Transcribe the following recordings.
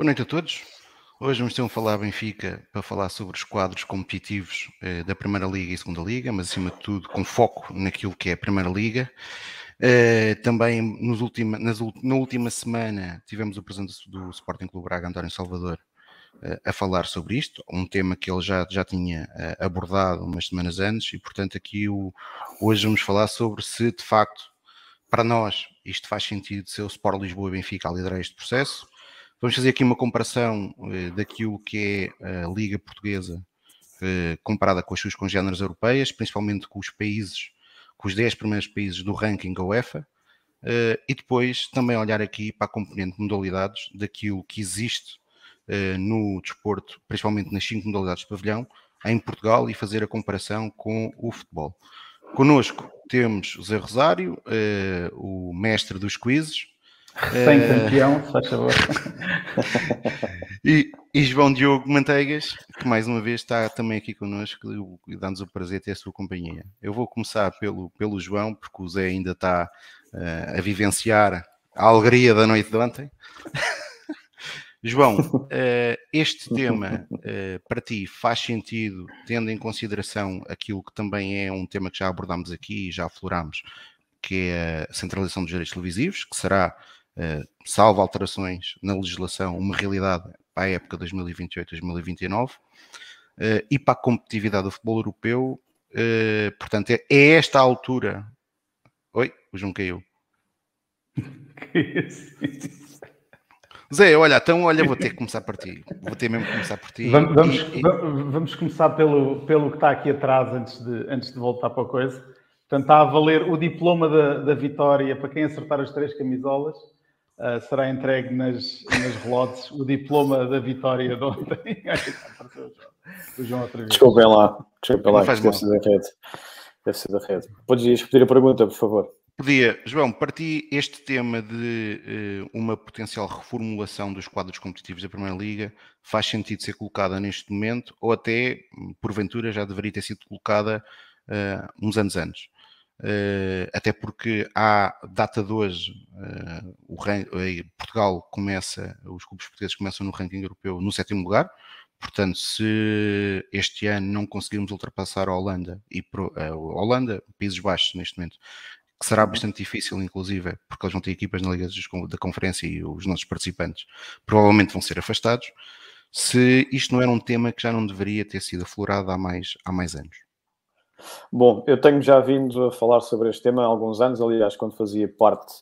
Boa noite a todos. Hoje vamos ter um Falar Benfica para falar sobre os quadros competitivos eh, da Primeira Liga e Segunda Liga, mas acima de tudo com foco naquilo que é a Primeira Liga. Eh, também nos ultima, nas, na última semana tivemos o presidente do Sporting Clube Braga, António Salvador, eh, a falar sobre isto, um tema que ele já, já tinha eh, abordado umas semanas antes, e portanto aqui o, hoje vamos falar sobre se de facto para nós isto faz sentido ser o Sport Lisboa e Benfica a liderar este processo, Vamos fazer aqui uma comparação eh, daquilo que é a Liga Portuguesa eh, comparada com as suas congêneres europeias, principalmente com os países, com os 10 primeiros países do ranking UEFA, eh, e depois também olhar aqui para a componente de modalidades daquilo que existe no desporto, principalmente nas cinco modalidades de pavilhão, em Portugal e fazer a comparação com o futebol. Conosco temos o Zé Rosário, o mestre dos quizzes, Recém-campeão, é... se faz favor. e, e, João Diogo Manteigas, que mais uma vez está também aqui connosco e dá-nos o prazer de ter a sua companhia. Eu vou começar pelo, pelo João, porque o Zé ainda está uh, a vivenciar a alegria da noite de ontem. João, uh, este tema uh, para ti faz sentido, tendo em consideração aquilo que também é um tema que já abordámos aqui e já aflorámos, que é a centralização dos direitos televisivos, que será salvo alterações na legislação, uma realidade para a época 2028-2029 eh, e para a competitividade do futebol europeu. Eh, portanto, é, é esta altura. Oi, o João caiu. Zé, olha, então olha, vou ter que começar por ti. Vou ter mesmo que começar por ti. Vamos, vamos, e, vamos começar pelo, pelo que está aqui atrás antes de, antes de voltar para a coisa. Portanto, está a valer o diploma da, da vitória para quem acertar as três camisolas uh, será entregue nas, nas relotes o diploma da vitória de ontem. o João outra vez. Desculpem lá, desculpem lá, deve ser da rede. Deve ser da rede. Podes repetir a pergunta, por favor. Podia, João, parti este tema de uh, uma potencial reformulação dos quadros competitivos da Primeira Liga faz sentido ser colocada neste momento ou até, porventura, já deveria ter sido colocada uh, uns anos antes? Uh, até porque há data de hoje, uh, Portugal começa, os clubes portugueses começam no ranking europeu no sétimo lugar, portanto, se este ano não conseguirmos ultrapassar a Holanda e a Holanda, Países Baixos neste momento, que será uhum. bastante difícil, inclusive, porque eles vão ter equipas na Liga da Conferência e os nossos participantes provavelmente vão ser afastados. Se isto não era um tema que já não deveria ter sido aflorado há mais, há mais anos. Bom, eu tenho já vindo a falar sobre este tema há alguns anos, aliás, quando fazia parte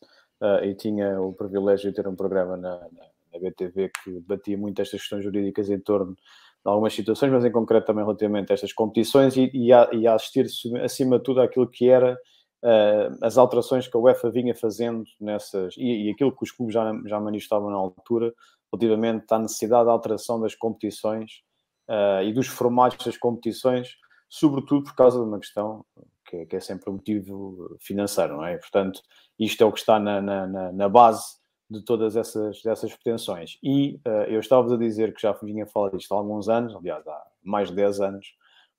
uh, e tinha o privilégio de ter um programa na, na, BTV que debatia muito estas questões jurídicas em torno de algumas situações, mas em concreto também relativamente a estas competições e, e, a, e a assistir acima de tudo àquilo que era uh, as alterações que a UEFA vinha fazendo nessas e, e aquilo que os clubes já, já manifestavam na altura relativamente à necessidade da alteração das competições uh, e dos formatos das competições sobretudo por causa de uma questão que, é, que é sempre um motivo financeiro, não é? Portanto, isto é o que está na, na, na base de todas essas, essas pretensões. E uh, eu estava a dizer que já vinha falar disto há alguns anos, aliás, há mais de 10 anos,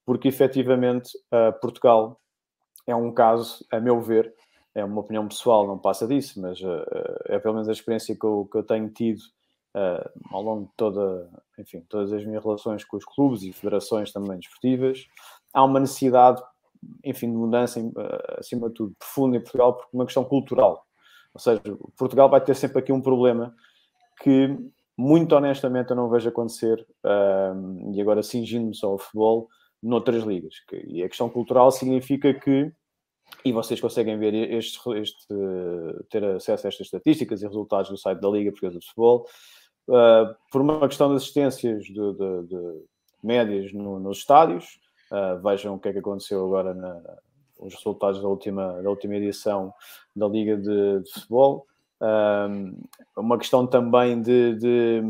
porque efetivamente uh, Portugal é um caso, a meu ver, é uma opinião pessoal, não passa disso, mas uh, é pelo menos a experiência que eu, que eu tenho tido ao longo de toda, enfim, todas as minhas relações com os clubes e federações também desportivas, há uma necessidade, enfim, de mudança, eh, acima de tudo, profunda em Portugal, por uma questão cultural. Ou seja, Portugal vai ter sempre aqui um problema que, muito honestamente, eu não vejo acontecer, um, e agora cingindo-me só ao futebol, noutras ligas. E a questão cultural significa que, e vocês conseguem ver este, este, ter acesso a estas estatísticas e resultados do site da Liga Portuguesa de Futebol, uh, por uma questão de assistências de, de, de médias no, nos estádios, Uh, vejam o que é que aconteceu agora na, os resultados da última, da última edição da Liga de, de Futebol. Um, uma questão também de, de,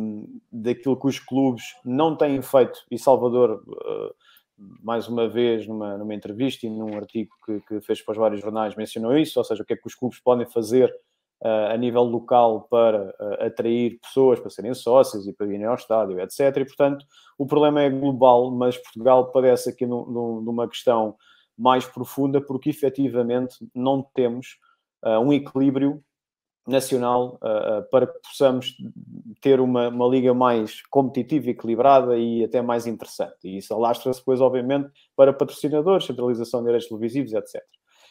daquilo que os clubes não têm feito, e Salvador, uh, mais uma vez, numa, numa entrevista e num artigo que, que, fez para os vários jornais, mencionou isso, ou seja, o que é que os clubes podem fazer a nível local para atrair pessoas para serem sócios e para irem ao estádio, etc. E, portanto, o problema é global, mas Portugal padece aqui numa questão mais profunda, porque efetivamente não temos um equilíbrio nacional para que possamos ter uma, uma liga mais competitiva, equilibrada e até mais interessante. E isso alastra-se depois, obviamente, para patrocinadores, centralização de direitos televisivos, etc.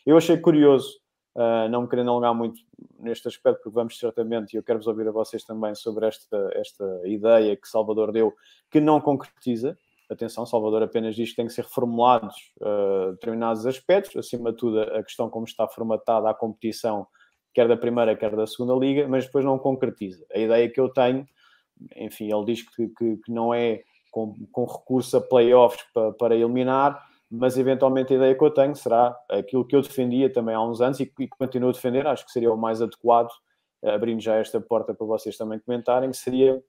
Eu achei curioso, uh, não me querendo alongar muito neste aspecto, porque vamos certamente, e eu quero-vos ouvir a vocês também sobre esta, esta ideia que Salvador deu, que não concretiza. Atenção, Salvador apenas diz que tem que ser reformulados uh, determinados aspectos, acima de tudo a questão como está formatada a competição quer da primeira, quer da segunda liga, mas depois não concretiza. A ideia que eu tenho, enfim, ele diz que, que, que não é com, com, recurso a playoffs para, para eliminar, mas eventualmente a ideia que eu tenho será aquilo que eu defendia também há uns anos e, e continuo a defender, acho que seria o mais adequado, abrindo já esta porta para vocês também comentarem, que seria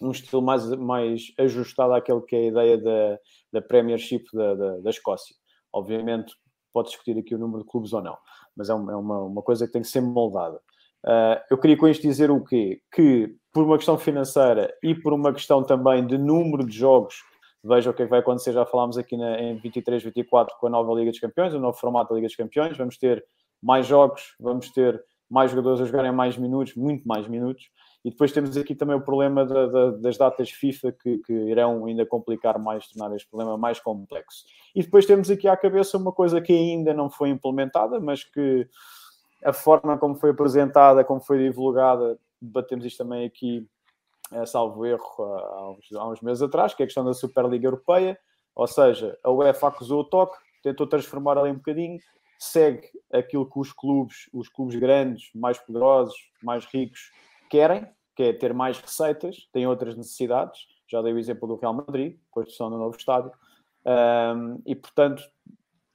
um estilo mais, mais ajustado àquele que é a ideia da, da Premiership da, da, da Escócia. Obviamente, pode discutir aqui o número de clubes ou não, mas é uma, é uma, uma coisa que tem que ser moldada. Uh, eu queria com isto dizer o quê? Que por uma questão financeira e por uma questão também de número de jogos, veja o que, é que vai acontecer, já falámos aqui na, em 23, 24 com a nova Liga dos Campeões, o novo formato da Liga dos Campeões, vamos ter mais jogos, vamos ter mais jogadores a jogarem mais minutos, muito mais minutos, e depois temos aqui também o problema da, da, das datas FIFA que, que, irão ainda complicar mais, tornar este problema mais complexo. E depois temos aqui à cabeça uma coisa que ainda não foi implementada, mas que a forma como foi apresentada, como foi divulgada, debatemos isto também aqui, salvo erro, há uns, há uns meses atrás, que é a questão da Superliga Europeia, ou seja, a UEFA acusou o toque, tentou transformar ali um bocadinho, segue aquilo que os clubes, os clubes grandes, mais poderosos, mais ricos, querem, que é ter mais receitas, têm outras necessidades. Já dei o exemplo do Real Madrid, construção do novo estádio. Um, e, portanto,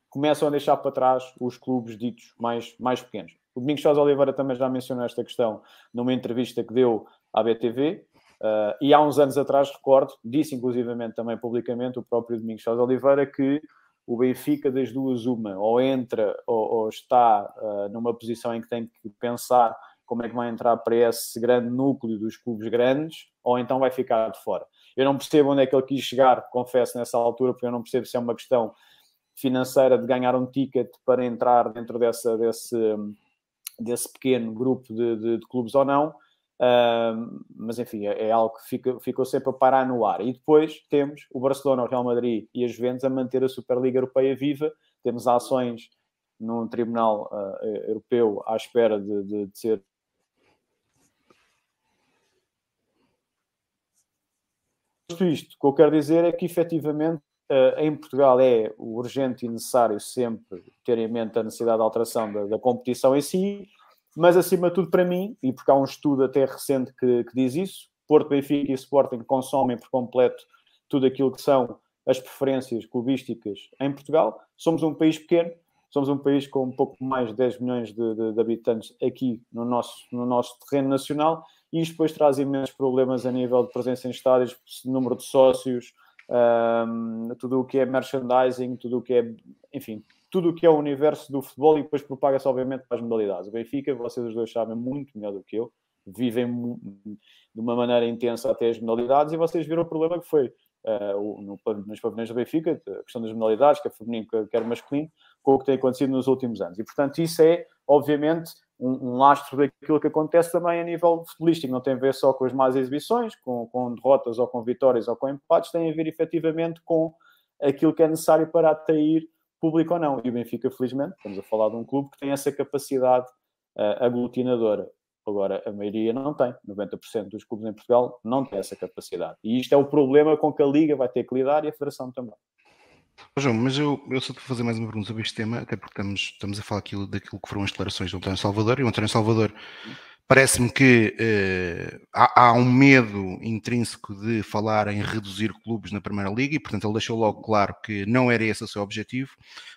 começam a deixar para trás os clubes ditos mais, mais pequenos. O Domingos Sousa Oliveira também já mencionou esta questão numa entrevista que deu à BTV. Uh, e há uns anos atrás, recordo, disse inclusivamente também publicamente o próprio Domingos Sousa Oliveira que o Benfica, das duas, uma, ou entra ou, ou está uh, numa posição em que tem que pensar como é que vai entrar para esse grande núcleo dos clubes grandes, ou então vai ficar de fora. Eu não percebo onde é que ele quis chegar, confesso, nessa altura, porque eu não percebo se é uma questão financeira de ganhar um ticket para entrar dentro dessa, desse, desse pequeno grupo de, de, de clubes ou não. Mas enfim, é, é, algo que fica, ficou sempre a parar no ar. E depois temos o Barcelona, o Real Madrid e as Juventus a manter a Superliga Europeia viva. Temos ações num tribunal uh, europeu à espera de, de, de ser isto, o que eu quero dizer é que efetivamente eh, em Portugal é urgente e necessário sempre ter em mente a necessidade de alteração da, da, competição em si, mas acima de tudo para mim, e porque há um estudo até recente que, que diz isso, Porto, Benfica e Sporting consomem por completo tudo aquilo que são as preferências clubísticas em Portugal. Somos um país pequeno, somos um país com um pouco mais de 10 milhões de, de, de habitantes aqui no nosso, no nosso terreno nacional e isto depois traz imensos problemas a nível de presença em estádios, número de sócios, tudo o que é merchandising, tudo o que é, enfim, tudo o que é o universo do futebol e depois propaga-se obviamente para as modalidades. O Benfica, vocês os dois sabem muito melhor do que eu, vivem de uma maneira intensa até as modalidades e vocês viram o problema que foi uh, no, nos pavilhões do Benfica, a questão das modalidades, quer feminino, quer masculino, com o que tem acontecido nos últimos anos. E portanto isso é, obviamente, um, um, lastro daquilo que acontece também a nível futebolístico. Não tem a ver só com as más exibições, com, com derrotas ou com vitórias ou com empates, tem a ver efetivamente com aquilo que é necessário para atrair público ou não. E o Benfica, felizmente, estamos a falar de um clube que tem essa capacidade uh, aglutinadora. Agora, a maioria não tem. 90% dos clubes em Portugal não tem essa capacidade. E isto é o problema com que a Liga vai ter que lidar e a Federação também. João, mas eu, eu só te vou fazer mais uma pergunta sobre este tema, até porque estamos, estamos a falar aquilo, daquilo que foram as declarações do António Salvador, e o António Salvador parece-me que uh, há, há, um medo intrínseco de falar em reduzir clubes na Primeira Liga, e portanto ele deixou logo claro que não era esse o seu objetivo,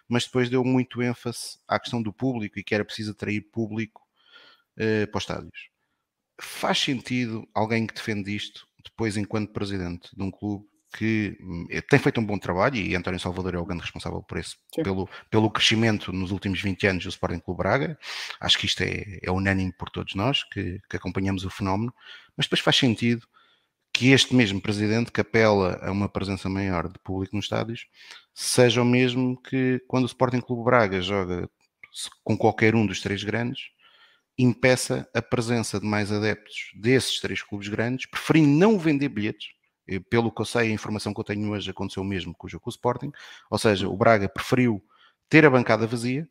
mas depois deu muito ênfase à questão do público e que era preciso atrair público uh, para os estádios. Faz sentido alguém que defende isto, depois enquanto presidente de um clube, que hum, eh, tem feito um bom trabalho e António Salvador é o grande responsável por isso, pelo, pelo crescimento nos últimos 20 anos do Sporting Clube Braga. Acho que isto é, é unânime por todos nós que, que acompanhamos o fenómeno, mas depois faz sentido que este mesmo presidente que apela a uma presença maior de público nos estádios seja o mesmo que quando o Sporting Clube Braga joga com qualquer um dos três grandes, impeça a presença de mais adeptos desses três clubes grandes, preferindo não vender bilhetes. Pelo que eu sei, a informação que eu tenho hoje aconteceu mesmo com o jogo com o Sporting, ou seja, o Braga preferiu ter a bancada vazia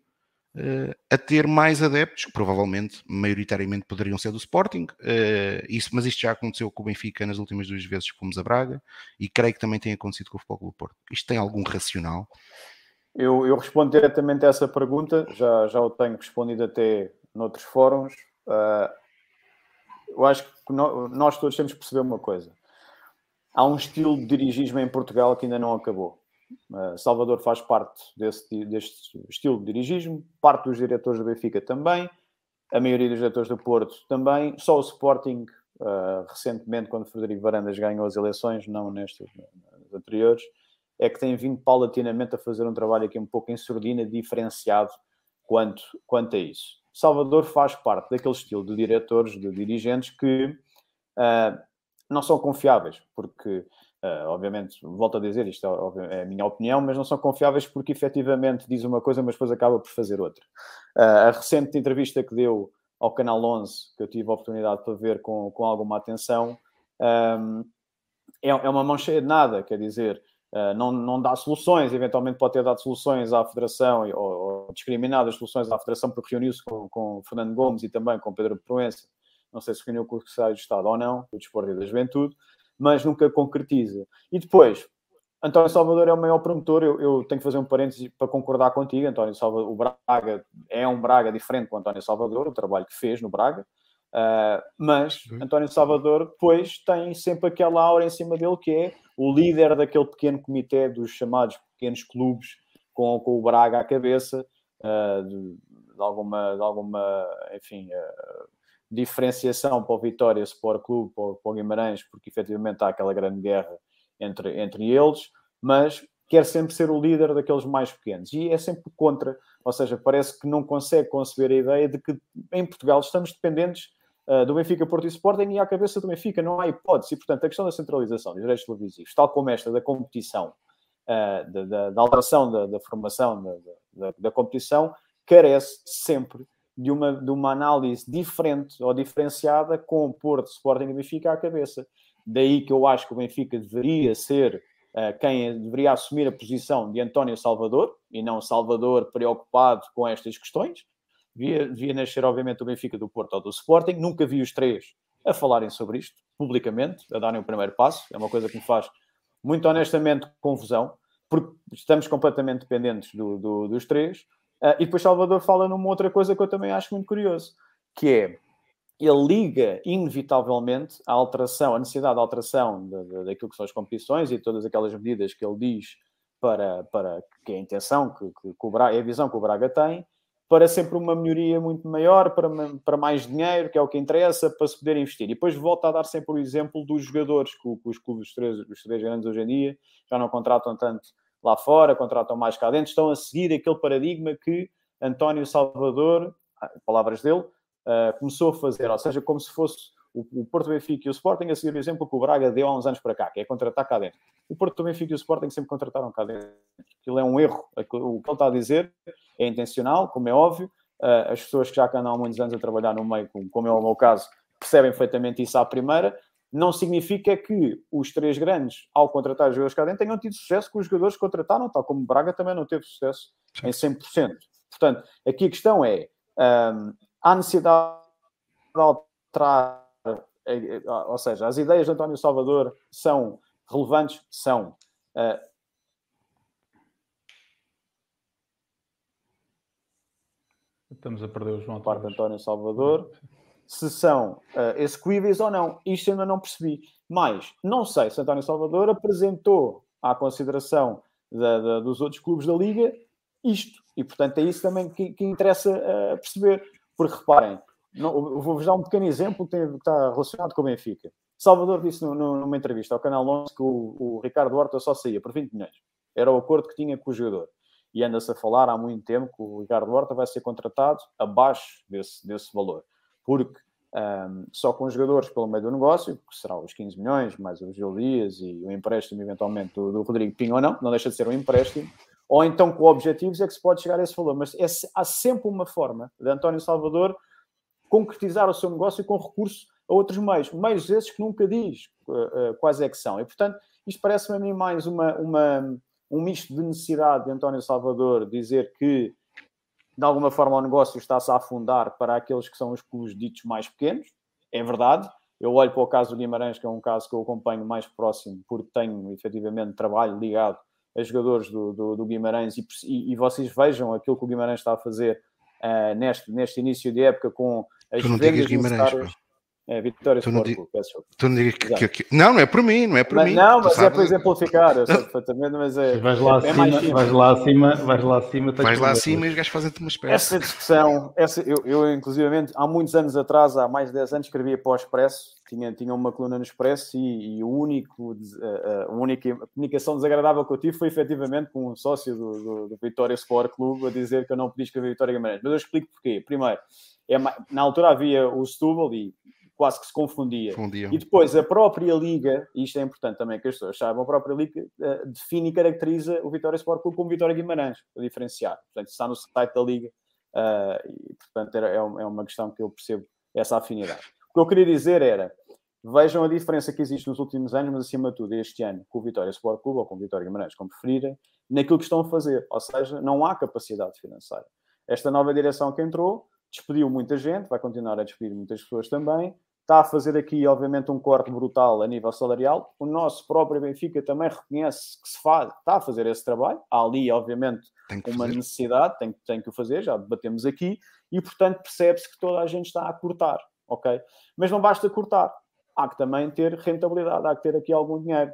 uh, a ter mais adeptos, que provavelmente, maioritariamente, poderiam ser do Sporting, uh, isso, mas isto já aconteceu com o Benfica nas últimas duas vezes que fomos a Braga, e creio que também tem acontecido com o Futebol Clube Porto. Isto tem algum racional? Eu, eu respondo diretamente a essa pergunta, já, já o tenho respondido até noutros fóruns. Uh, eu acho que nós todos temos que perceber uma coisa. Há um estilo de dirigismo em Portugal que ainda não acabou. Uh, Salvador faz parte desse, deste estilo de dirigismo, parte dos diretores do Benfica também, a maioria dos diretores do Porto também, só o Sporting, uh, recentemente, quando Frederico Varandas ganhou as eleições, não nestas anteriores, é que tem vindo paulatinamente a fazer um trabalho aqui um pouco em surdina, diferenciado quanto, quanto a isso. Salvador faz parte daquele estilo de diretores, de dirigentes que uh, não são confiáveis, porque, uh, obviamente, volto a dizer, isto é, é, a minha opinião, mas não são confiáveis porque efetivamente diz uma coisa, mas depois acaba por fazer outra. Uh, a recente entrevista que deu ao Canal 11, que eu tive a oportunidade para ver com, com alguma atenção, um, é, é uma mão cheia de nada, quer dizer, Uh, não, não dá soluções, eventualmente pode ter dado soluções à Federação ou, ou discriminadas soluções à Federação porque reuniu-se com, com Fernando Gomes e também com Pedro Proença. Não sei se reuniu com o Secretário de Estado ou não, o Desporto e da Juventude, mas nunca concretiza. E depois, António Salvador é o maior promotor. Eu, eu tenho que fazer um parêntese para concordar contigo. António Salvador, o Braga é um Braga diferente do António Salvador, o trabalho que fez no Braga. Uh, mas António Salvador, depois, tem sempre aquela aura em cima dele que é o líder daquele pequeno comitê dos chamados pequenos clubes com, com o Braga à cabeça, uh, de, de, alguma, de alguma, enfim, uh, diferenciação para o Vitória Sport Clube, para, o Guimarães, porque efetivamente há aquela grande guerra entre, entre eles, mas quer sempre ser o líder daqueles mais pequenos e é sempre contra, ou seja, parece que não consegue conceber a ideia de que em Portugal estamos dependentes uh, do Benfica, Porto e Sporting e à cabeça do Benfica. Não há hipótese. E, portanto, a questão da centralização dos direitos televisivos, tal como esta da competição, uh, da, da, da, alteração da, da formação da, da, competição, carece sempre de uma, de uma análise diferente ou diferenciada com o Porto, Sporting e Benfica à cabeça. Daí que eu acho que o Benfica deveria ser uh, quem deveria assumir a posição de António Salvador e não Salvador preocupado com estas questões Via, via nascer, obviamente, o Benfica do Porto ou do Sporting. Nunca vi os três a falarem sobre isto publicamente, a darem o primeiro passo. É uma coisa que me faz, muito honestamente, confusão, porque estamos completamente dependentes do, do, dos três. Uh, e depois Salvador fala numa outra coisa que eu também acho muito curioso, que é ele liga inevitavelmente a alteração, a necessidade de alteração de, de, daquilo que são as competições e todas aquelas medidas que ele diz para, para que é a intenção, que, que, que o Braga, é a visão que o Braga tem, para sempre uma melhoria muito maior, para, para mais dinheiro, que é o que interessa, para se poder investir. E depois volta a dar sempre o exemplo dos jogadores, que, que os clubes, os três, os três grandes hoje em dia, já não contratam tanto lá fora, contratam mais cá dentro, estão a seguir aquele paradigma que António Salvador, ah, palavras dele, uh, começou a fazer, ou seja, como se fosse o, Porto Benfica e o Sporting a seguir o exemplo que o Braga deu há uns anos para cá, que é contratar cá dentro. O Porto Benfica e o Sporting sempre contrataram cá dentro. Aquilo é um erro. O que ele está a dizer é intencional, como é óbvio. Uh, as pessoas que já andam há muitos anos a trabalhar no meio, como é o meu caso, percebem perfeitamente isso à primeira. Não significa que os três grandes, ao contratar os jogadores cá dentro, tenham tido sucesso com os jogadores que contrataram, tal como Braga também não teve sucesso Sim. em 100%. Portanto, aqui a questão é: um, há necessidade de alterar, eh, eh, ou seja, as ideias de António Salvador são relevantes? São. Uh, Estamos a perder o João. Parte de António Salvador. Se são uh, execuíveis ou não. Isto ainda não percebi. Mas não sei se António Salvador apresentou à consideração da, da, dos outros clubes da Liga isto. E, portanto, é isso também que, que interessa uh, perceber. Porque, reparem, vou-vos dar um pequeno exemplo que, está relacionado com o Benfica. Salvador disse no, no, numa entrevista ao Canal 11 que o, o, Ricardo Horta só saía por 20 milhões. Era o acordo que tinha com o jogador. E anda-se a falar há muito tempo que o Ricardo Horta vai ser contratado abaixo desse, desse valor. Porque um, só com os jogadores pelo meio do negócio, que será os 15 milhões, mais o Gil Dias e o empréstimo eventualmente do, do Rodrigo Pinho ou não, não deixa de ser um empréstimo, ou então com objetivos é que se pode chegar a esse valor. Mas é, há sempre uma forma de António Salvador concretizar o seu negócio com recurso a outros meios, meios esses que nunca diz uh, uh, quais é que são. E, portanto, isto parece-me a mim mais uma, uma, um misto de necessidade de António Salvador dizer que, de alguma forma, o negócio está-se a afundar para aqueles que são os clubes ditos mais pequenos. É verdade. Eu olho para o caso do Guimarães, que é um caso que eu acompanho mais próximo, porque tenho, efetivamente, trabalho ligado a jogadores do, do, do Guimarães e, e, vocês vejam aquilo que o Guimarães está a fazer uh, neste, neste início de época com as tu não necessárias. É, Vitória tu não, digo, tu não, digo que, que, que, não, não é por mim, não é por mas, mim. Não, mas é para exemplificar, eu sei perfeitamente, mas é. Vais lá, é, acima, é vais lá acima, vais lá acima, vais lá acima e os gajos fazem-te uma espécie. Essa discussão, essa, eu, eu, inclusivamente, há muitos anos atrás, há mais de 10 anos, escrevia para o Expresso, tinha, tinha uma coluna no Expresso e, e o único, a, a, única comunicação desagradável que eu tive foi efetivamente com um sócio do, do, do Vitória Sport Clube a dizer que eu não podia escrever Vitória Guimarães. Mas eu explico porquê. Primeiro, é, na altura havia o Setúbal e quase que se confundia. Fundiam. E depois a própria Liga, e isto é importante também que as pessoas saibam, a própria Liga uh, define e caracteriza o Vitória Sport Clube como Vitória Guimarães, para diferenciar. Portanto, está no site da Liga uh, e, portanto, é, é uma questão que eu percebo essa afinidade. O que eu queria dizer era, vejam a diferença que existe nos últimos anos, mas acima de tudo este ano, com o Vitória Sport Clube ou com o Vitória Guimarães, como preferirem, naquilo que estão a fazer. Ou seja, não há capacidade financeira. Esta nova direção que entrou despediu muita gente, vai continuar a despedir muitas pessoas também, está a fazer aqui, obviamente, um corte brutal a nível salarial. O nosso próprio Benfica também reconhece que se faz, está a fazer esse trabalho. Há ali, obviamente, uma fazer. necessidade, tem, tem que o fazer, já debatemos aqui, e, portanto, percebe-se que toda a gente está a cortar, ok? Mas não basta cortar, há que também ter rentabilidade, há que ter aqui algum dinheiro.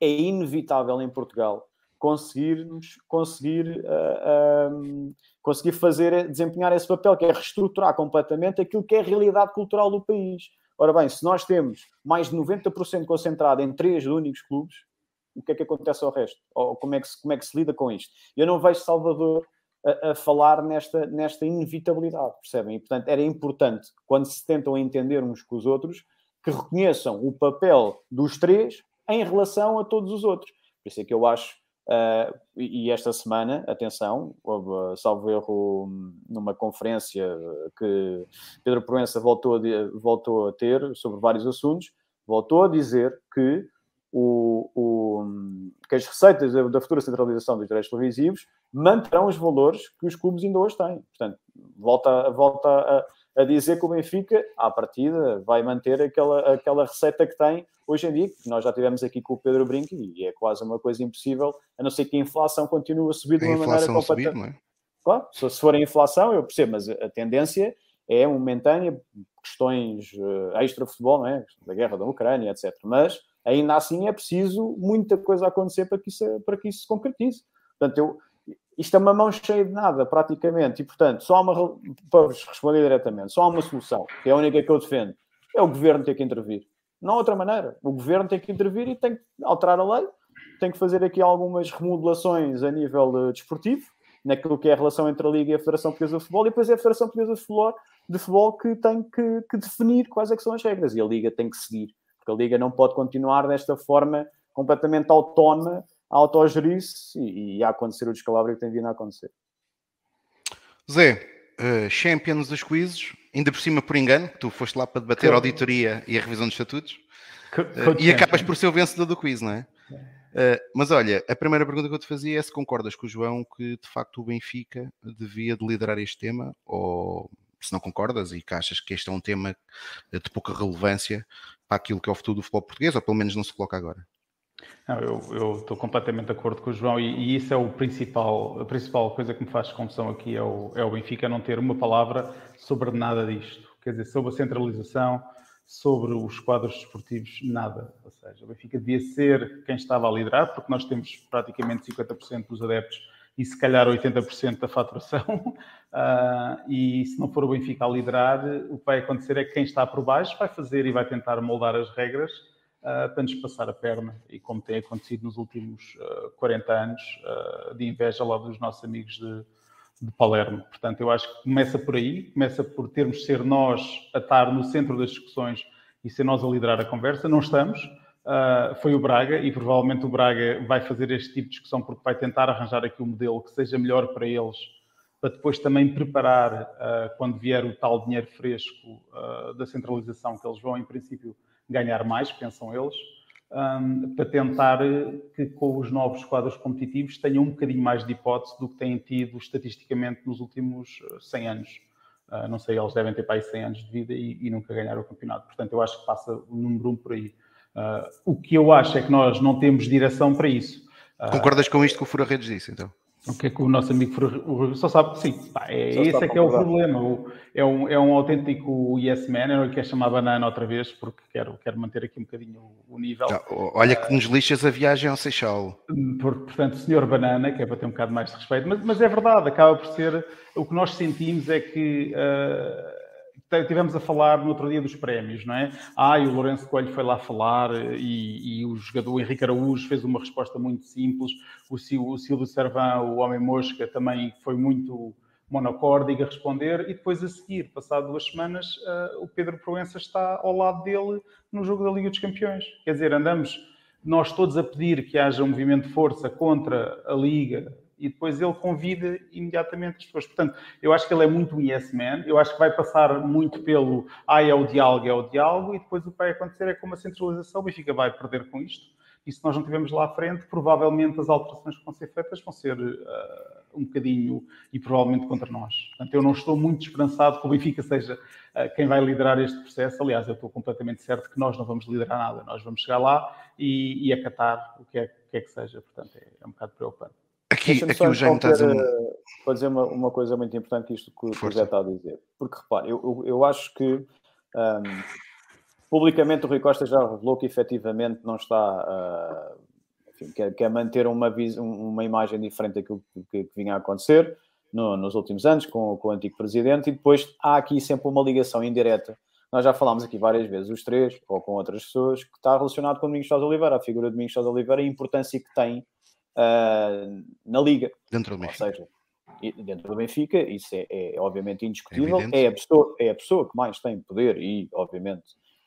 É inevitável em Portugal conseguirmos conseguir, uh, um, conseguir fazer, desempenhar esse papel, que é reestruturar completamente aquilo que é a realidade cultural do país. Ora bem, se nós temos mais de 90% concentrado em três únicos clubes, o que é que acontece ao resto? Ou como é que se, como é que se lida com isto? Eu não vejo Salvador a, a, falar nesta, nesta inevitabilidade, percebem? E, portanto, era importante, quando se tentam entender uns com os outros, que reconheçam o papel dos três em relação a todos os outros. Por isso é que eu acho Uh, e esta semana, atenção, houve, salvo erro, numa conferência que Pedro Proença voltou, voltou a ter sobre vários assuntos, voltou a dizer que, o, o, que as receitas da, futura centralização dos direitos televisivos manterão os valores que os clubes ainda hoje têm. Portanto, volta, volta a, a dizer que o Benfica, à partida, vai manter aquela, aquela receita que tem hoje em dia, que nós já tivemos aqui com o Pedro Brinco, e é quase uma coisa impossível, a não ser que a inflação continue a subir de uma maneira completamente. Subir, é? Claro, se, for a inflação, eu percebo, mas a tendência é momentânea, questões uh, extra-futebol, não é? da guerra da Ucrânia, etc. Mas ainda assim é preciso muita coisa acontecer para que isso, para que isso se concretize. Portanto, eu, isto é uma mão cheia de nada, praticamente, e portanto, só há uma, para vos responder diretamente, só há uma solução, que é a única que eu defendo, é o governo ter que intervir. Não há outra maneira. O governo tem que intervir e tem que alterar a lei, tem que fazer aqui algumas remodelações a nível uh, desportivo, naquilo que é a relação entre a Liga e a Federação Portuguesa de Futebol, e depois é a Federação Portuguesa de Futebol, de futebol que tem que, que definir quais é que são as regras, e a Liga tem que seguir, porque a Liga não pode continuar desta forma completamente autónoma autogerir-se e, e a acontecer o descalabro que tem vindo a acontecer. Zé, uh, Champions dos quizzes, ainda por cima por engano, tu foste lá para debater a auditoria e a revisão dos estatutos uh, e acabas por ser o vencedor do quiz, não é? Uh, mas olha, a primeira pergunta que eu te fazia é se concordas com o João que de facto o Benfica devia de liderar este tema ou se não concordas e que achas que este é um tema de pouca relevância para aquilo que é o futuro do futebol português ou pelo menos não se coloca agora. Não, eu, estou completamente de acordo com o João e, e, isso é o principal, a principal coisa que me faz confusão aqui é o, é o Benfica não ter uma palavra sobre nada disto. Quer dizer, sobre a centralização, sobre os quadros desportivos, nada. Ou seja, o Benfica devia ser quem estava a liderar, porque nós temos praticamente 50% dos adeptos e se calhar 80% da faturação. Uh, e se não for o Benfica a liderar, o que vai acontecer é que quem está por baixo vai fazer e vai tentar moldar as regras para nos passar a perna, e como tem acontecido nos últimos uh, 40 anos, uh, de inveja lá dos nossos amigos de, de Palermo. Portanto, eu acho que começa por aí, começa por termos de ser nós a estar no centro das discussões e ser nós a liderar a conversa. Não estamos. Uh, foi o Braga e provavelmente o Braga vai fazer este tipo de discussão porque vai tentar arranjar aqui um modelo que seja melhor para eles para depois também preparar, quando vier o tal dinheiro fresco da centralização, que eles vão, em princípio, ganhar mais, pensam eles, um, para tentar que com os novos quadros competitivos tenham um bocadinho mais de hipótese do que têm tido estatisticamente nos últimos 100 anos. Uh, não sei, eles devem ter para aí 100 anos de vida e, e, nunca ganharam o campeonato. Portanto, eu acho que passa o número um por aí. Uh, o que eu acho é que nós não temos direção para isso. Uh, Concordas com isto que o Fura Redes disse, então? O que é que o nosso amigo Fura só sabe? Sim, pá, é, esse é que é o problema. O, é, um, é um autêntico yes man, eu não lhe quero chamar banana outra vez, porque quero, quero manter aqui um bocadinho o, o nível. olha que nos lixas a viagem ao Seixal. Por, portanto, senhor banana, que é para ter um bocado mais de respeito, mas, mas é verdade, acaba por ser, o que nós sentimos é que... Uh, tivemos a falar no outro dia dos prémios, não é? Ah, e o Lourenço Coelho foi lá falar e, e o jogador Henrique Araújo fez uma resposta muito simples. O, o Silvio Servão, o Homem Mosca, também foi muito monocórdico a responder. E depois a seguir, passado duas semanas, uh, o Pedro Proença está ao lado dele no jogo da Liga dos Campeões. Quer dizer, andamos nós todos a pedir que haja um movimento de força contra a Liga e depois ele convida imediatamente as pessoas. Portanto, eu acho que ele é muito um yes man, eu acho que vai passar muito pelo ah, é o diálogo, é o diálogo, e depois o que vai acontecer é com uma centralização, o Benfica vai perder com isto, e se nós não tivermos lá à frente, provavelmente as alterações que vão ser feitas vão ser uh, um bocadinho e provavelmente contra nós. Portanto, eu não estou muito esperançado que o Benfica seja uh, quem vai liderar este processo. Aliás, eu estou completamente certo que nós não vamos liderar nada. Nós vamos chegar lá e, e acatar o que é, que, é que seja. Portanto, é, é um bocado preocupante. Aqui, aqui o Jaime está a dizer. Para dizer uma, uma coisa muito importante, isto que o José está a dizer. Porque repare, eu, eu, eu acho que um, publicamente o Rui Costa já revelou que efetivamente não está. Uh, enfim, quer, quer manter uma, uma imagem diferente daquilo que, que vinha a acontecer no, nos últimos anos com, com o antigo presidente, e depois há aqui sempre uma ligação indireta nós já falámos aqui várias vezes, os três, ou com outras pessoas, que está relacionado com o Domingos Sousa Oliveira, a figura de Domingos Sousa Oliveira e a importância que tem uh, na Liga. Dentro do Benfica. Ou seja, dentro do Benfica, isso é, é obviamente indiscutível. É, é, a pessoa, é a pessoa que mais tem poder e, obviamente,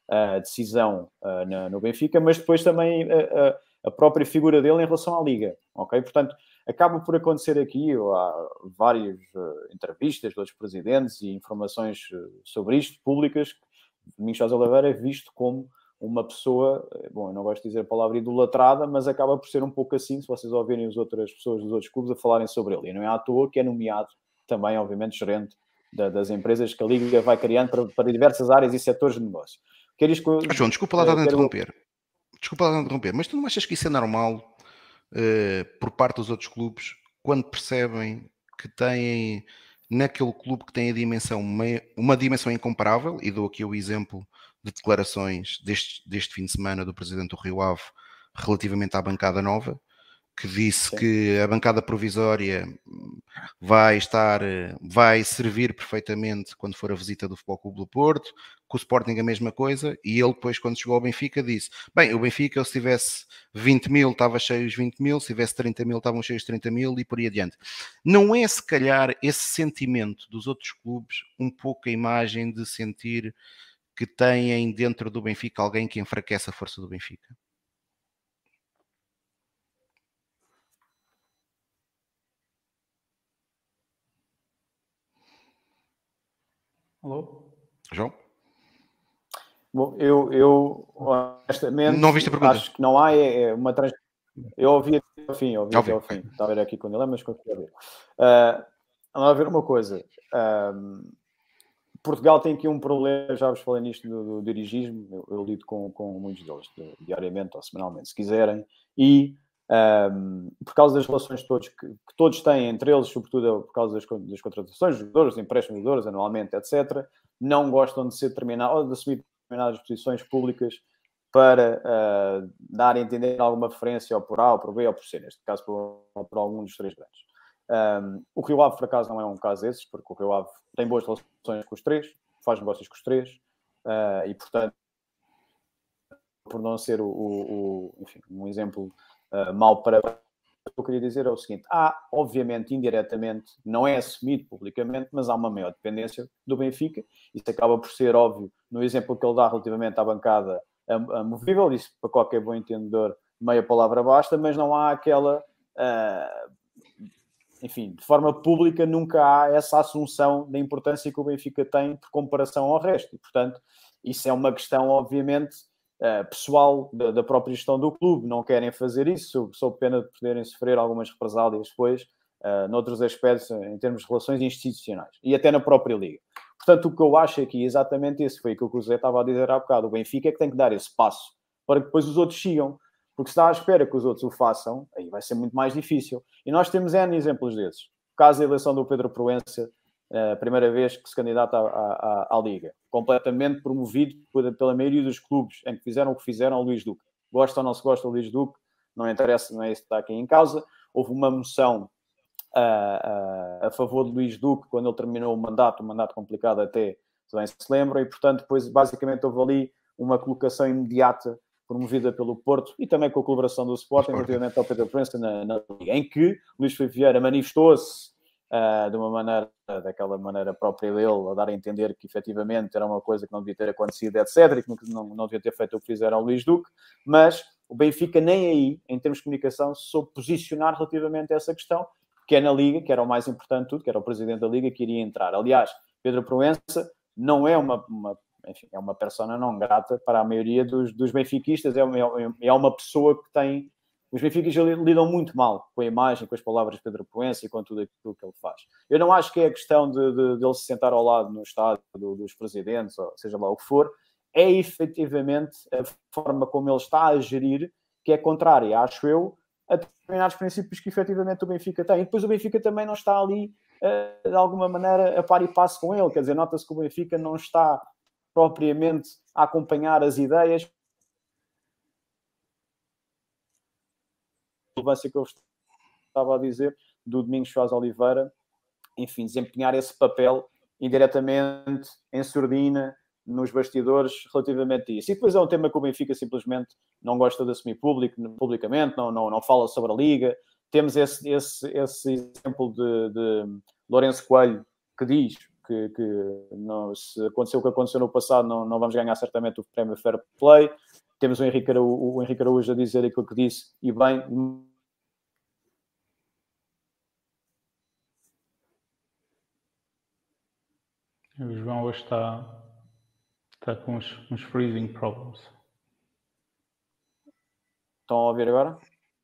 a decisão uh, na, no Benfica, mas depois também a, a, própria figura dele em relação à Liga. Ok? Portanto, acaba por acontecer aqui, há várias uh, entrevistas dos presidentes e informações sobre isto públicas, Domingos José Oliveira é visto como uma pessoa, eh, bom, eu não gosto de dizer a palavra idolatrada, mas acaba por ser um pouco assim, se vocês ouvirem as outras pessoas dos outros clubes a falarem sobre ele. E não é à toa que é nomeado também, obviamente, gerente da, das empresas que a Liga vai criando para, para diversas áreas e setores de negócio. Quer que eu, João, desculpa lá de interromper. Desculpa lá de interromper, mas tu não achas que isso é normal uh, por parte dos outros clubes quando percebem que têm naquele clube que tem a dimensão, uma dimensão incomparável, e dou aqui o exemplo de declarações deste, deste fim de semana do presidente do Rio Ave relativamente à bancada nova, que disse Sim. que a bancada provisória vai estar, vai servir perfeitamente quando for a visita do Futebol Clube do Porto, com o Sporting a mesma coisa, e ele depois quando chegou ao Benfica disse, bem, o Benfica se tivesse 20 mil estava cheio os 20 mil, se tivesse 30 mil estavam cheios 30 mil e por aí adiante. Não é se calhar esse sentimento dos outros clubes um pouco a imagem de sentir que têm dentro do Benfica alguém que enfraquece a força do Benfica? Alô? João? Bom, eu, eu honestamente não viste a pergunta? acho que não há é, é uma trans... Eu ouvi até ao fim, ouvi até ao fim. Estava a ver aqui com ele, mas consegui ouvir. Uh, a ver uma coisa. Uh, Portugal tem aqui um problema, já vos falei nisto do, do dirigismo, eu, eu, lido com, com muitos deles, diariamente ou semanalmente, se quiserem, e um, por causa das relações todos, que, que, todos têm entre eles, sobretudo por causa das, das contratações, dos jogadores, empréstimos de jogadores anualmente, etc., não gostam de ser determinados, ou de assumir determinadas posições públicas para uh, dar a entender alguma preferência ou por A, ou por B, ou por C, neste caso por, por algum dos três grandes. Um, o Rio Ave, por acaso, não é um caso desses, porque o Rio Ave tem boas relações com os três, faz negócios com os três, uh, e portanto, por não ser o, o, o enfim, um exemplo uh, mau para. O que eu queria dizer é o seguinte: há, obviamente, indiretamente, não é assumido publicamente, mas há uma maior dependência do Benfica. Isso acaba por ser óbvio no exemplo que ele dá relativamente à bancada amovível. Isso, para qualquer bom entendedor, meia palavra basta, mas não há aquela. Uh, enfim, de forma pública nunca há essa assunção da importância que o Benfica tem por comparação ao resto. E, portanto, isso é uma questão, obviamente, uh, pessoal da, própria gestão do clube. Não querem fazer isso, sob, pena de poderem sofrer algumas represálias depois, uh, noutros aspectos, em termos de relações institucionais e até na própria Liga. Portanto, o que eu acho aqui é exatamente isso, foi aquilo que o José estava a dizer há bocado. O Benfica é que tem que dar esse passo para que depois os outros sigam. Porque se está à espera que os outros o façam, aí vai ser muito mais difícil. E nós temos N exemplos desses. O caso da eleição do Pedro Proença, a primeira vez que se candidata à, à, à Liga, completamente promovido pela maioria dos clubes em que fizeram o que fizeram ao Luís Duque. Gosta ou não se gosta do Luís Duque, não interessa, não é isso que está aqui em causa. Houve uma moção a, a, a favor de Luís Duque quando ele terminou o mandato, um mandato complicado até, se bem se lembram, e portanto, depois basicamente houve ali uma colocação imediata promovida pelo Porto e também com a colaboração do Sporting relativamente ao Pedro Prensa na, na, Liga, em que Luís Filipe Vieira manifestou-se uh, de uma maneira, daquela maneira própria dele, a dar a entender que efetivamente era uma coisa que não devia ter acontecido, etc., e que não, não devia ter feito o que fizeram ao Luís Duque, mas o Benfica nem aí, em termos de comunicação, soube posicionar relativamente a essa questão, que é na Liga, que era o mais importante de tudo, que era o Presidente da Liga que iria entrar. Aliás, Pedro Proença não é uma, uma enfim, é uma persona não grata para a maioria dos, dos benfiquistas, é uma, é uma pessoa que tem. Os benfiquistas lidam muito mal com a imagem, com as palavras de Pedro Proença e com tudo aquilo que ele faz. Eu não acho que é a questão de, de, de ele se sentar ao lado no estádio do, dos presidentes, ou seja lá o que for, é efetivamente a forma como ele está a gerir que é contrária, acho eu, a determinados princípios que efetivamente o Benfica tem. E depois o Benfica também não está ali, eh, de alguma maneira, a par e passo com ele. Quer dizer, nota-se que o Benfica não está propriamente a acompanhar as ideias. Relevância que eu estava a dizer do Domingos Soares Oliveira, enfim, desempenhar esse papel indiretamente em surdina nos bastidores relativamente a isso. E depois é um tema que o Benfica simplesmente não gosta de assumir público, publicamente, não, não, não fala sobre a Liga. Temos esse, esse, esse exemplo de, de Lourenço Coelho que diz que, que não, se aconteceu o que aconteceu no passado, não, não vamos ganhar certamente o prémio Fair Play. Temos o Henrique, Araújo, o Henrique Araújo a dizer aquilo que disse, e bem. O João hoje está, está com uns, uns freezing problems. Estão a ouvir agora?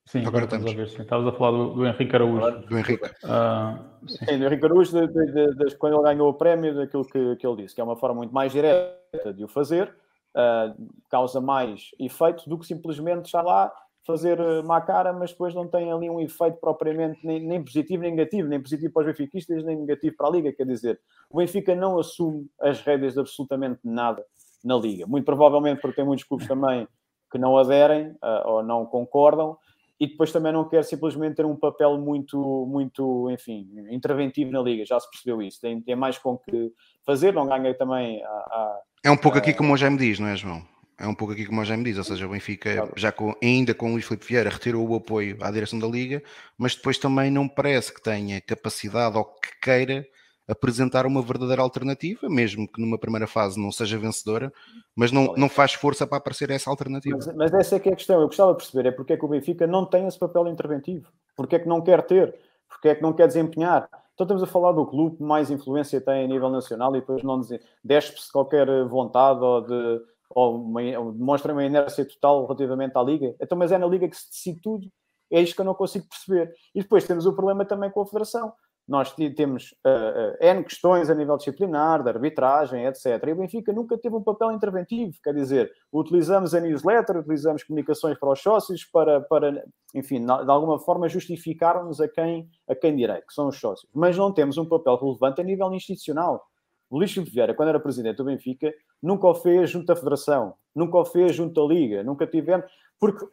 Sim, agora estamos a ver. Sim. Estavas a falar do, do Henrique Araújo. Do Henrique. Uh, sim. sim. do Henrique Araújo, de, de, de, quando ele ganhou o prémio, daquilo que, que ele disse, que é uma forma muito mais direta de o fazer, uh, causa mais efeito do que simplesmente estar lá, fazer ah, má cara, mas depois não tem ali um efeito propriamente nem, nem positivo nem negativo, nem positivo para os benfiquistas, nem negativo para a Liga. Quer dizer, o Benfica não assume as rédeas de absolutamente nada na Liga. Muito provavelmente porque tem muitos clubes também que não aderem uh, ou não concordam, e depois também não quer simplesmente ter um papel muito, muito, enfim, interventivo na liga, já se percebeu isso, tem, tem mais com que fazer, não ganha também a, a É um pouco a, aqui como o Jaime diz, não é João? É um pouco aqui como o Jaime diz, ou seja, o Benfica claro. já com, ainda com o Luís Filipe Vieira retirou o apoio à direção da Liga, mas depois também não parece que tenha capacidade ou que queira apresentar uma verdadeira alternativa, mesmo que numa primeira fase não seja vencedora, mas não, não faz força para aparecer essa alternativa. Mas, mas essa é que é a questão. Eu gostava de perceber é porque é que o Benfica não tem esse papel interventivo, porque é que não quer ter, porque é que não quer desempenhar. Então estamos a falar do clube que mais influência tem a nível nacional e depois não despe-se qualquer vontade ou, de, ou, uma, ou demonstra uma inércia total relativamente à Liga. Então, mas é na Liga que se decide tudo. É isto que eu não consigo perceber. E depois temos o problema também com a Federação nós temos uh, uh, N questões a nível disciplinar, de arbitragem, etc. E o Benfica nunca teve um papel interventivo, quer dizer, utilizamos a newsletter, utilizamos comunicações para os sócios para, para enfim, de alguma forma justificarmos a quem, a quem direi, que são os sócios. Mas não temos um papel relevante a nível institucional. O Luís de Vieira, quando era presidente do Benfica, nunca o fez junto à Federação, nunca o fez junto à Liga, nunca tivemos, porque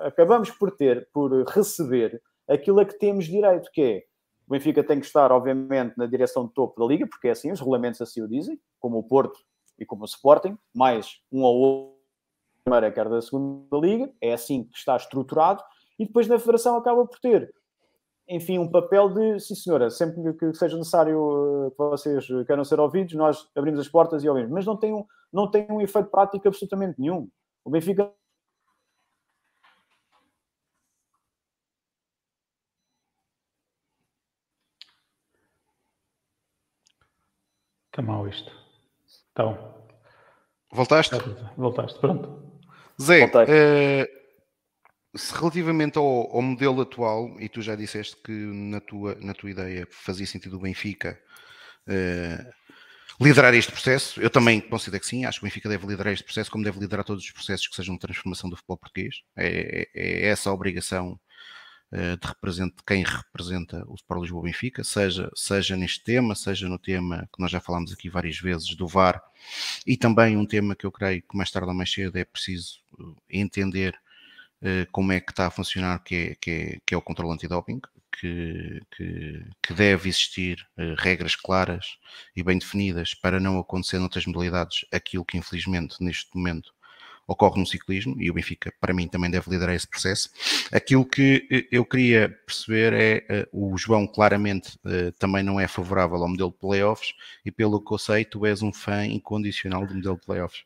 acabamos por ter, por receber aquilo a que temos direito, que é o Benfica tem que estar, obviamente, na direção de topo da Liga, porque é assim, os regulamentos assim o dizem, como o Porto e como o Sporting, mais um ou outro primeira, quer da segunda Liga, é assim que está estruturado, e depois na Federação acaba por ter, enfim, um papel de, sim senhora, sempre que seja necessário eh, que vocês queiram ser ouvidos, nós abrimos as portas e ouvimos, mas não tem um, não tem um efeito prático absolutamente nenhum. O Benfica Está mal isto. Então. Voltaste? Voltaste, pronto. Zé, uh, se relativamente ao, ao, modelo atual, e tu já disseste que na tua, na tua ideia fazia sentido o Benfica uh, liderar este processo, eu também considero que sim, acho que o Benfica deve liderar este processo, como deve liderar todos os processos que sejam de transformação do futebol português. É, é, é essa a obrigação de, represente, quem representa o Sport Lisboa Benfica, seja, seja neste tema, seja no tema que nós já falámos aqui várias vezes do VAR, e também um tema que eu creio que mais tarde ou mais cedo é preciso eh, entender uh, como é que está a funcionar, que é, que é, que é o controle antidoping, que, que, que, deve existir regras claras e bem definidas para não acontecer noutras modalidades aquilo que infelizmente neste momento ocorre no ciclismo e o Benfica para mim também deve liderar esse processo. Aquilo que eh, eu queria perceber é uh, o João claramente uh, também não é favorável ao modelo de playoffs e pelo que eu sei tu és um fã incondicional do modelo de playoffs.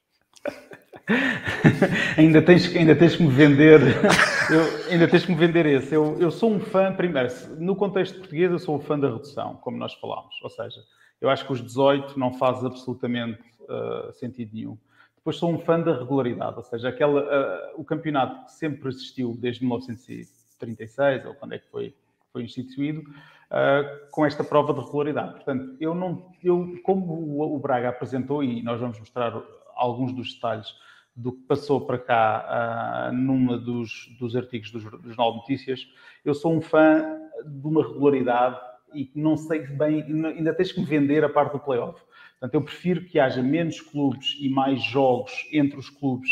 ainda, tens, ainda tens que me vender, eu, ainda tens que me vender esse. Eu, eu sou um fã, primeiro, no contexto português, eu sou um fã da redução, como nós falámos. Ou seja, eu acho que os 18 não faz absolutamente uh, sentido nenhum. Depois sou um fã da regularidade, ou seja, aquela, uh, o campeonato que sempre existiu desde 1936, ou quando é que foi, foi instituído, uh, com esta prova de regularidade. Portanto, eu não, eu, como o, o Braga apresentou, e nós vamos mostrar alguns dos detalhes do que passou para cá uh, numa dos, dos artigos dos, dos Jornal Notícias. Eu sou um fã de uma regularidade e não sei bem, ainda tens que me vender a parte do playoff. Portanto, eu prefiro que haja menos clubes e mais jogos entre os clubes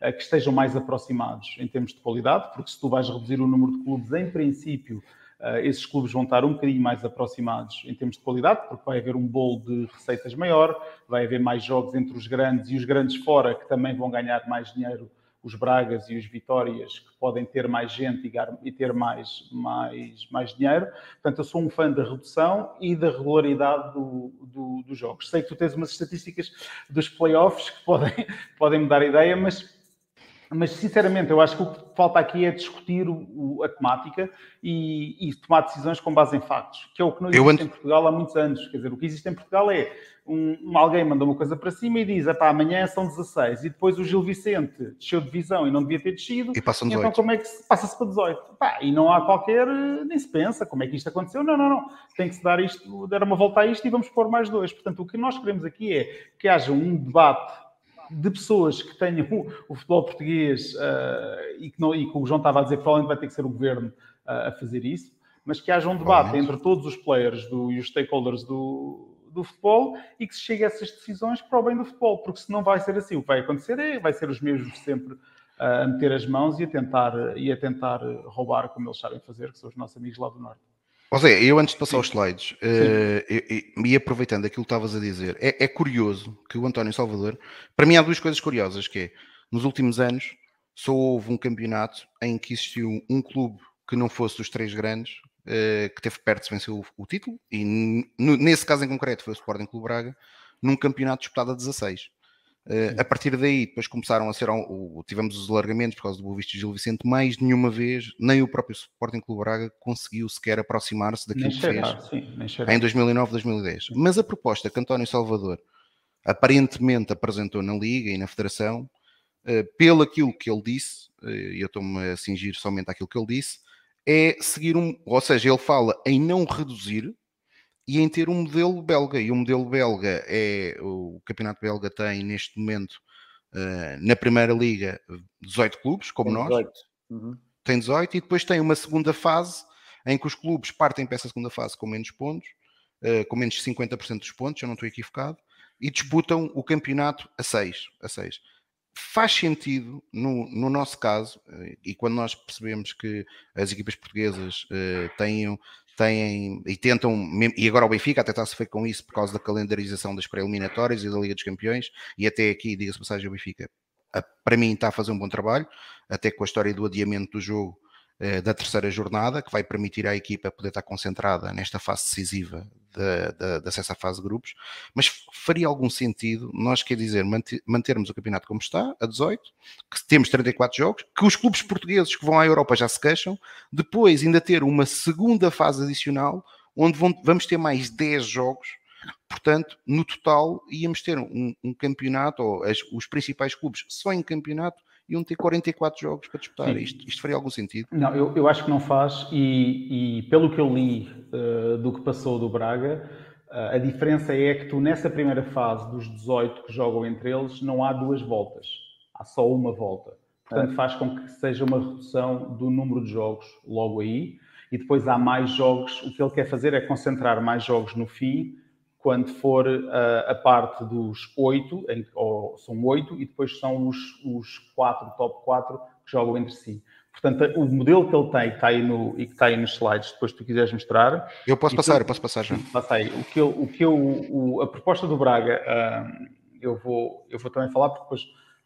uh, que estejam mais aproximados em termos de qualidade, porque se tu vais reduzir o número de clubes, em princípio, uh, esses clubes vão estar um bocadinho mais aproximados em termos de qualidade, porque vai haver um bolo de receitas maior, vai haver mais jogos entre os grandes e os grandes fora, que também vão ganhar mais dinheiro, os Bragas e os Vitórias, que podem ter mais gente e ter mais, mais, mais dinheiro. Portanto, eu sou um fã da redução e da regularidade do, do, dos jogos. Sei que tu tens umas estatísticas dos playoffs que podem, podem me dar ideia, mas mas sinceramente eu acho que o que falta aqui é discutir o, a temática e, e, tomar decisões com base em factos, que é o que não existe ando... em Portugal há muitos anos. Quer dizer, o que existe em Portugal é um, um alguém manda uma coisa para cima e diz: amanhã são 16, e depois o Gil Vicente desceu de divisão e não devia ter descido. E passam 18. Então, como é que se passa-se para 18? Pá, e não há qualquer, nem se pensa como é que isto aconteceu. Não, não, não. Tem que se dar isto, dar uma volta a isto e vamos pôr mais dois. Portanto, o que nós queremos aqui é que haja um debate de pessoas que tenham o, futebol português uh, e, que não, e que o João estava a dizer que provavelmente vai ter que ser o governo uh, a fazer isso, mas que haja um debate entre todos os players do, e os stakeholders do, do futebol e que se chegue a essas decisões para o bem do futebol, porque se não vai ser assim, o que vai acontecer é vai ser os mesmos sempre a meter as mãos e a tentar, e a tentar roubar como eles sabem fazer, que são os nossos amigos lá do Norte. José, eu antes de passar Sim. aos slides, uh, e aproveitando aquilo que estavas a dizer, é, é, curioso que o António Salvador, para mim há duas coisas curiosas, que é, nos últimos anos, só houve um campeonato em que existiu um clube que não fosse dos três grandes, uh, que teve perto de vencer o, o título, e nesse caso em concreto foi o Sporting Clube Braga, num campeonato disputado a 16. Uh, a partir daí, depois começaram a ser. Tivemos os alargamentos por causa do Boa Vista Gil Vicente, mais nenhuma vez, nem o próprio Sporting Clube Braga conseguiu sequer aproximar-se daquilo nem que fez sim, em 2009, 2010. Sim. Mas a proposta que António Salvador aparentemente apresentou na Liga e na Federação, uh, pelo aquilo que ele disse, uh, e eu estou-me a cingir somente àquilo que ele disse, é seguir um. Ou seja, ele fala em não reduzir e em ter um modelo belga. E o modelo belga é. O campeonato belga tem neste momento uh, na primeira liga 18 clubes, como tem nós. 18. Uhum. Tem 18 e depois tem uma segunda fase em que os clubes partem para essa segunda fase com menos pontos, uh, com menos de 50% dos pontos, eu não estou equivocado, e disputam o campeonato a 6. A 6 faz sentido no, no, nosso caso, eh, e quando nós percebemos que as equipas portuguesas uh, têm, têm e tentam, e agora o Benfica até está a sofrer com isso por causa da calendarização das pré-eliminatórias e da Liga dos Campeões, e até aqui, diga-se passagem, o Benfica, para mim, está a fazer um bom trabalho, até com a história do adiamento do jogo da terceira jornada, que vai permitir à equipa poder estar concentrada nesta fase decisiva de, de, de acesso à fase de grupos, mas faria algum sentido nós, quer dizer, mantermos o campeonato como está, a 18, que temos 34 jogos, que os clubes portugueses que vão à Europa já se queixam, depois ainda ter uma segunda fase adicional, onde vão, vamos ter mais 10 jogos. Portanto, no total, íamos ter um, um campeonato, ou as, os principais clubes só em campeonato, iam ter 44 jogos para disputar. Isto, isto, faria algum sentido? Não, eu, eu acho que não faz, e, e pelo que eu li uh, do que passou do Braga, uh, a diferença é que tu, nessa primeira fase dos 18 que jogam entre eles, não há duas voltas, há só uma volta. Portanto, é. faz com que seja uma redução do número de jogos logo aí, e depois há mais jogos. O que ele quer fazer é concentrar mais jogos no fim, quando for uh, a parte dos oito, ou são oito, e depois são os, os quatro, top quatro, que jogam entre si. Portanto, o modelo que ele tem, que está aí no, e que está aí nos slides, depois tu quiseres mostrar. Eu posso passar, eu posso passar já. Passa aí. O que eu, o que eu, o, a proposta do Braga, uh, eu, vou, eu vou também falar, porque depois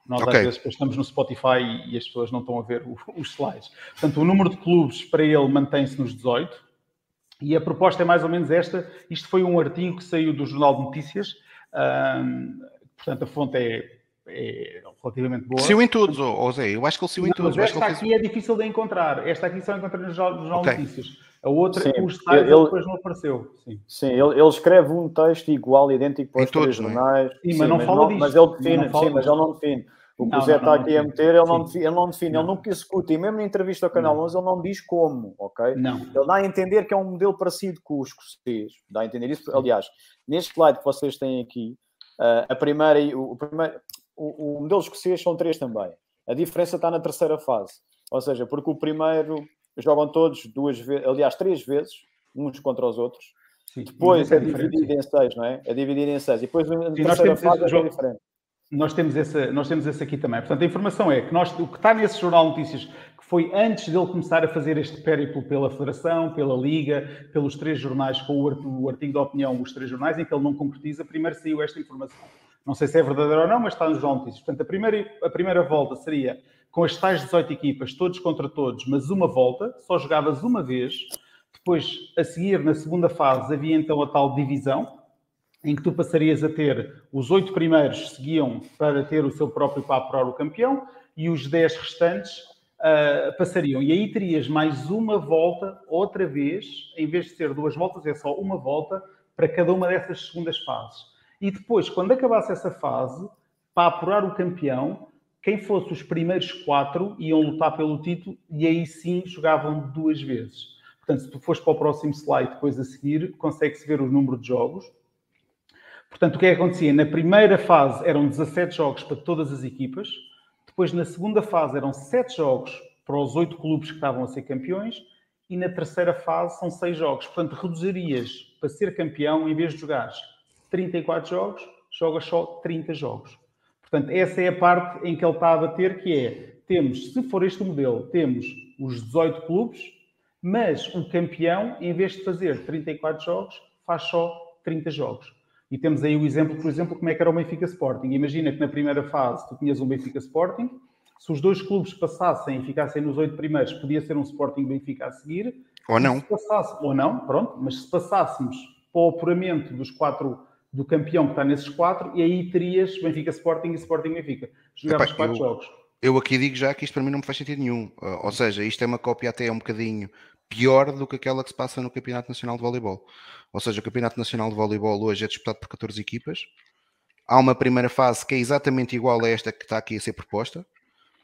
nós okay. às vezes estamos no Spotify e, e, as pessoas não estão a ver o, os slides. Portanto, o número de clubes para ele mantém-se nos 18, e a proposta é mais ou menos esta. Isto foi um artigo que saiu do Jornal de Notícias, um, portanto, a fonte é, é, relativamente boa. Saiu em todos, oh, Zé. Eu acho que ele saiu em todos. Esta aqui fez... é difícil de encontrar. Esta aqui só encontra no Jornal de Notícias. A outra, sim, os sites ele, depois não apareceu. Sim, sim ele, ele, escreve um texto igual, idêntico para os três é? jornais. Sim, sim, mas não fala disso. Mas ele define, sim, mas ele não define. O que não, o Zé está aqui a meter, ele não, define, ele não define, ele nunca executa. E mesmo na entrevista ao Canal 11, ele não diz como, ok? Não. Ele dá a entender que é um modelo parecido com os escocês. Dá a entender isso. Aliás, neste slide que vocês têm aqui, uh, a primeira, o, o, primeiro, o, o modelo escocês são três também. A diferença está na terceira fase. Ou seja, porque o primeiro jogam todos duas vezes, aliás, três vezes, uns contra os outros. Sim, depois é, é dividido em seis, não é? É dividido em seis. E depois na terceira fase é diferente. Nós temos, esse, nós temos esse aqui também. Portanto, a informação é que nós, o que está nesse Jornal Notícias, que foi antes dele começar a fazer este périplo pela Federação, pela Liga, pelos três jornais, com o artigo da opinião, os três jornais, em que ele não concretiza, primeiro saiu esta informação. Não sei se é verdadeiro ou não, mas está no Jornal Notícias. Portanto, a primeira, a primeira volta seria com as tais 18 equipas, todos contra todos, mas uma volta, só jogavas uma vez. Depois, a seguir, na segunda fase, havia então a tal divisão, em que tu passarias a ter os oito primeiros seguiam para ter o seu próprio para apurar o campeão e os dez restantes uh, passariam. E aí terias mais uma volta, outra vez, em vez de ser duas voltas, é só uma volta para cada uma dessas segundas fases. E depois, quando acabasse essa fase, para apurar o campeão, quem fosse os primeiros quatro iam lutar pelo título e aí sim jogavam duas vezes. Portanto, se tu fores para o próximo slide depois a seguir, consegue-se ver o número de jogos. Portanto, o que é que acontecia? Na primeira fase eram 17 jogos para todas as equipas, depois na segunda fase eram 7 jogos para os 8 clubes que estavam a ser campeões, e na terceira fase são 6 jogos. Portanto, reduzirias para ser campeão, em vez de jogares 34 jogos, jogas só 30 jogos. Portanto, essa é a parte em que ele está a bater, que é, temos, se for este o modelo, temos os 18 clubes, mas o campeão, em vez de fazer 34 jogos, faz só 30 jogos. E temos aí o exemplo, por exemplo, como é que era o Benfica Sporting. Imagina que na primeira fase tu tinhas um Benfica Sporting, se os dois clubes passassem e ficassem nos oito primeiros, podia ser um Sporting Benfica a seguir. Ou não. Passasse, ou não, pronto, mas se passássemos para o apuramento dos quatro do campeão que está nesses quatro, e aí terias Benfica Sporting e Sporting Benfica. Jogavas quatro eu, jogos. Eu aqui digo já que isto para mim não me faz sentido nenhum. Ou seja, isto é uma cópia até um bocadinho pior do que aquela que se passa no Campeonato Nacional de Voleibol. Ou seja, o Campeonato Nacional de Voleibol hoje é disputado por 14 equipas. Há uma primeira fase que é exatamente igual a esta que está aqui a ser proposta.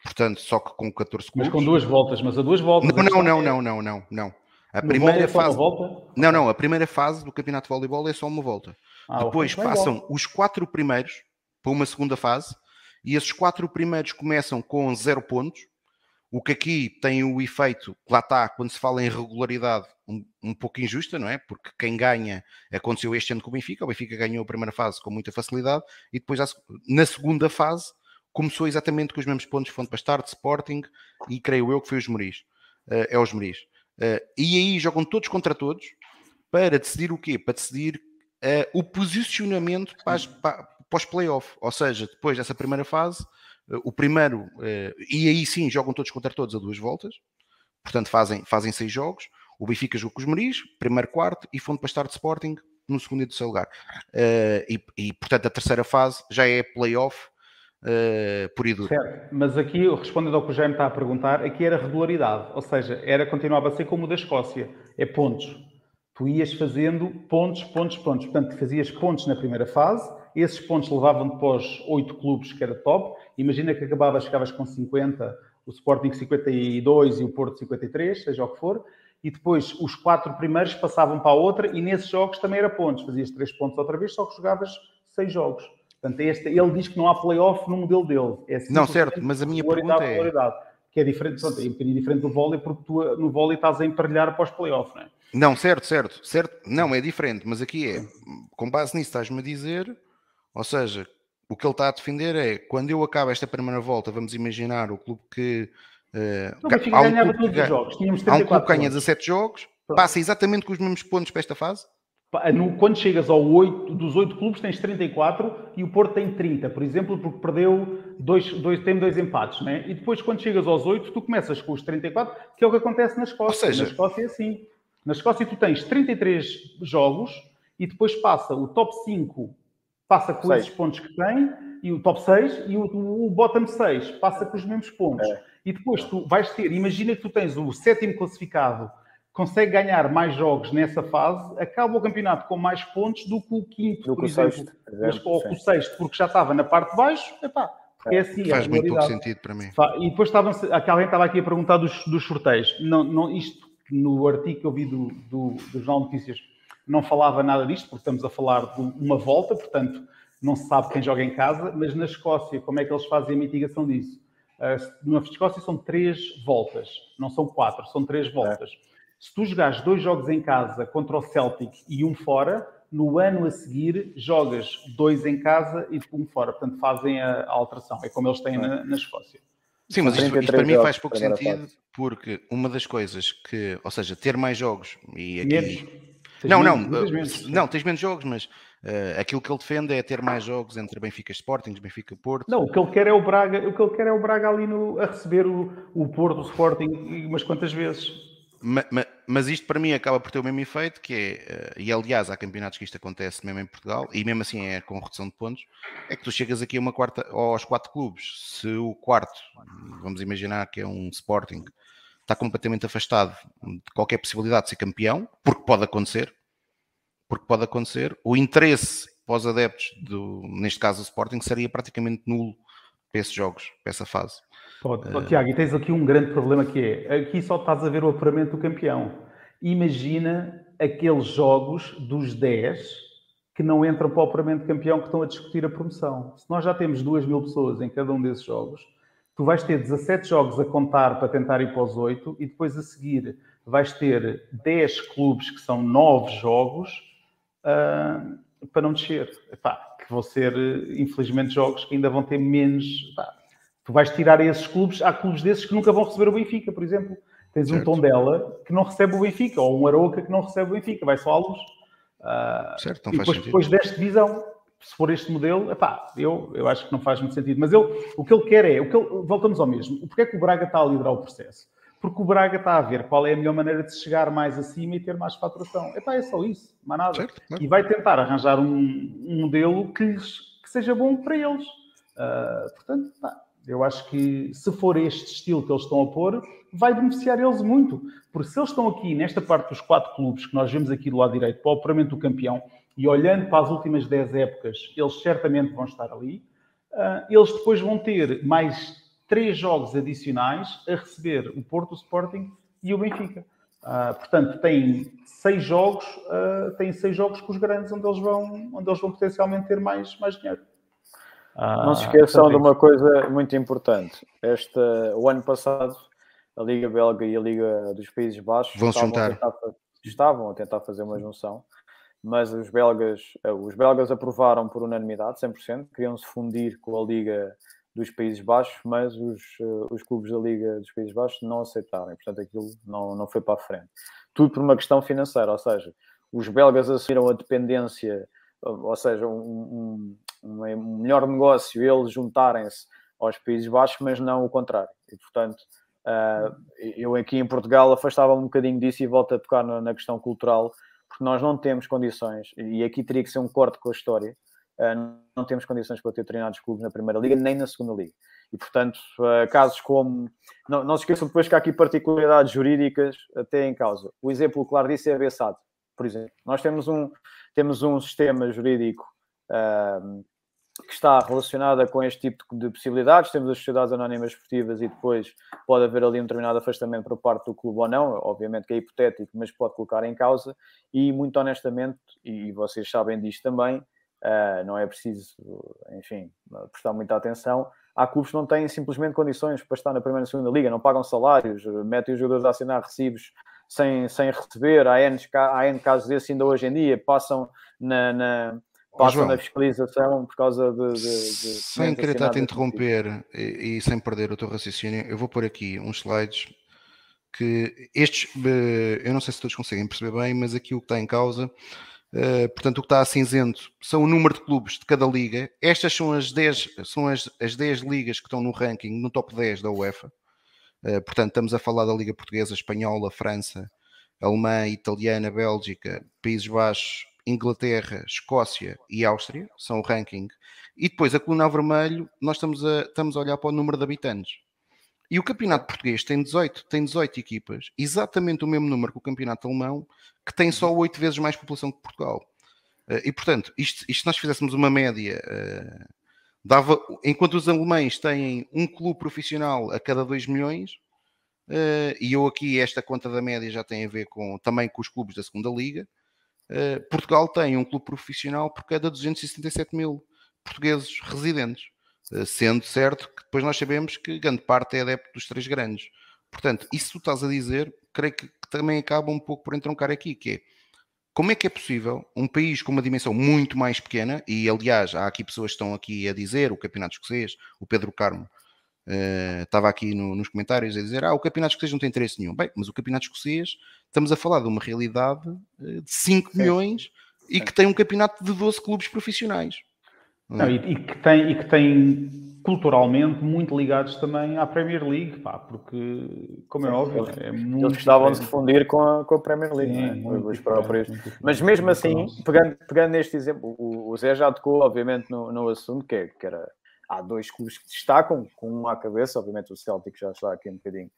Portanto, só que com 14 clubes. Mas com duas voltas, mas a duas voltas. Não, não, não, não, não, não, não. A no primeira fase. Não, não, a primeira fase do Campeonato de Voleibol é só uma volta. Ah, Depois passam os quatro primeiros para uma segunda fase e esses quatro primeiros começam com zero pontos o que aqui tem o efeito, lá está, quando se fala em regularidade, um, um pouco injusta, não é? Porque quem ganha, aconteceu este ano com o Benfica, o Benfica ganhou a primeira fase com muita facilidade e depois na segunda fase começou exatamente com os mesmos pontos, fonte Start, Sporting e creio eu que foi os Moris. Uh, é os Moris. Uh, e aí jogam todos contra todos para decidir o quê? Para decidir uh, o posicionamento para, as, para, para os playoffs. Ou seja, depois dessa primeira fase, o primeiro, eh, e aí sim jogam todos contra todos a duas voltas, portanto fazem, fazem seis jogos. O Benfica jogou com os Meris, primeiro, quarto, e Fonte de Sporting no segundo e terceiro lugar. Eh, e, e, portanto a terceira fase já é playoff uh, por e duro. Certo, mas aqui, respondendo ao que o Jaime está a perguntar, aqui era regularidade, ou seja, era continuava a ser como o da Escócia, é pontos. Tu ias fazendo pontos, pontos, pontos. Portanto, fazias pontos na primeira fase, esses pontos levavam depois oito clubes, que era top. Imagina que acabavas, chegavas com 50, o Sporting 52 e o Porto 53, seja o que for, e depois os quatro primeiros passavam para a outra, e nesses jogos também era pontos. Fazias três pontos outra vez, só que jogavas seis jogos. Portanto, este, ele diz que não há playoff no modelo dele. É não, certo, mas a minha pergunta é... Que é diferente, pronto, é um bocadinho diferente do vôlei, porque tu no vôlei estás a emparelhar para os playoffs, não é? Não, certo, certo, certo. Não, é diferente, mas aqui é, com base nisso estás-me a dizer, ou seja, o que ele está a defender é, quando eu acabo esta primeira volta, vamos imaginar o clube que... Uh, não, há um ganhava todos os jogos, tínhamos Há um clube que ganha 17 jogos, passa exatamente com os mesmos pontos para esta fase? No, quando chegas ao 8, dos 8 clubes tens 34 e o Porto tem 30, por exemplo, porque perdeu dois, dois, tem dois empates, né? E depois, quando chegas aos 8, tu começas com os 34, que é o que acontece na Escócia. Seja... Na Escócia é assim. Na Escócia tu tens 33 jogos e depois passa o top 5 passa com seis. esses pontos que tem, e o top 6 e o, o bottom 6 passa com os mesmos pontos. É. E depois tu vais ter, imagina que tu tens o sétimo classificado consegue ganhar mais jogos nessa fase, acaba o campeonato com mais pontos do que o quinto, do por exemplo, sexto, mas, ou o sexto, porque já estava na parte de baixo, epá, é assim. Faz muito pouco sentido para mim. E depois estava, alguém estava aqui a perguntar dos, dos sorteios. Não, não, isto, no artigo que eu vi do, do, do Jornal Notícias, não falava nada disto, porque estamos a falar de uma volta, portanto, não se sabe quem joga em casa, mas na Escócia, como é que eles fazem a mitigação disso? Uh, na Escócia são três voltas, não são quatro, são três voltas. É. Se tu jogares dois jogos em casa contra o Celtic e um fora, no ano a seguir jogas dois em casa e um fora. Portanto, fazem a, a alteração. É como eles têm na, na Escócia. Sim, mas isto, isto para mim faz pouco sentido, porque uma das coisas que, ou seja, ter mais jogos e aqui. Não, não, menos, não, tens menos jogos, mas uh, aquilo que ele defende é ter mais jogos entre Benfica Sporting, Benfica Porto. Não, o que ele quer é o Braga, o que ele quer é o Braga ali no, a receber o, o Porto, o Sporting umas quantas vezes. Mas, mas, isto para mim acaba por ter o mesmo efeito, que é, eh, e aliás há campeonatos que isto acontece mesmo em Portugal, e mesmo assim é com redução de pontos, é que tu chegas aqui a uma quarta, aos quatro clubes, se o quarto, vamos imaginar que é um Sporting, está completamente afastado de qualquer possibilidade de ser campeão, porque pode acontecer, porque pode acontecer, o interesse para os adeptos, do, neste caso o Sporting, seria praticamente nulo para esses jogos, para essa fase. Uh... Tiago, e tens aqui um grande problema que é, aqui só estás a ver o apuramento do campeão. Imagina aqueles jogos dos 10 que não entram para o apuramento campeão que estão a discutir a promoção. Se nós já temos 2 mil pessoas em cada um desses jogos, tu vais ter 17 jogos a contar para tentar ir para os 8 e depois a seguir vais ter 10 clubes que são 9 jogos uh, para não descer. Epá, que vão ser, infelizmente, jogos que ainda vão ter menos. Epá, Tu vais tirar esses clubes, há clubes desses que nunca vão receber o Benfica, por exemplo. Tens certo. um Tondela que não recebe o Benfica, ou um Aroca que não recebe o Benfica, vai só à luz. Uh, certo, não e depois, depois desta divisão, se for este modelo, epá, eu, eu acho que não faz muito sentido. Mas ele, o que ele quer é, o que ele, voltamos ao mesmo, porquê é que o Braga está a liderar o processo? Porque o Braga está a ver qual é a melhor maneira de chegar mais acima e ter mais faturação. Epá, é só isso, mais nada. Certo, E vai tentar arranjar um, um modelo que, que, seja bom para eles. Uh, portanto, pá, eu acho que se for este estilo que eles estão a pôr, vai beneficiar eles muito. Porque se eles estão aqui nesta parte dos quatro clubes que nós vemos aqui do lado direito, para o operamento do campeão, e olhando para as últimas dez épocas, eles certamente vão estar ali. Uh, eles depois vão ter mais três jogos adicionais a receber o Porto, o Sporting e o Benfica. Uh, portanto, têm seis jogos, uh, têm seis jogos com os grandes onde eles vão, onde eles vão potencialmente ter mais, mais dinheiro. Ah, não se esqueçam de uma coisa muito importante. Esta, o ano passado, a Liga Belga e a Liga dos Países Baixos Vão estavam, a tentar, estavam a tentar fazer uma junção, mas os belgas, eh, os belgas aprovaram por unanimidade, 100%, queriam se fundir com a Liga dos Países Baixos, mas os, eh, os clubes da Liga dos Países Baixos não aceitaram, portanto aquilo não, não foi para a frente. Tudo por uma questão financeira, ou seja, os belgas assumiram a dependência, ou seja, um, um melhor negócio eles juntarem-se aos Países Baixos, mas não o contrário. E, portanto, uh, eu aqui em Portugal afastava um bocadinho disso e volto a tocar na, na, questão cultural, porque nós não temos condições, e aqui teria que ser um corte com a história, uh, não temos condições para ter treinados clubes na Primeira Liga, nem na Segunda Liga. E, portanto, uh, casos como... Não, não se esqueçam depois que há aqui particularidades jurídicas até em causa. O exemplo claro disso é a Bessade, por exemplo. Nós temos um, temos um sistema jurídico uh, que está relacionada com este tipo de possibilidades. Temos as sociedades anónimas esportivas e depois pode haver ali um determinado afastamento por parte do clube ou não. Obviamente que é hipotético, mas pode colocar em causa. E muito honestamente, e vocês sabem disto também, uh, não é preciso, enfim, prestar muita atenção. Há clubes que não têm simplesmente condições para estar na primeira e segunda liga, não pagam salários, metem os jogadores a assinar recibos sem, sem receber. Há N, há N casos desses ainda hoje em dia, passam na, na passam na fiscalização por causa de. de, de sem querer estar a interromper e, e, sem perder o teu raciocínio, eu vou pôr aqui uns slides que estes, eh, eu não sei se todos conseguem perceber bem, mas aqui o que está em causa, uh, portanto, o que está a cinzento são o número de clubes de cada liga. Estas são as 10, são as, as 10 ligas que estão no ranking, no top 10 da UEFA. Uh, portanto, estamos a falar da Liga Portuguesa, Espanhola, França, Alemã, Italiana, Bélgica, Países Baixos, Inglaterra, Escócia e Áustria, são o ranking. E depois a coluna vermelho, nós estamos a, estamos a olhar para o número de habitantes. E o campeonato português tem 18, tem 18 equipas, exatamente o mesmo número que o campeonato alemão, que tem só 8 vezes mais população que Portugal. Eh, e portanto, isto, isto se nós fizéssemos uma média, uh, dava, enquanto os alemães têm um clube profissional a cada 2 milhões, uh, e eu aqui esta conta da média já tem a ver com, também com os clubes da segunda liga, eh, Portugal tem um clube profissional por cada 277 mil portugueses residentes, uh, sendo certo que depois nós sabemos que grande parte é adepto dos três grandes. Portanto, isso tu estás a dizer, creio que, que também acaba um pouco por entroncar aqui, que é como é que é possível um país com uma dimensão muito mais pequena, e aliás, há aqui pessoas que estão aqui a dizer, o Campeonato Escocês, o Pedro Carmo, uh, estava aqui no, nos comentários a dizer, ah, o Campeonato Escocês não tem interesse nenhum. Bem, mas o Campeonato Escocês estamos a falar de uma realidade eh, de 5 Sim. milhões e que tem um campeonato de 12 clubes profissionais. Não, e, e, que tem, e que tem culturalmente muito ligados também à Premier League, pá, porque, como é óbvio, é muito eles gostavam de se fundir com a, com a Premier League, Sim, é? os próprios. Mas mesmo assim, pegando, pegando neste exemplo, o, o Zé já tocou, obviamente, no, no assunto, que, é, que era há dois clubes que destacam, com um à cabeça, obviamente o Celtic já está aqui um bocadinho,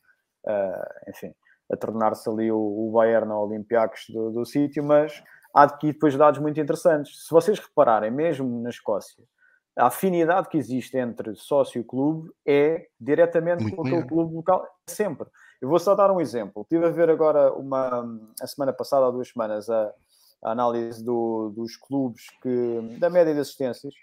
uh, enfim, a tornar-se ali o, o Bayern ou Olympiacos do, do sítio, mas há aqui depois dados muito interessantes. Se vocês repararem, mesmo na Escócia, a afinidade que existe entre sócio e clube é diretamente muito com aquele clube local, sempre. Eu vou só dar um exemplo. Estive a ver agora uma, a semana passada, há duas semanas, a, a análise do, dos clubes que, da média de assistências.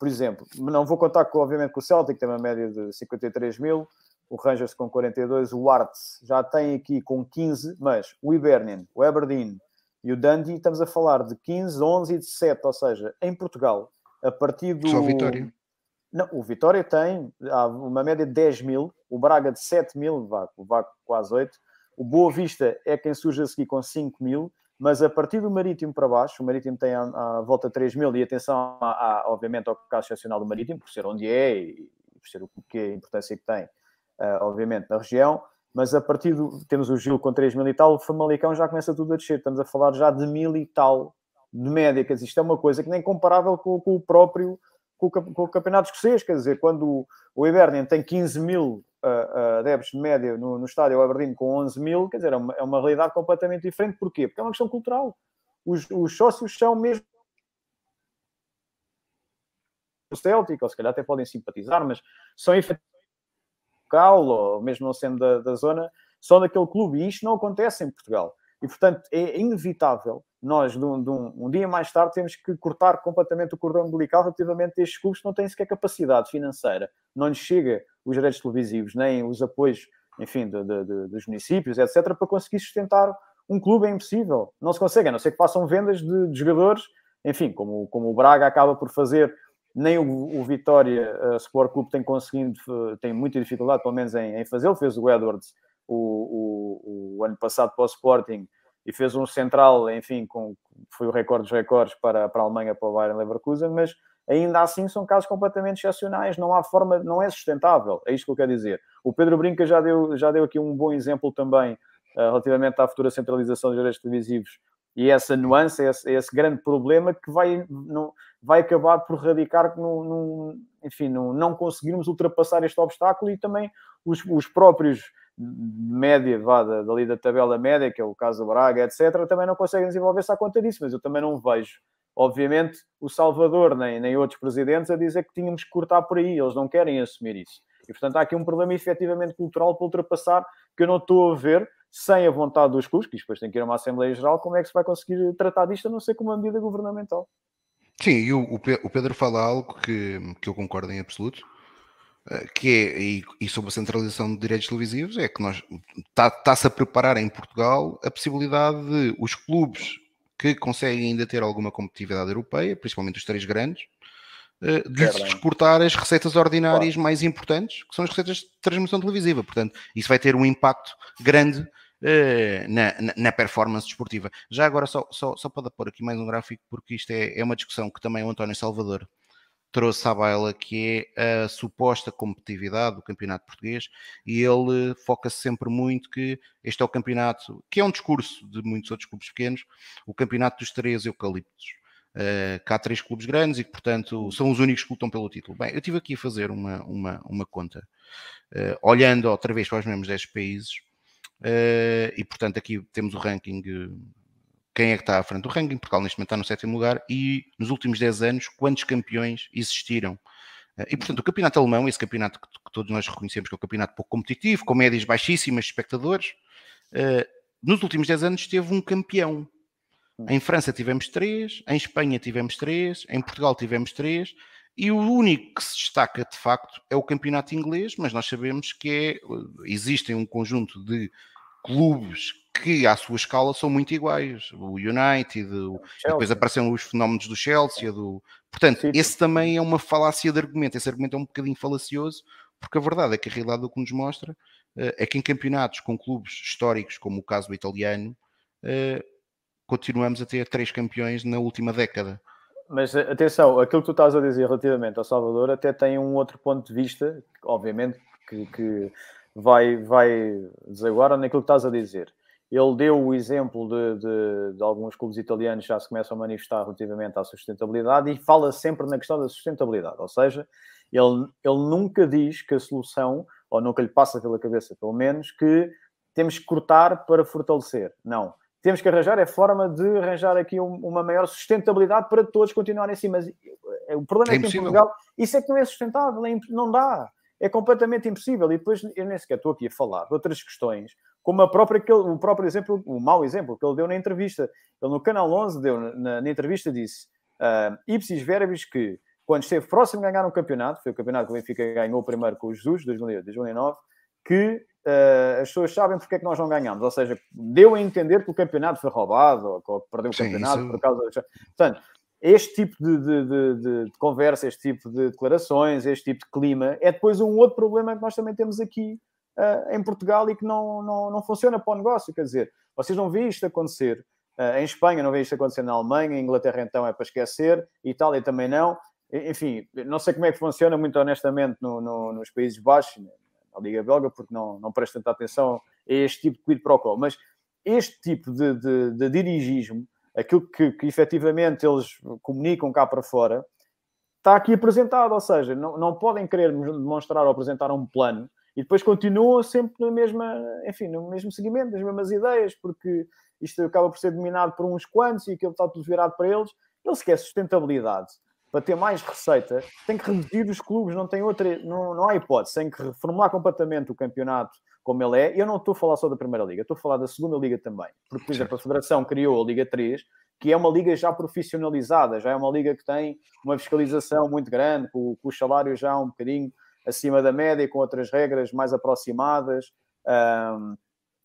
Por exemplo, não vou contar com, obviamente, com o Celtic, tem uma média de 53 mil, o Rangers com 42, o Arts já tem aqui com 15, mas o Hibernian, o Aberdeen e o Dundee, estamos a falar de 15, 11 e 17, ou seja, em Portugal, a partir do... Só Vitória? Não, o Vitória tem uma média de 10 mil, o Braga de 7 mil, vá, vá quase 8, o Boa Vista é quem surge a seguir com 5 mil, mas a partir do Marítimo para baixo, o Marítimo tem à, volta de 3 mil, e atenção, a, a, obviamente, ao caso excepcional do Marítimo, por ser onde é e por ser o que é a importância que tem uh, obviamente, na região, mas a partir do. Temos o Gil com 3 mil e tal, o Famalicão já começa tudo a descer. Estamos a falar já de mil e tal de dizer, isto é uma coisa que nem comparável com, com o próprio. Com o, com o, campeonato escocês, quer dizer, quando o Hibernian tem 15 mil uh, adeptos de média no, no estádio, Aberdeen com 11 mil, quer dizer, é uma, é uma realidade completamente diferente. Porquê? Porque é uma questão cultural. Os, os sócios são mesmo o Celtic, ou se calhar até podem simpatizar, mas são efetivamente local, ou mesmo não sendo da, da zona, são daquele clube. E isto não acontece em Portugal. E, portanto, é inevitável nós, de um, de um, um, dia mais tarde, temos que cortar completamente o cordão umbilical relativamente a estes clubes que não têm sequer capacidade financeira. Não lhes chega os direitos televisivos, nem os apoios, enfim, de, de, de, dos municípios, etc., para conseguir sustentar um clube. É impossível. Não se consegue, a não ser que façam vendas de, jogadores, enfim, como, como o Braga acaba por fazer nem o, o Vitória uh, Sport Clube tem conseguido, tem muita dificuldade, pelo menos, em, em fazê-lo. Fez o Edwards o, o, o, ano passado para o Sporting e fez um central, enfim, com, foi o recorde dos recordes para, para a Alemanha, para o Bayern Leverkusen, mas ainda assim são casos completamente excepcionais, não há forma, não é sustentável, é isto que eu quero dizer. O Pedro Brinca já deu, já deu aqui um bom exemplo também uh, relativamente à futura centralização dos direitos televisivos e essa nuance, esse, esse grande problema que vai, não, vai acabar por radicar no, no enfim, no, não conseguirmos ultrapassar este obstáculo e também os, os próprios média, vá, dali da tabela média, que é o caso do Braga, etc., também não conseguem desenvolver-se à conta disso, mas eu também não vejo, obviamente, o Salvador nem, nem outros presidentes a dizer que tínhamos que cortar por aí, eles não querem assumir isso. E, portanto, há aqui um problema efetivamente cultural para ultrapassar que eu não estou a ver, sem a vontade dos clubes, que depois tem que ir a uma Assembleia Geral, como é que se vai conseguir tratar disto, a não ser com uma medida governamental. Sim, e o, o Pedro fala algo que, que eu concordo em absoluto, eh, que é, e, sobre a centralização de direitos televisivos, é que nós está-se a preparar em Portugal a possibilidade de os clubes que conseguem ainda ter alguma competitividade europeia, principalmente os três grandes, eh, de lhes exportar as receitas ordinárias claro. mais importantes, que são as receitas de transmissão televisiva. Portanto, isso vai ter um impacto grande uh, na, na, performance desportiva. Já agora, só, só, só para pôr aqui mais um gráfico, porque isto é, é uma discussão que também o António Salvador trouxe à baila, que é a suposta competitividade do campeonato português, e ele foca-se sempre muito que este é o campeonato, que é um discurso de muitos outros clubes pequenos, o campeonato dos três eucaliptos. Uh, que há três clubes grandes e que, portanto, são os únicos que lutam pelo título. Bem, eu estive aqui a fazer uma, uma, uma conta, uh, olhando outra vez para os mesmos 10 países, uh, e, portanto, aqui temos o ranking quem é que está à frente do ranking. Portugal neste momento está no sétimo lugar e nos últimos 10 anos quantos campeões existiram. Eh, e portanto o campeonato alemão, esse campeonato que, que todos nós reconhecemos que é um campeonato pouco competitivo, com médias baixíssimas de espectadores, uh, nos últimos 10 anos teve um campeão. Em França tivemos três, em Espanha tivemos três, em Portugal tivemos três, e o único que se destaca de facto é o campeonato inglês, mas nós sabemos que é, eh, existem um conjunto de clubes que à sua escala são muito iguais. O United, o, depois apareceram os fenómenos do Chelsea, do... portanto, Sim. esse também é uma falácia de argumento. Esse argumento é um bocadinho falacioso, porque a verdade é que a realidade do que nos mostra uh, é que em campeonatos com clubes históricos, como o caso do italiano, uh, continuamos a ter três campeões na última década. Mas eh, atenção, aquilo que tu estás a dizer relativamente ao Salvador até tem um outro ponto de vista, obviamente, que, que vai, vai desaguar naquilo que estás a dizer ele deu o exemplo de, de, de, alguns clubes italianos já se começam a manifestar relativamente à sustentabilidade e fala sempre na questão da sustentabilidade, ou seja, ele, ele nunca diz que a solução, ou nunca lhe passa pela cabeça, pelo menos, que temos que cortar para fortalecer. Não. Temos que arranjar é forma de arranjar aqui uma maior sustentabilidade para todos continuarem assim. Mas eh, o problema é, é que em Portugal isso é que não é sustentável, é não dá. É completamente impossível. E depois eu nem sequer estou aqui a falar de outras questões como a própria, o próprio exemplo, o mau exemplo que ele deu na entrevista. Ele no Canal 11 deu, na, na entrevista, disse uh, ipsis verbis que quando esteve próximo de ganhar um campeonato, foi o campeonato que o Benfica ganhou primeiro com o Jesus, 2008, 2009, que uh, as pessoas sabem porque é que nós não ganhamos. Ou seja, deu a entender que o campeonato foi roubado, ou que perdeu o Sim, campeonato isso... por causa... De... Portanto, este tipo de, de, de, de, conversa, este tipo de declarações, este tipo de clima, é depois um outro problema que nós também temos aqui uh, em Portugal e que não, não, não funciona para o negócio. Quer dizer, vocês não veem isto acontecer uh, em Espanha, não veem isto acontecer na Alemanha, em Inglaterra então é para esquecer, Itália também não. Enfim, não sei como é que funciona, muito honestamente, no, no, nos Países Baixos, na Liga Belga, porque não, não presto tanta atenção a este tipo de quid pro quo. Mas este tipo de, de, de dirigismo, aquilo que, que efetivamente eles comunicam cá para fora, está aqui apresentado, ou seja, não, não podem querer demonstrar ou apresentar um plano e depois continuam sempre na mesma, enfim, no mesmo seguimento, nas mesmas ideias, porque isto acaba por ser dominado por uns quantos e aquilo está tudo virado para eles. Ele se quer sustentabilidade para ter mais receita, tem que reduzir os clubes, não tem outra, não, não há hipótese, tem que reformular completamente o campeonato como ele é. Eu não estou a falar só da Primeira Liga, estou a falar da Segunda Liga também. Porque, por exemplo, a Federação criou a Liga 3, que é uma liga já profissionalizada, já é uma liga que tem uma fiscalização muito grande, com, com os salários já um bocadinho acima da média, com outras regras mais aproximadas, um,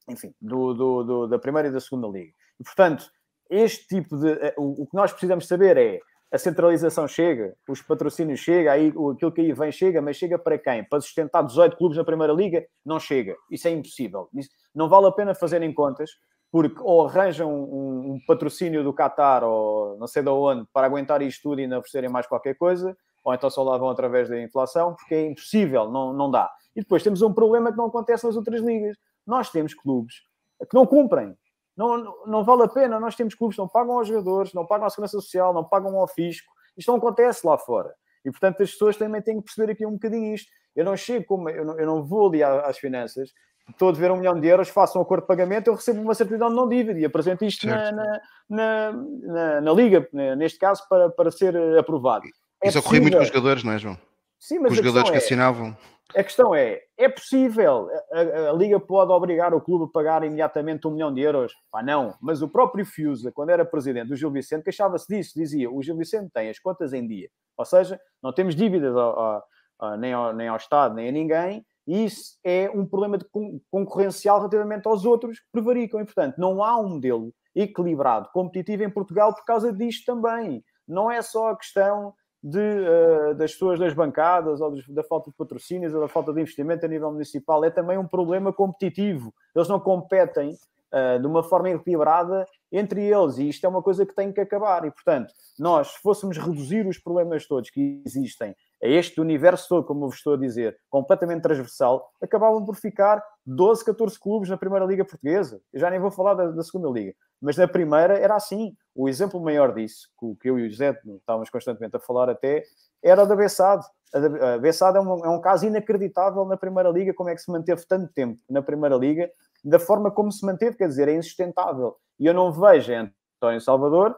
enfim, do, do, do, da primeira e da segunda liga. E, portanto, este tipo de. Eh, o, o, que nós precisamos saber é a centralização chega, os patrocínios chegam, aí, aquilo que aí vem chega, mas chega para quem? Para sustentar 18 clubes na primeira liga? Não chega. Isso é impossível. Isso, não vale a pena fazerem contas, porque ou arranjam um, um patrocínio do Qatar ou não sei de onde para aguentar isto tudo e ainda oferecerem mais qualquer coisa, ou então só lá vão através da inflação, porque é impossível, não, não dá. E depois temos um problema que não acontece nas outras ligas. Nós temos clubes que não cumprem. Não, não, não vale a pena. Nós temos clubes que não pagam aos jogadores, não pagam à segurança social, não pagam ao fisco. Isto não acontece lá fora. E, portanto, as pessoas também têm que perceber aqui um bocadinho isto. Eu não chego como... Eu não, eu não vou ali às finanças estou a dever um milhão de euros, faço um acordo de pagamento, eu recebo uma certidão de não dívida e apresento isto na, na, na, na, na Liga, neste caso, para, para ser aprovado. É Isso ocorria muito com os jogadores, não é, João? Sim, mas com os jogadores que é, assinavam. A questão é, é possível, a, a, a, Liga pode obrigar o clube a pagar imediatamente um milhão de euros? Pá, não. Mas o próprio Fiusa, quando era presidente do Gil Vicente, queixava-se disso. Dizia, o Gil Vicente tem as contas em dia. Ou seja, não temos dívidas ao, ao, nem, ao, nem ao Estado, nem a ninguém. E isso é um problema de concorrencial relativamente aos outros que prevaricam. E, portanto, não há um modelo equilibrado, competitivo em Portugal por causa disto também. Não é só a questão de, uh, das pessoas das bancadas ou da falta de patrocínios ou da falta de investimento a nível municipal. É também um problema competitivo. Eles não competem uh, de uma forma equilibrada entre eles e isto é uma coisa que tem que acabar. E, portanto, nós, se fôssemos reduzir os problemas todos que existem a este universo todo, como vos estou a dizer, completamente transversal, acabavam por ficar 12, 14 clubes na Primeira Liga Portuguesa. Eu já nem vou falar da, da Segunda Liga. Mas na primeira era assim. O exemplo maior disso, que eu e o José estávamos constantemente a falar até, era o da Bessade. A Bessade é um, é um caso inacreditável na Primeira Liga, como é que se manteve tanto tempo na Primeira Liga, da forma como se manteve, quer dizer, é insustentável. E eu não vejo António Salvador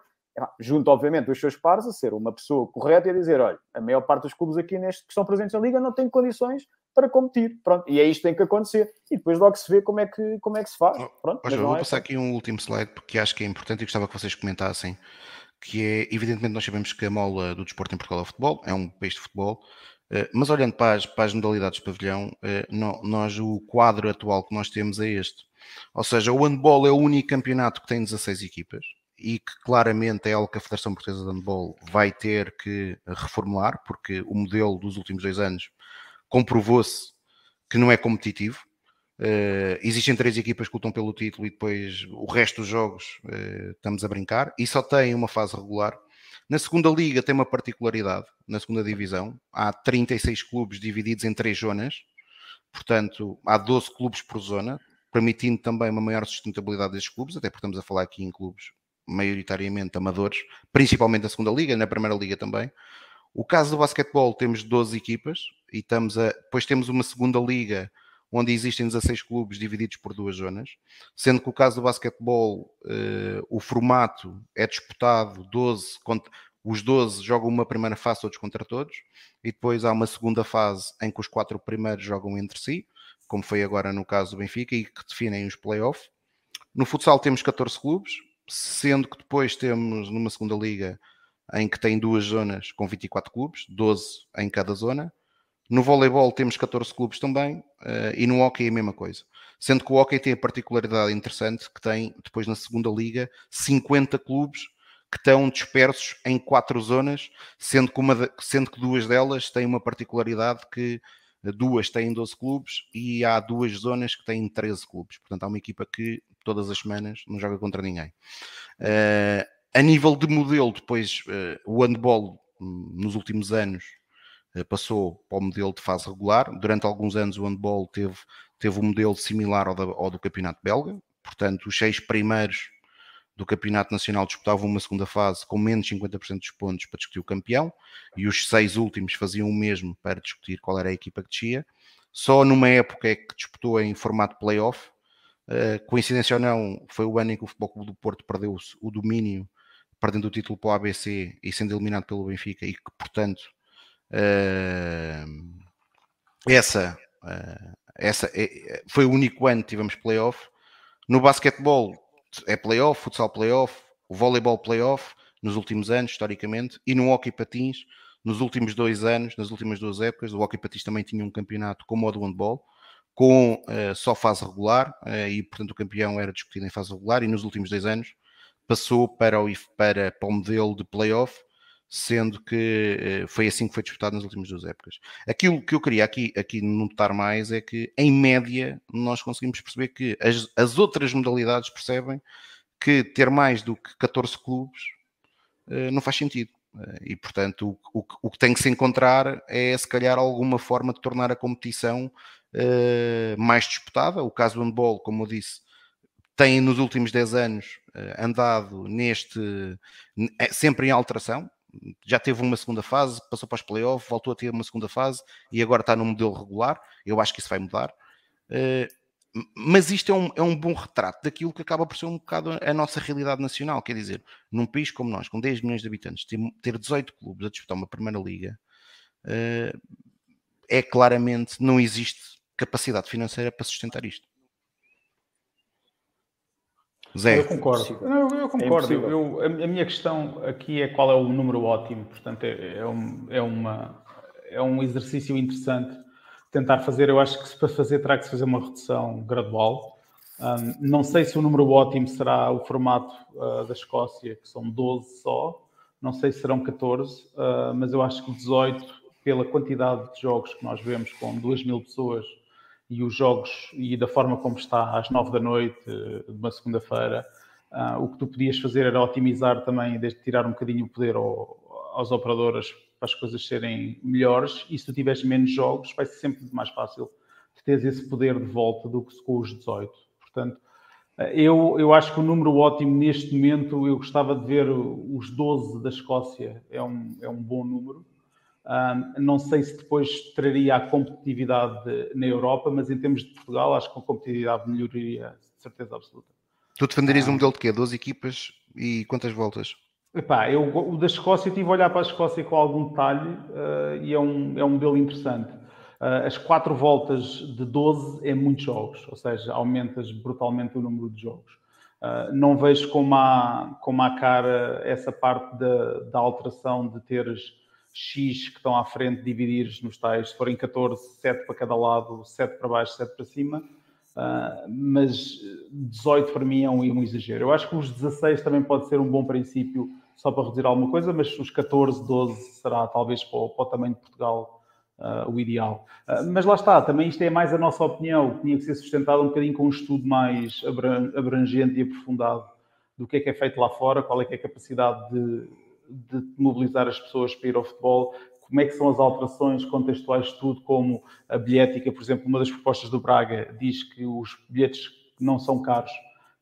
junto, obviamente, os seus pares, a ser uma pessoa correta e a dizer: olha, a maior parte dos clubes aqui neste, que estão presentes na Liga não têm condições para competir. Pronto, e é isto que tem que acontecer. E depois logo se vê como é que, como é que se faz. Pronto, mas vou é passar aqui um último slide porque acho que é importante e gostava que vocês comentassem. Que é, evidentemente, nós sabemos que a mola do desporto em Portugal é o futebol, é um país de futebol, eh, mas olhando para as, para as modalidades de pavilhão, eh, nós, o quadro atual que nós temos é este. Ou seja, o handball é o único campeonato que tem 16 equipas e que claramente é algo que a Federação Portuguesa de Handball vai ter que reformular, porque o modelo dos últimos dois anos comprovou-se que não é competitivo. Uh, existem três equipas que lutam pelo título e depois o resto dos jogos uh, estamos a brincar e só tem uma fase regular. Na segunda liga tem uma particularidade, na segunda divisão, há 36 clubes divididos em três zonas, portanto há 12 clubes por zona, permitindo também uma maior sustentabilidade desses clubes, até porque estamos a falar aqui em clubes maioritariamente amadores, principalmente na segunda liga, na primeira liga também. O caso do basquetebol temos 12 equipas e estamos a, depois temos uma segunda liga onde existem 16 clubes divididos por duas zonas, sendo que o caso do basquetebol eh, o formato é disputado 12 contra, os 12 jogam uma primeira fase todos contra todos e depois há uma segunda fase em que os quatro primeiros jogam entre si, como foi agora no caso do Benfica e que definem os playoffs. No futsal temos 14 clubes, sendo que depois temos numa segunda liga em que tem duas zonas com 24 clubes, 12 em cada zona. No voleibol temos 14 clubes também uh, e no hockey é a mesma coisa. Sendo que o hockey tem a particularidade interessante que tem depois na segunda liga 50 clubes que estão dispersos em quatro zonas, sendo que, uma sendo que duas delas têm uma particularidade que duas têm 12 clubes e há duas zonas que têm 13 clubes. Portanto, há uma equipa que todas as semanas não joga contra ninguém. Uh, a nível de modelo, depois uh, o handball hum, nos últimos anos uh, passou para o modelo de fase regular. Durante alguns anos o handball teve, teve um modelo similar ao, da, ao do campeonato belga. Portanto, os seis primeiros do Campeonato Nacional disputavam uma segunda fase com menos de 50% dos pontos para discutir o campeão e os seis últimos faziam o mesmo para discutir qual era a equipa que descia. Só numa época é que disputou em formato playoff. Uh, coincidência ou não, foi o ano em que o Futebol Clube do Porto perdeu o domínio, perdendo o título para o ABC e sendo eliminado pelo Benfica, e que, portanto, uh, essa, uh, essa é, foi o único ano que tivemos playoff. No basquetebol, é playoff, futsal playoff, o voleibol playoff nos últimos anos, historicamente, e no hockey patins, nos últimos dois anos, nas últimas duas épocas, o hockey patins também tinha um campeonato como o do handball, com uh, só fase regular, uh, e portanto o campeão era discutido em fase regular, e nos últimos dois anos passou para o, para, para o modelo de playoff, sendo que uh, foi assim que foi disputado nas últimas duas épocas. Aquilo que eu queria aqui, aqui notar mais é que, em média, nós conseguimos perceber que as, as outras modalidades percebem que ter mais do que 14 clubes não faz sentido. E, portanto, o, o, o, que tem que se encontrar é, se calhar, alguma forma de tornar a competição mais disputada. O caso do handball, como eu disse, tem nos últimos 10 anos andado neste sempre em alteração, já teve uma segunda fase, passou para os playoffs, voltou a ter uma segunda fase e agora está no modelo regular. Eu acho que isso vai mudar. Uh, mas isto é um, é um bom retrato daquilo que acaba por ser um bocado a nossa realidade nacional. Quer dizer, num país como nós, com 10 milhões de habitantes, ter 18 clubes a disputar uma primeira liga é claramente, não existe capacidade financeira para sustentar isto. Zé. Eu concordo. Eu, eu concordo. É eu, a minha questão aqui é qual é o número ótimo. Portanto, é, é, um, é, uma, é um exercício interessante tentar fazer. Eu acho que se para fazer terá que se fazer uma redução gradual. Um, não sei se o número ótimo será o formato uh, da Escócia, que são 12 só. Não sei se serão 14, uh, ah, mas eu acho que 18, pela quantidade de jogos que nós vemos com 2 mil pessoas e os jogos e da forma como está às 9 da noite de uma segunda-feira, uh, o que tu podias fazer era otimizar também, desde tirar um bocadinho o poder ao, aos operadores para as coisas serem melhores e se tu tiveres menos jogos vai ser sempre mais fácil de teres esse poder de volta do que com os 18. Portanto, eu, eu acho que o número ótimo neste momento, eu gostava de ver os 12 da Escócia, é um, é um bom número. Um, não sei se depois traria a competitividade na Europa, mas em termos de Portugal, acho que a competitividade melhoraria, de certeza absoluta. Tu defenderias um modelo de quê? 12 equipas e quantas voltas? Epá, eu, o da Escócia, eu tive a olhar para a Escócia com algum detalhe uh, e é um, é um modelo interessante. Uh, as quatro voltas de 12 é muitos jogos, ou seja, aumentas brutalmente o número de jogos. Uh, não vejo como há, como há cara essa parte da, da alteração de teres X que estão à frente, dividires nos tais, se forem 14, 7 para cada lado, 7 para baixo, 7 para cima. Uh, mas 18 para mim é um, é um, exagero. Eu acho que os 16 também pode ser um bom princípio só para reduzir alguma coisa, mas os 14, 12 será talvez para o, para o tamanho de Portugal uh, o ideal. Uh, mas lá está, também isto é mais a nossa opinião, tinha que ser sustentado um bocadinho com um estudo mais abrangente e aprofundado do que é que é feito lá fora, qual é que é a capacidade de, de mobilizar as pessoas para ir ao futebol, como é que são as alterações contextuais de tudo, como a bilhética, por exemplo, uma das propostas do Braga diz que os bilhetes não são caros,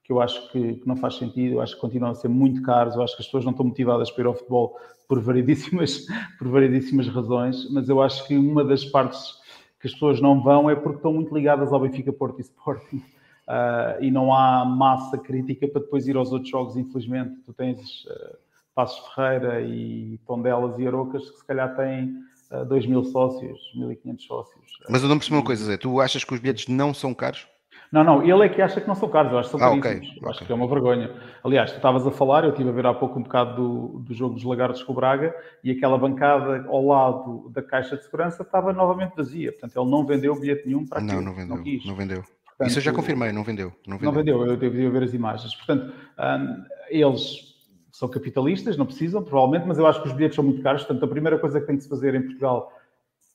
que eu acho que, que, não faz sentido, eu acho que continuam a ser muito caros, eu acho que as pessoas não estão motivadas para ir ao futebol por variedíssimas, por variedíssimas razões, mas eu acho que uma das partes que as pessoas não vão é porque estão muito ligadas ao Benfica, Porto e Sporting. Uh, e não há massa crítica para depois ir aos outros jogos, infelizmente. Tu tens uh, Passos Ferreira e Tondelas e Arocas que se calhar têm uh, 2 mil sócios, 1.500 sócios. Mas eu não percebi uma coisa, Zé. Tu achas que os bilhetes não são caros? Não, não, ele é que acha que não são caros, eu acho que são ah, caríssimos. Okay, acho okay. que é uma vergonha. Aliás, tu estavas a falar, eu estive a ver há pouco um bocado do, do jogo dos Lagartos com o Braga e aquela bancada ao lado da caixa de segurança estava novamente vazia. Portanto, ele não vendeu bilhete nenhum para aquilo. Não, não vendeu. Não, quis. não vendeu. Portanto, Isso eu já confirmei, não vendeu. Não vendeu, não vendeu eu devo ver as imagens. Portanto, um, eles são capitalistas, não precisam, provavelmente, mas eu acho que os bilhetes são muito caros. Portanto, a primeira coisa que tem que se fazer em Portugal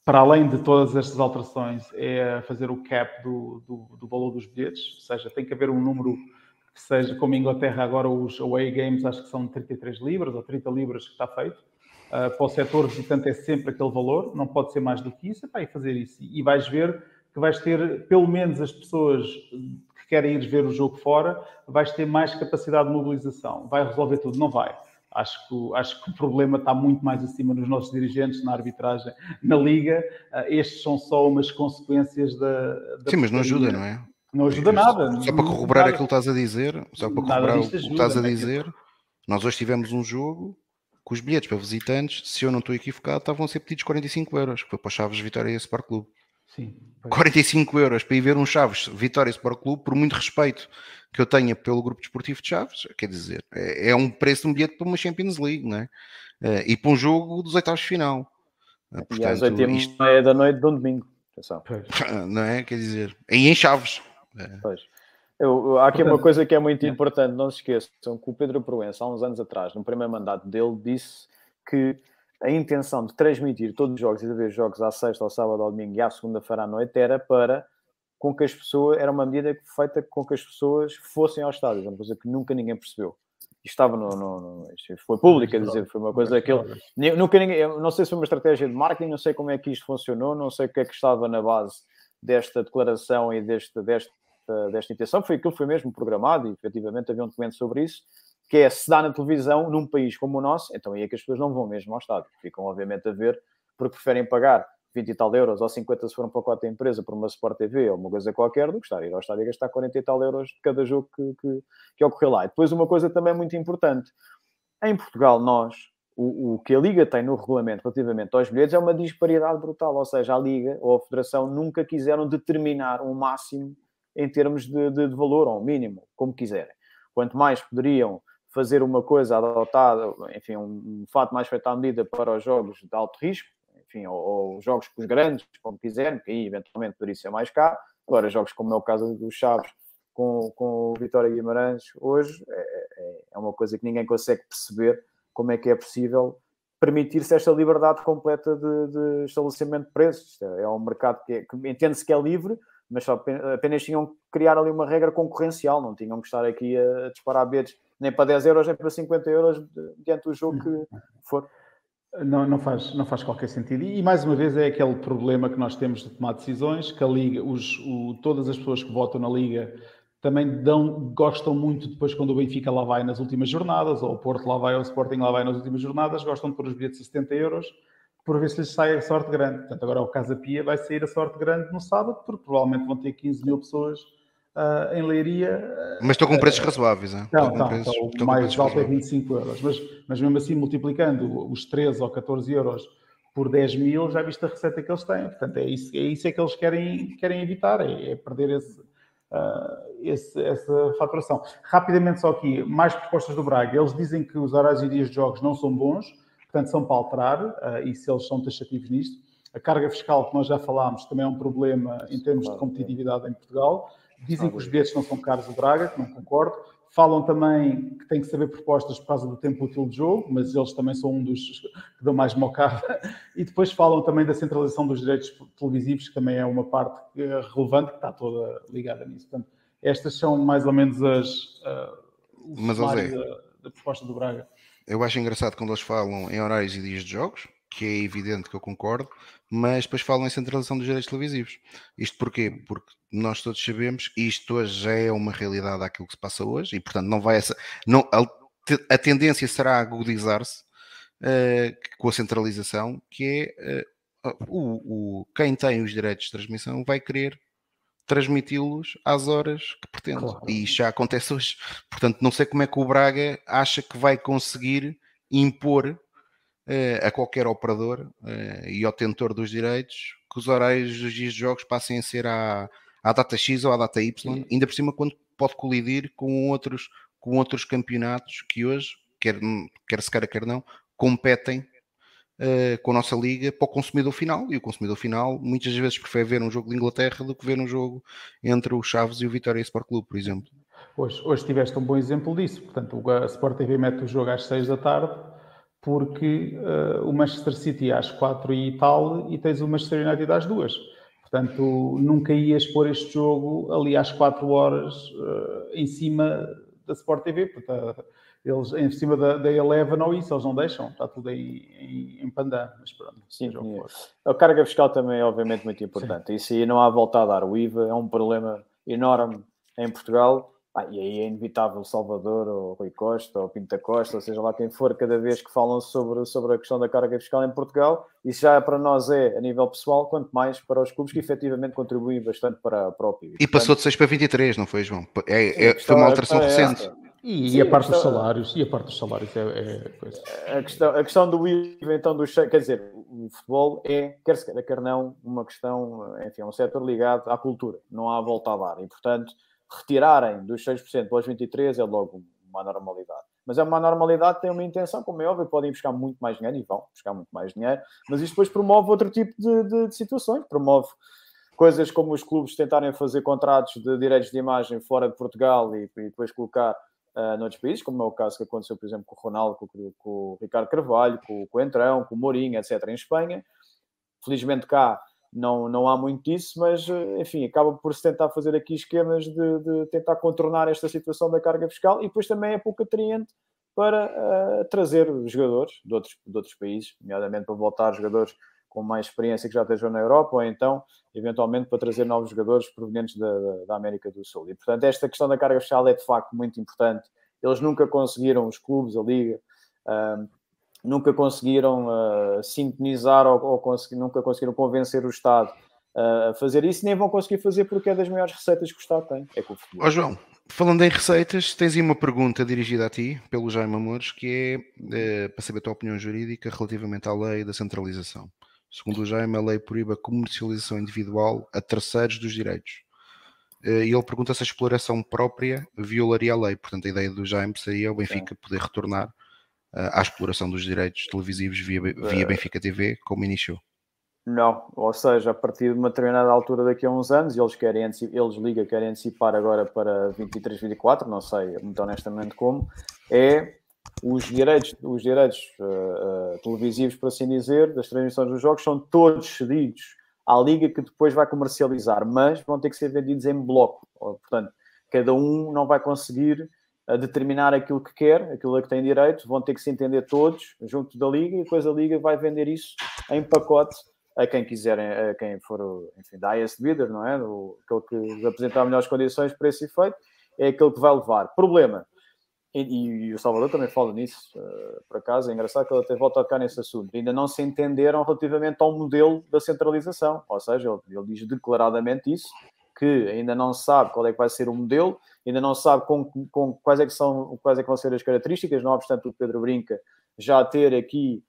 para além de todas estas alterações, é fazer o cap do, do, do, valor dos bilhetes, ou seja, tem que haver um número que seja, como em Inglaterra agora os away games acho que são 33 libras ou 30 libras que está feito, uh, para o setor visitante é sempre aquele valor, não pode ser mais do que isso, e fazer isso. E vais ver que vais ter, pelo menos as pessoas querem ir ver o jogo fora, vais ter mais capacidade de mobilização. Vai resolver tudo? Não vai. Acho que, acho que o problema está muito mais acima dos nossos dirigentes, na arbitragem, na Liga. Uh, estes são só umas consequências da. da Sim, mas não ajuda, não é? Não ajuda nada. Só para corroborar aquilo que estás a dizer, só para corroborar o que estás a dizer, nós hoje tivemos um jogo com os bilhetes para visitantes, se eu não estou equivocado, estavam a ser pedidos 45 euros, que foi para Chaves Vitória e Sport Clube. Sim. 45 euros para ir ver um Chaves Vitória Sport Clube, por muito respeito que eu tenha pelo grupo desportivo de Chaves, quer dizer, é, é um preço de um bilhete para uma Champions League, não é? Uh, e para um jogo dos oitavos de final. Uh, portanto, e às 8 isto... é da noite de um domingo, atenção. Não é? Quer dizer, aí em Chaves. Pois. Eu, há aqui uma coisa que é muito importante, não se esqueçam que o Pedro Proença, há uns anos atrás, no primeiro mandato dele, disse que a intenção de transmitir todos os jogos e de ver jogos à sexta, ao sábado, ao domingo e à segunda-feira à noite era para com que as pessoas, era uma medida feita com que as pessoas fossem ao estádio, uma coisa que nunca ninguém percebeu. Estava no, no, no foi público, quer dizer, foi uma coisa que ele, nunca ninguém, não sei se foi uma estratégia de marketing, não sei como é que isto funcionou, não sei o que é que estava na base desta declaração e deste, desta, desta intenção, foi aquilo que foi mesmo programado e efetivamente havia um documento sobre isso, que é se dá na televisão num país como o nosso, então aí é que as pessoas não vão mesmo ao estádio, ficam obviamente a ver porque preferem pagar 20 e tal euros, ou 50 se for um pacote da empresa por uma Sport TV ou uma coisa qualquer, do que estar a ir ao estádio a gastar 40 e tal euros de cada jogo que, que, que ocorreu lá. E depois uma coisa também muito importante. Em Portugal, nós, o, o, que a Liga tem no regulamento relativamente aos bilhetes é uma disparidade brutal. Ou seja, a Liga ou a Federação nunca quiseram determinar um máximo em termos de, de, de valor, ou um mínimo, como quiserem. Quanto mais poderiam fazer uma coisa adotada, enfim, um, fato mais feito à medida para os jogos de alto risco, enfim, ou, ou jogos com os grandes, como quiserem, que aí eventualmente poderia ser mais caro. Agora, jogos como é o caso dos Chaves com, com o Vitória Guimarães hoje, é, é, é uma coisa que ninguém consegue perceber como é que é possível permitir-se esta liberdade completa de, de, estabelecimento de preços. É um mercado que, é, que entende-se que é livre, mas só apenas tinham que criar ali uma regra concorrencial, não tinham que estar aqui a disparar bilhetes nem para 10 euros, nem para 50 euros diante do jogo que for. Não, não, faz, não faz qualquer sentido. E, mais uma vez é aquele problema que nós temos de tomar decisões, que a Liga, os, o, todas as pessoas que votam na Liga também dão, gostam muito depois quando o Benfica lá vai nas últimas jornadas, ou o Porto lá vai, ou o Sporting lá vai nas últimas jornadas, gostam de pôr os bilhetes a 70 euros, por ver se lhes sai a sorte grande. Portanto, agora o Casa Pia vai sair a sorte grande no sábado, porque provavelmente vão ter 15 mil pessoas uh, em Leiria. Uh, mas estão com preços razoáveis, hein? Não, não, preços, então, o mais alto é 25 euros. Mas, mas mesmo assim, multiplicando os 13 ou 14 euros por 10 mil, já viste a receita que eles têm. Portanto, é isso, é isso é que eles querem, querem evitar, é, é perder esse, uh, esse, essa faturação. Rapidamente só aqui, mais propostas do Braga. Eles dizem que os horários e dias de jogos não são bons, portanto são para alterar, uh, e se eles são taxativos nisto. A carga fiscal, que nós já falámos, também é um problema em termos de competitividade em Portugal. Dizem que os bilhetes não são caros do Braga, que não concordo. Falam também que tem que saber propostas por causa do tempo útil de jogo, mas eles também são um dos que dão mais mocada. E depois falam também da centralização dos direitos televisivos, que também é uma parte eh, relevante que está toda ligada nisso. Portanto, estas são mais ou menos as, uh, mas, da, da proposta do Braga. Eu acho engraçado quando eles falam em horários e dias de jogos, que é evidente que eu concordo, mas depois falam em centralização dos direitos televisivos. Isto porquê? Porque nós todos sabemos que isto hoje já é uma realidade aquilo que se passa hoje e, portanto, não vai essa. Não, a, a tendência será agudizar-se uh, com a centralização, que é uh, o, o, quem tem os direitos de transmissão vai querer transmiti-los às horas que pretende. Claro. E isto já acontece hoje. Portanto, não sei como é que o Braga acha que vai conseguir impor a qualquer operador e ao tentor dos direitos que os horários dos dias de jogos passem a ser à, à data X ou à data Y, Sim. ainda por cima quando pode colidir com outros, com outros campeonatos que hoje, quer, quer se queira, quer não, competem uh, com a nossa liga para o consumidor final. E o consumidor final muitas vezes prefere ver um jogo de Inglaterra do que ver um jogo entre o Chaves e o Vitória Sport Clube, por exemplo. Hoje, hoje tiveste um bom exemplo disso. Portanto, a Sport TV mete o jogo às 6 da tarde porque uh, o Manchester City às 4 e tal e tens o Manchester United às 2 Portanto, nunca ias pôr este jogo ali às 4 horas uh, em cima da Sport TV, porque uh, eles em cima da, da Eleven ou isso, eles não deixam, está tudo aí em, em pandan, mas pronto. Sim, a carga fiscal também é obviamente muito importante. Sim. Isso aí não há volta a dar. O IVA é um problema enorme em Portugal ah, e aí é inevitável Salvador, ou Rui Costa, ou Pinta Costa, ou seja lá quem for, cada vez que falam sobre, sobre a questão da carga fiscal em Portugal, isso já para nós é a nível pessoal, quanto mais para os clubes que efetivamente contribuem bastante para, para o PIB. E passou de 6 para 23, não foi, João? É, é, foi uma alteração é recente. E, Sim, e, a parte questão, dos salários, e a parte dos salários é, é coisa. A questão, a questão do IVA, então, do quer dizer, o futebol é, quer se quer, quer não, uma questão, enfim, é um setor ligado à cultura, não há volta a dar, e portanto retirarem dos 6% para os 23% é logo uma normalidade. Mas é uma normalidade, tem uma intenção, como é óbvio, podem buscar muito mais dinheiro e vão buscar muito mais dinheiro, mas isto depois promove outro tipo de, de, de situações, promove coisas como os clubes tentarem fazer contratos de direitos de imagem fora de Portugal e, e depois colocar uh, noutros países, como é o caso que aconteceu, por exemplo, com o Ronaldo, com, com o Ricardo Carvalho, com, com o Entrão, com o Mourinho, etc., em Espanha. Felizmente cá não, não há muito disso, mas enfim, acaba por se tentar fazer aqui esquemas de, de tentar contornar esta situação da carga fiscal e depois também é pouco atraente para uh, trazer jogadores de outros, de outros países, nomeadamente para voltar jogadores com mais experiência que já estejam na Europa, ou então, eventualmente, para trazer novos jogadores provenientes da, da, da América do Sul. E, portanto, esta questão da carga fiscal é de facto muito importante. Eles nunca conseguiram, os clubes, a Liga, uh, nunca conseguiram uh, sintonizar ou, ou consegui, nunca conseguiram convencer o Estado uh, a fazer isso, nem vão conseguir fazer porque é das maiores receitas que o Estado tem. É com o futebol. Ó João, falando em receitas, tens aí uma pergunta dirigida a ti, pelo Jaime Amores, que é uh, para saber a tua opinião jurídica relativamente à lei da centralização. Segundo o Jaime, a lei proíbe a comercialização individual a terceiros dos direitos. E ele pergunta se a exploração própria violaria a lei. Portanto, a ideia do Jaime seria o Benfica poder retornar à exploração dos direitos televisivos via, via Benfica TV, como iniciou? Não, ou seja, a partir de uma determinada altura daqui a uns anos, eles querem eles Liga querem antecipar agora para 23, 24, não sei muito honestamente como, é os direitos, os direitos uh, uh, televisivos, por assim dizer, das transmissões dos jogos são todos cedidos à Liga que depois vai comercializar, mas vão ter que ser vendidos em bloco. Portanto, cada um não vai conseguir a determinar aquilo que quer, aquilo a que tem direito, vão ter que se entender todos junto da Liga e depois a Liga vai vender isso em pacote a quem quiserem, a quem for, enfim, da highest bidder, não é? O, aquele que apresentar melhores condições para esse efeito, é aquele que vai levar. Problema, e, e, o Salvador também fala nisso, uh, por acaso, é engraçado que ele até volta a tocar nesse assunto. Ainda não se entenderam relativamente ao modelo da centralização, ou seja, ele, ele diz declaradamente isso, que ainda não sabe qual é que vai ser o modelo, ainda não sabe com, com quais, é que são, quais é que vão ser as características, não obstante o Pedro Brinca já ter aqui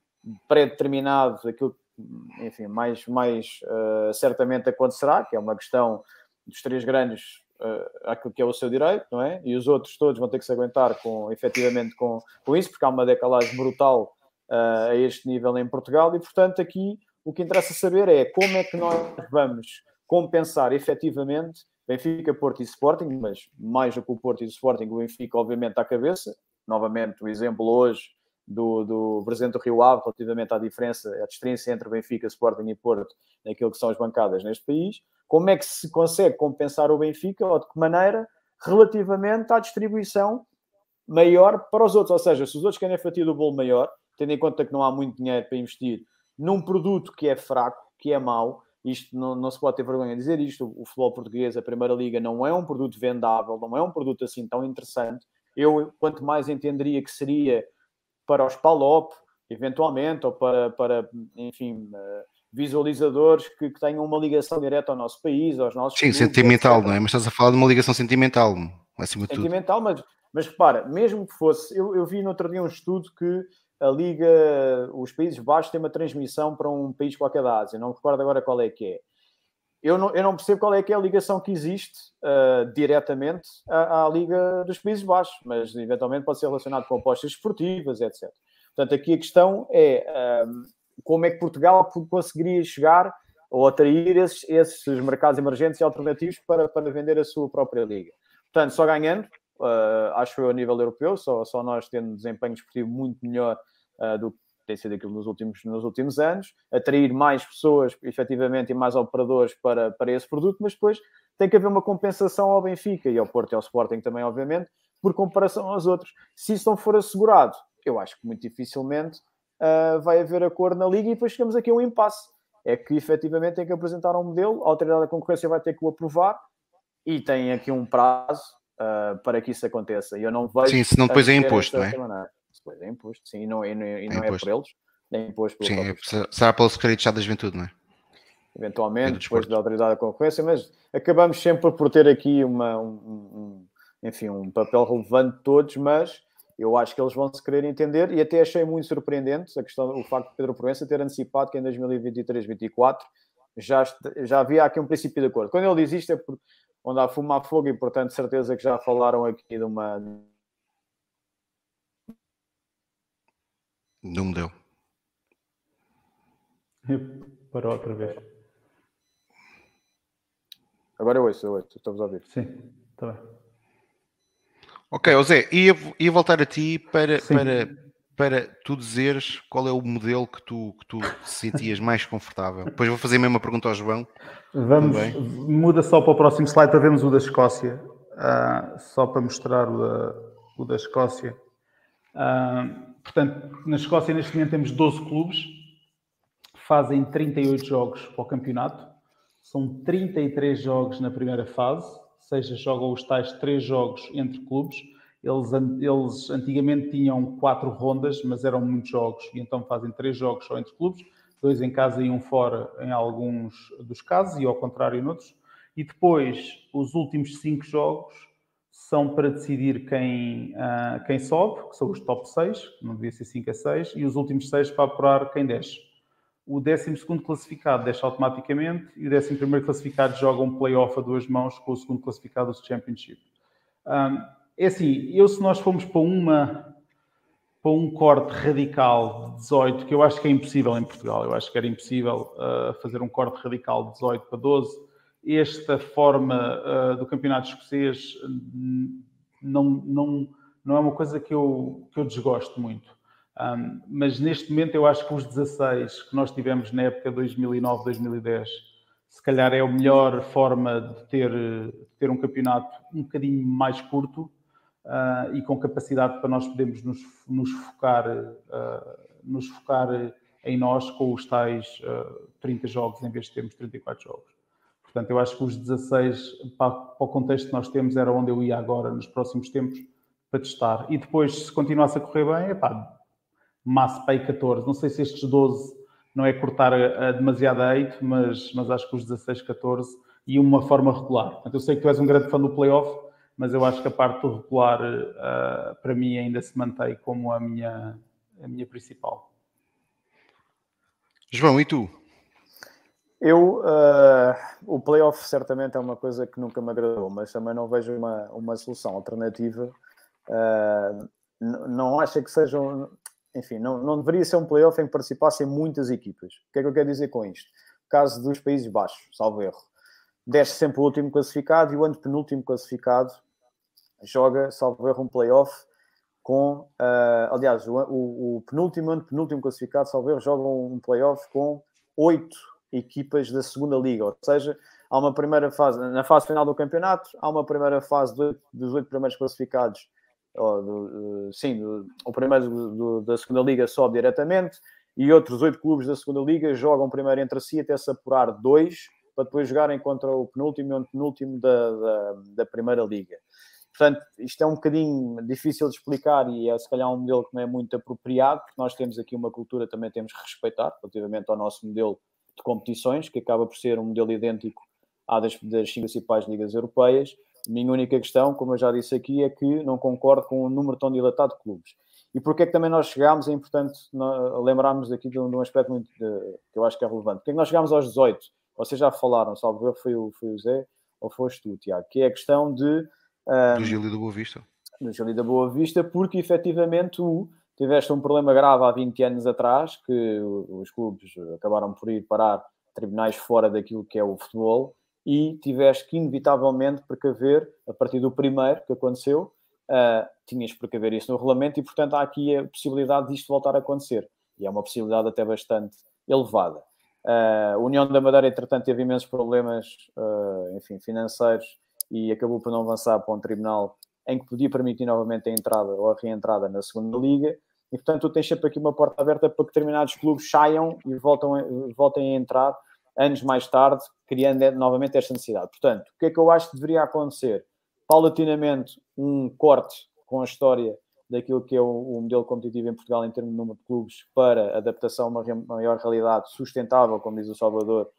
pré-determinado aquilo que, enfim, mais, mais uh, certamente acontecerá, que é uma questão dos três grandes uh, aquilo que é o seu direito, não é? E os outros todos vão ter que se aguentar com, efetivamente com, com isso, porque há uma decalagem brutal uh, a este nível em Portugal e, portanto, aqui o que interessa saber é como é que nós vamos compensar efetivamente Benfica, Porto e Sporting, mas mais do que o Porto e o Sporting, o Benfica, obviamente, à cabeça. Novamente, o exemplo hoje do, do presidente do Rio Ave relativamente à diferença, à distância entre Benfica, Sporting e Porto naquilo que são as bancadas neste país. Como é que se consegue compensar o Benfica ou de que maneira relativamente à distribuição maior para os outros? Ou seja, se os outros querem a fatia do bolo maior, tendo em conta que não há muito dinheiro para investir num produto que é fraco, que é mau, isto não, não se pode ter vergonha de dizer isto. O futebol português, a Primeira Liga, não é um produto vendável, não é um produto assim tão interessante. Eu, quanto mais entenderia que seria para os PALOP, eventualmente, ou para, para enfim, eh, visualizadores que, que, tenham uma ligação direta ao nosso país, aos nossos. Sim, sentimental, etc. não é? Mas estás a falar de uma ligação sentimental, acima de Sentimental, tudo. mas, mas repara, mesmo que fosse. Eu, eu vi no outro dia um estudo que a Liga, os Países Baixos têm uma transmissão para um país qualquer da Ásia, não recordo agora qual é que é. Eu não, eu não percebo qual é que é a ligação que existe uh, diretamente à, à, Liga dos Países Baixos, mas eventualmente pode ser relacionado com apostas esportivas, etc. Portanto, aqui a questão é um, como é que Portugal conseguiria chegar ou atrair esses, esses mercados emergentes e alternativos para, para vender a sua própria liga. Portanto, só ganhando, uh, acho eu, a nível europeu, só, só nós tendo desempenho esportivo muito melhor uh, do que tem sido aquilo nos últimos, nos últimos anos, atrair mais pessoas, efetivamente, e mais operadores para, para esse produto, mas depois tem que haver uma compensação ao Benfica e ao Porto e ao Sporting também, obviamente, por comparação aos outros. Se isso não for assegurado, eu acho que muito dificilmente uh, vai haver acordo na Liga e depois chegamos aqui a um impasse. É que efetivamente tem que apresentar um modelo, a Autoridade da Concorrência vai ter que o aprovar e tem aqui um prazo uh, para que isso aconteça. E eu não vejo. Sim, se não depois é imposto, não é? Maneira. Depois é imposto, sim, e não, e não, e não é, é por eles, é imposto pelo Sim, próprio. será pelo Estado da Juventude, não é? Eventualmente, depois da autoridade da concorrência, mas acabamos sempre por ter aqui uma, um, um, enfim, um papel relevante de todos, mas eu acho que eles vão se querer entender e até achei muito surpreendente a questão, o facto de Pedro Proença ter antecipado que em 2023-24 já, já havia aqui um princípio de acordo. Quando ele diz isto é por, onde há fumo há fogo e portanto certeza que já falaram aqui de uma Não me deu. Parou outra vez. Agora eu ouço, eu ouço, estamos a ouvir. Sim, está bem. Ok, José, ia, ia voltar a ti para, para, para tu dizeres qual é o modelo que tu, que tu sentias mais confortável. Depois vou fazer a mesma pergunta ao João. Vamos, também. muda só para o próximo slide para vermos o da Escócia, uh, só para mostrar o da, o da Escócia. Uh, Portanto, na Escócia neste momento temos 12 clubes, fazem 38 jogos para o campeonato, são 33 jogos na primeira fase, ou seja, jogam os tais 3 jogos entre clubes, Eles, eles antigamente tinham quatro rondas, mas eram muitos jogos, e então fazem três jogos só entre clubes, dois em casa e um fora em alguns dos casos, e ao contrário noutros. E depois, os últimos cinco jogos são para decidir quem, uh, quem sobe, que são os top 6, não devia ser 5 a 6, e os últimos 6 para apurar quem desce. O 12 classificado desce automaticamente e o 11 classificado joga um playoff a duas mãos com o segundo classificado do Championship. Um, é assim, eu se nós formos para uma para um corte radical de 18, que eu acho que é impossível em Portugal, eu acho que era impossível uh, fazer um corte radical de 18 para 12, esta forma uh, do campeonato escocês não, não, não é uma coisa que eu, que eu desgosto muito. Um, mas neste momento eu acho que os 16 que nós tivemos na época 2009-2010 se calhar é a melhor forma de ter, de ter um campeonato um bocadinho mais curto uh, e com capacidade para nós podermos nos, nos focar, uh, nos focar em nós com os tais uh, 30 jogos em vez de termos 34 jogos. Portanto, eu acho que os 16, para, para o contexto que nós temos, era onde eu ia agora nos próximos tempos para testar. E depois, se continuasse a correr bem, epá, massa para aí 14. Não sei se estes 12 não é cortar a, a demasiado a 8, mas, mas acho que os 16, 14 e uma forma regular. Portanto, eu sei que tu és um grande fã do playoff, mas eu acho que a parte do regular, uh, para mim, ainda se mantém como a minha, a minha principal. João, e tu? Eu, uh, o playoff certamente é uma coisa que nunca me agradou, mas também não vejo uma, uma solução alternativa. Uh, não acho que sejam, enfim, não, não deveria ser um playoff em que participassem muitas equipas. O que é que eu quero dizer com isto? Caso dos Países Baixos, salvo erro. Desce sempre o último classificado e o antepenúltimo classificado joga, salvo erro, um playoff com, uh, aliás, o, o, o penúltimo antepenúltimo classificado, salvo erro, jogam um playoff com oito equipas da segunda liga, ou seja, há uma primeira fase, na fase final do campeonato, há uma primeira fase do, dos oito primeiros classificados, do, sim, do, o primeiro do, da segunda liga sobe diretamente, e outros oito clubes da segunda liga jogam primeiro entre si até se apurar dois, para depois jogarem contra o penúltimo e o penúltimo da, da, da primeira liga. Portanto, isto é um bocadinho difícil de explicar e é se calhar um modelo que não é muito apropriado, porque nós temos aqui uma cultura também temos que respeitar relativamente ao nosso modelo de competições, que acaba por ser um modelo idêntico à das, das principais ligas europeias. Minha única questão, como eu já disse aqui, é que não concordo com o número tão dilatado de clubes. E porque é que também nós chegámos, é importante lembrarmos aqui de um, de um aspecto muito de, que eu acho que é relevante. Porque é que nós chegámos aos 18? Vocês já falaram, salvo eu, foi o, foi o Zé ou foste tu, Tiago, que é a questão de... Um, do Gil e da Boa Vista. Do Gil e da Boa Vista, porque efetivamente o tiveste um problema grave há 20 anos atrás, que os clubes acabaram por ir parar tribunais fora daquilo que é o futebol, e tiveste que, inevitavelmente, precaver, a partir do primeiro que aconteceu, uh, tinhas que precaver isso no regulamento, e, portanto, há aqui a possibilidade disto voltar a acontecer. E é uma possibilidade até bastante elevada. Uh, a União da Madeira, entretanto, teve imensos problemas, uh, enfim, financeiros, e acabou por não avançar para um tribunal em que podia permitir novamente a entrada ou a reentrada na segunda liga. E, portanto, tu tens sempre aqui uma porta aberta para que determinados clubes saiam e voltam, voltem a entrar anos mais tarde, criando novamente esta necessidade. Portanto, o que é que eu acho que deveria acontecer? Paulatinamente, um corte com a história daquilo que é o, o, modelo competitivo em Portugal em termos de número de clubes para adaptação a uma maior realidade sustentável, como diz o Salvador,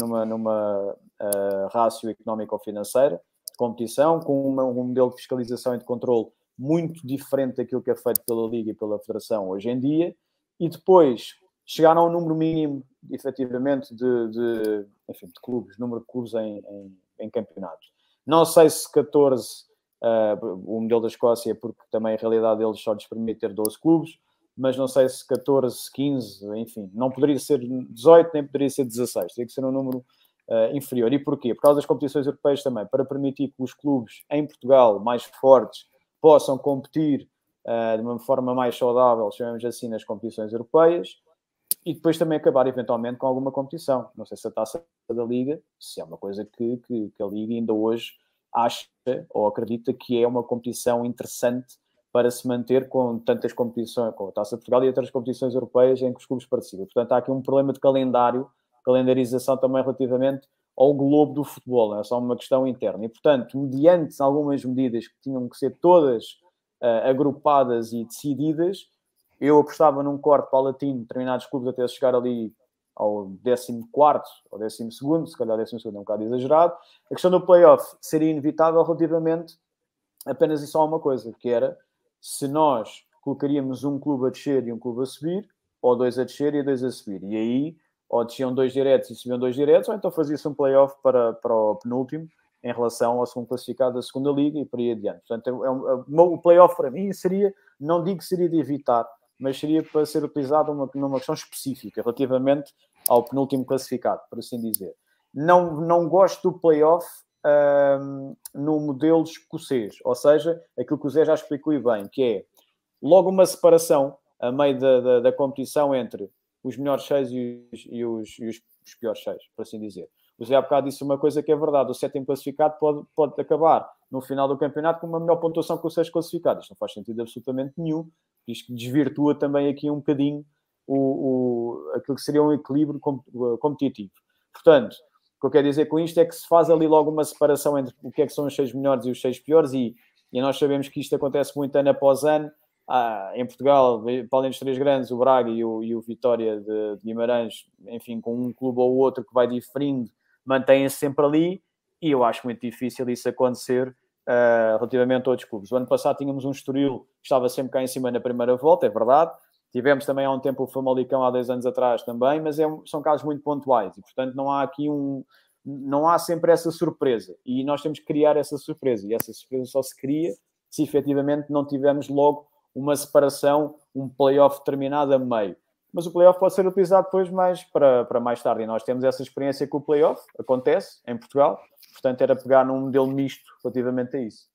numa, numa uh, rácio económico-financeira competição, com uma, um modelo de fiscalização e de controle muito diferente daquilo que é feito pela Liga e pela Federação hoje em dia, e depois chegaram ao número mínimo, efetivamente, de, de, enfim, de clubes, número de clubes em, em, em campeonatos. Não sei se 14, uh, o modelo da Escócia, porque também a realidade deles só lhes permite ter 12 clubes, mas não sei se 14, 15, enfim, não poderia ser 18, nem poderia ser 16, teria que ser um número uh, inferior. E porquê? Por causa das competições europeias também, para permitir que os clubes em Portugal mais fortes possam competir uh, de uma forma mais saudável, chamamos assim, nas competições europeias e depois também acabar eventualmente com alguma competição. Não sei se a taça da Liga, se é uma coisa que, que, que a Liga ainda hoje acha ou acredita que é uma competição interessante para se manter com tantas competições, com a Taça de Portugal e outras competições europeias em que os clubes participam. Portanto, há aqui um problema de calendário, calendarização também relativamente ao globo do futebol, é só uma questão interna. E, portanto, mediante algumas medidas que tinham que ser todas uh, agrupadas e decididas, eu apostava num corte paulatino, determinados clubes até chegar ali ao 14 ou 12, se calhar 12 é um bocado exagerado. A questão do playoff seria inevitável relativamente apenas e só uma coisa, que era se nós colocaríamos um clube a descer e um clube a subir, ou dois a descer e dois a subir. E aí, ou desciam dois diretos e subiam dois diretos, ou então fazia-se um playoff para, para o penúltimo, em relação ao segundo classificado da segunda liga e por aí adiante. Portanto, é um, é, o playoff para mim seria, não digo que seria de evitar, mas seria para ser utilizado numa, numa questão específica relativamente ao penúltimo classificado, por assim dizer. Não, não gosto do playoff um, no modelo escocês, ou seja, aquilo que o Zé já explicou bem, que é logo uma separação a meio da, da, da competição entre os melhores seis e os, e, os, e os, os, piores seis, por assim dizer. O Zé há bocado disse uma coisa que é verdade: o sétimo classificado pode, pode acabar no final do campeonato com uma melhor pontuação que o sexto classificado. Isto não faz sentido absolutamente nenhum, isto desvirtua também aqui um bocadinho o, o, aquilo que seria um equilíbrio competitivo. Portanto, o que eu quero dizer com isto é que se faz ali logo uma separação entre o que é que são os seis melhores e os seis piores, e, e nós sabemos que isto acontece muito ano após ano. Ah, em Portugal, para além dos três grandes, o Braga e o, e o Vitória de, de, Guimarães, enfim, com um clube ou outro que vai diferindo, mantêm-se sempre ali, e eu acho muito difícil isso acontecer uh, relativamente a outros clubes. O ano passado tínhamos um Estoril que estava sempre cá em cima na primeira volta, é verdade, Tivemos também há um tempo o Famalicão, há dois anos atrás também, mas é, são casos muito pontuais e, portanto, não há aqui um. Não há sempre essa surpresa e nós temos que criar essa surpresa e essa surpresa só se cria se efetivamente não tivermos logo uma separação, um playoff terminado a meio. Mas o playoff pode ser utilizado depois mais para, para mais tarde e nós temos essa experiência com o playoff, acontece em Portugal, portanto era pegar num modelo misto relativamente a isso.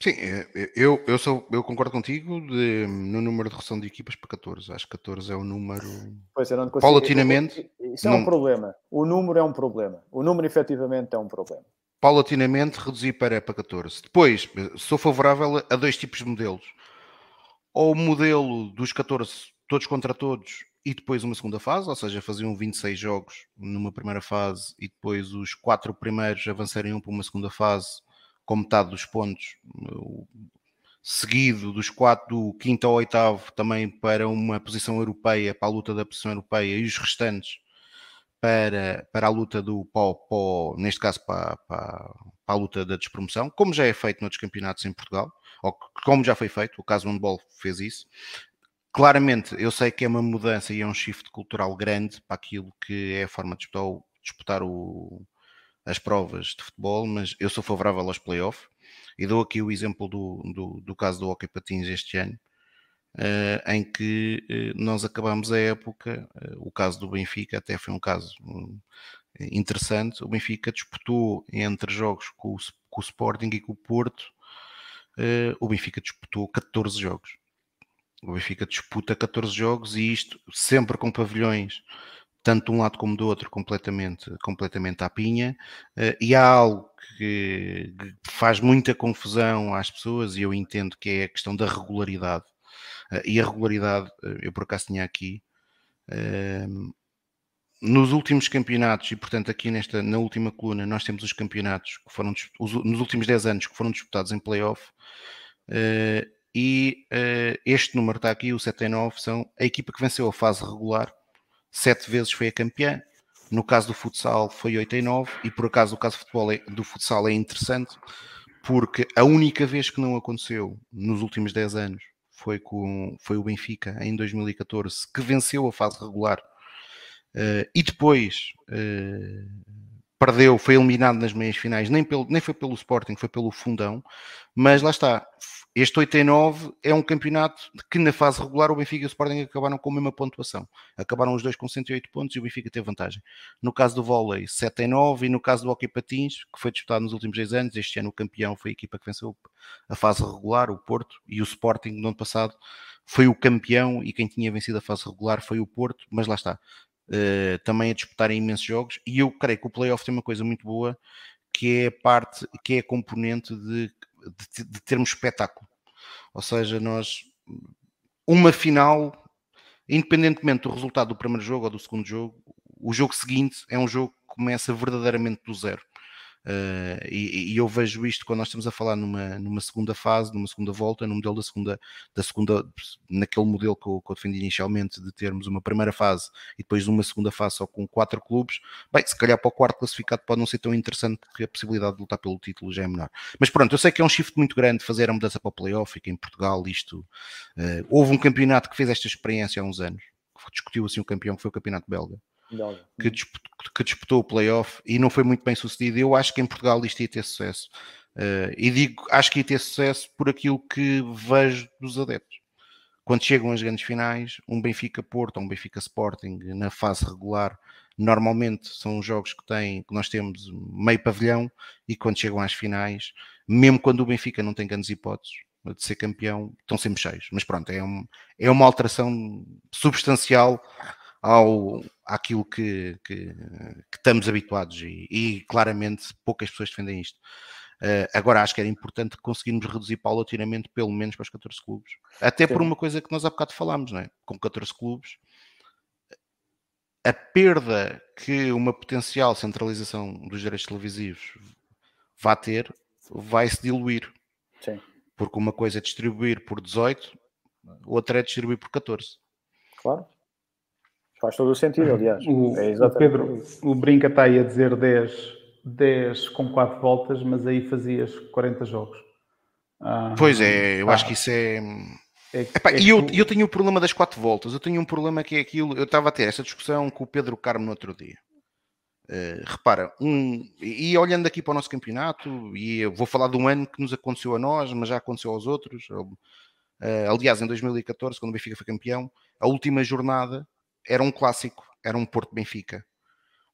Sim, é, é, eu, eu, sou, eu concordo contigo de, no número de redução de equipas para 14. Acho que 14 é o número. Pois, eu não consigo, paulatinamente. Isso é não... um problema. O número é um problema. O número efetivamente é um problema. Paulatinamente reduzir para, para 14. Depois, sou favorável a dois tipos de modelos. Ou o modelo dos 14, todos contra todos, e depois uma segunda fase, ou seja, faziam 26 jogos numa primeira fase e depois os quatro primeiros avançariam para uma segunda fase com metade dos pontos, seguido dos quatro, do quinto ao oitavo, também para uma posição europeia, para a luta da posição europeia, e os restantes para, para a luta do pó, pó neste caso para, para, para, a luta da despromoção, como já é feito noutros campeonatos em Portugal, ou como já foi feito, o caso handball fez isso. Claramente, eu sei que é uma mudança e é um shift cultural grande para aquilo que é a forma de disputar o, disputar o as provas de futebol, mas eu sou favorável aos playoffs e dou aqui o exemplo do, do, do caso do Hockey Patins este ano, uh, em que uh, nós acabamos a época, uh, o caso do Benfica até foi um caso interessante, o Benfica disputou entre jogos com o, com o Sporting e com o Porto, o Benfica disputou 14 jogos. O Benfica disputa 14 jogos e isto sempre com pavilhões tanto de um lado como do outro, completamente, completamente à pinha. Uh, e há algo que, faz muita confusão às pessoas, e eu entendo que é a questão da regularidade. Uh, e a regularidade, eu por acaso tinha aqui, nos últimos campeonatos, e portanto aqui nesta, na última coluna, nós temos os campeonatos que foram os, nos últimos 10 anos que foram disputados em playoff. e este número está aqui, o 7 e 9, são a equipa que venceu a fase regular sete vezes foi a campeã. No caso do futsal foi 8 e 9 por acaso o caso do, é, do futsal é interessante porque a única vez que não aconteceu nos últimos 10 anos foi, com, foi o Benfica em 2014 que venceu a fase regular uh, e depois uh, perdeu, foi eliminado nas meias finais, nem, pelo, nem foi pelo Sporting, foi pelo Fundão, mas lá está, este 8 e 9 é um campeonato que na fase regular o Benfica e o Sporting acabaram com a mesma pontuação. Acabaram os dois com 108 pontos e o Benfica teve vantagem. No caso do vôlei, 7 e 9 e no caso do hockey patins, que foi disputado nos últimos 10 anos, este ano o campeão foi a equipa que venceu a fase regular, o Porto, e o Sporting no ano passado foi o campeão e quem tinha vencido a fase regular foi o Porto, mas lá está. Uh, também a disputarem imensos jogos e eu creio que o playoff tem uma coisa muito boa que é a parte, que é a componente de de, de termos espetáculo. Ou seja, nós, uma final, independentemente do resultado do primeiro jogo ou do segundo jogo, o jogo seguinte é um jogo começa verdadeiramente do zero. Uh, e, e, eu vejo isto quando nós estamos a falar numa, numa segunda fase, numa segunda volta, no modelo da segunda, da segunda naquele modelo que eu, que eu defendi inicialmente, de termos uma primeira fase e depois uma segunda fase só com quatro clubes, bem, se calhar para o quarto classificado pode não ser tão interessante porque a possibilidade de lutar pelo título já é menor. Mas pronto, eu sei que é um shift muito grande fazer a mudança para o playoff e que em Portugal isto. Uh, houve um campeonato que fez esta experiência há uns anos, que discutiu assim o campeão, que foi o campeonato belga que disputou, que disputou o playoff e não foi muito bem sucedido. Eu acho que em Portugal isto ia ter sucesso. Uh, e digo, acho que ia ter sucesso por aquilo que vejo dos adeptos. Quando chegam as grandes finais, um Benfica Porto ou um Benfica Sporting na fase regular, normalmente são jogos que, têm, que nós temos meio pavilhão e quando chegam às finais, mesmo quando o Benfica não tem grandes hipóteses de ser campeão, estão sempre cheios. Mas pronto, é, um, é uma alteração substancial ao, àquilo que, que, que estamos habituados e, e, claramente poucas pessoas defendem isto. Uh, agora acho que era importante conseguirmos reduzir paulatinamente pelo menos para os 14 clubes. Até Sim. por uma coisa que nós há bocado falámos, não é? Com 14 clubes, a perda que uma potencial centralização dos direitos televisivos vai ter, vai se diluir. Sim. Porque uma coisa é distribuir por 18, outra é distribuir por 14. Claro. Faz todo o sentido, aliás. O, é o Pedro, o Brinca está aí a dizer 10, 10 com 4 voltas, mas aí fazias 40 jogos. Ah, pois é, eu acho que isso é. é, Epá, é e eu, eu tenho o problema das 4 voltas. Eu tenho um problema que é aquilo. Eu estava a ter essa discussão com o Pedro Carmo no outro dia. Uh, repara, um, e olhando aqui para o nosso campeonato, e eu vou falar de um ano que nos aconteceu a nós, mas já aconteceu aos outros. Uh, aliás, em 2014, quando o Benfica foi campeão, a última jornada era um clássico, era um Porto Benfica.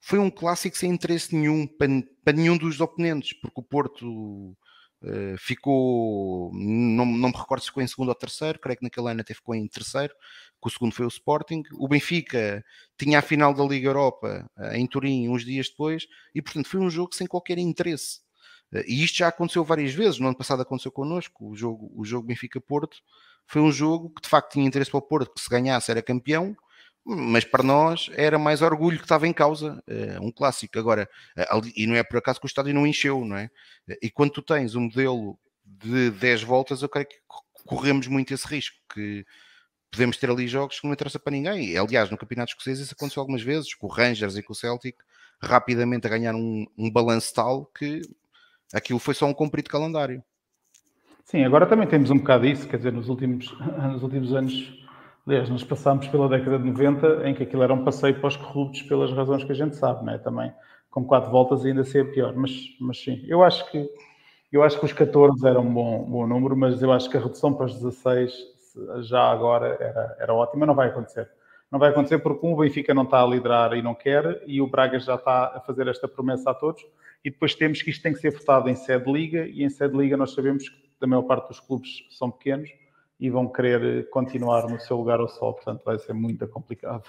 Foi um clássico sem interesse nenhum para, para nenhum dos oponentes, porque o Porto uh, ficou, não, não me recordo se ficou em segundo ou terceiro, creio que naquele ano até ficou em terceiro, que o segundo foi o Sporting. O Benfica tinha a final da Liga Europa uh, em Turim uns dias depois, e portanto foi um jogo sem qualquer interesse. Uh, e isto já aconteceu várias vezes, no ano passado aconteceu connosco, o jogo, o jogo Benfica-Porto, foi um jogo que de facto tinha interesse para o Porto, que se ganhasse era campeão, mas para nós era mais orgulho que estava em causa, eh, um clássico. Agora, eh, e não é por acaso que o estádio não encheu, não é? E quando tu tens um modelo de 10 voltas, eu creio que corremos muito esse risco, que podemos ter ali jogos que não interessa para ninguém. Aliás, no Campeonato Escocês isso aconteceu algumas vezes, com o Rangers e com o Celtic, rapidamente a ganhar um, um balanço tal que aquilo foi só um cumprido calendário. Sim, agora também temos um bocado isso, quer dizer, nos últimos, nos últimos anos Aliás, nós passámos pela década de 90 em que aquilo era um passeio para os corruptos pelas razões que a gente sabe, é? Também com quatro voltas ainda ser pior, mas, mas sim, eu acho que eu acho que os 14 era um bom, bom número, mas eu acho que a redução para os 16 já agora era, era ótima, não vai acontecer. Não vai acontecer porque um, o Benfica não está a liderar e não quer, e o Braga já está a fazer esta promessa a todos, e depois temos que isto tem que ser votado em sede de liga, e em sede de liga nós sabemos que a maior parte dos clubes são pequenos, e vão querer continuar no seu lugar ao sol, portanto vai ser muito complicado.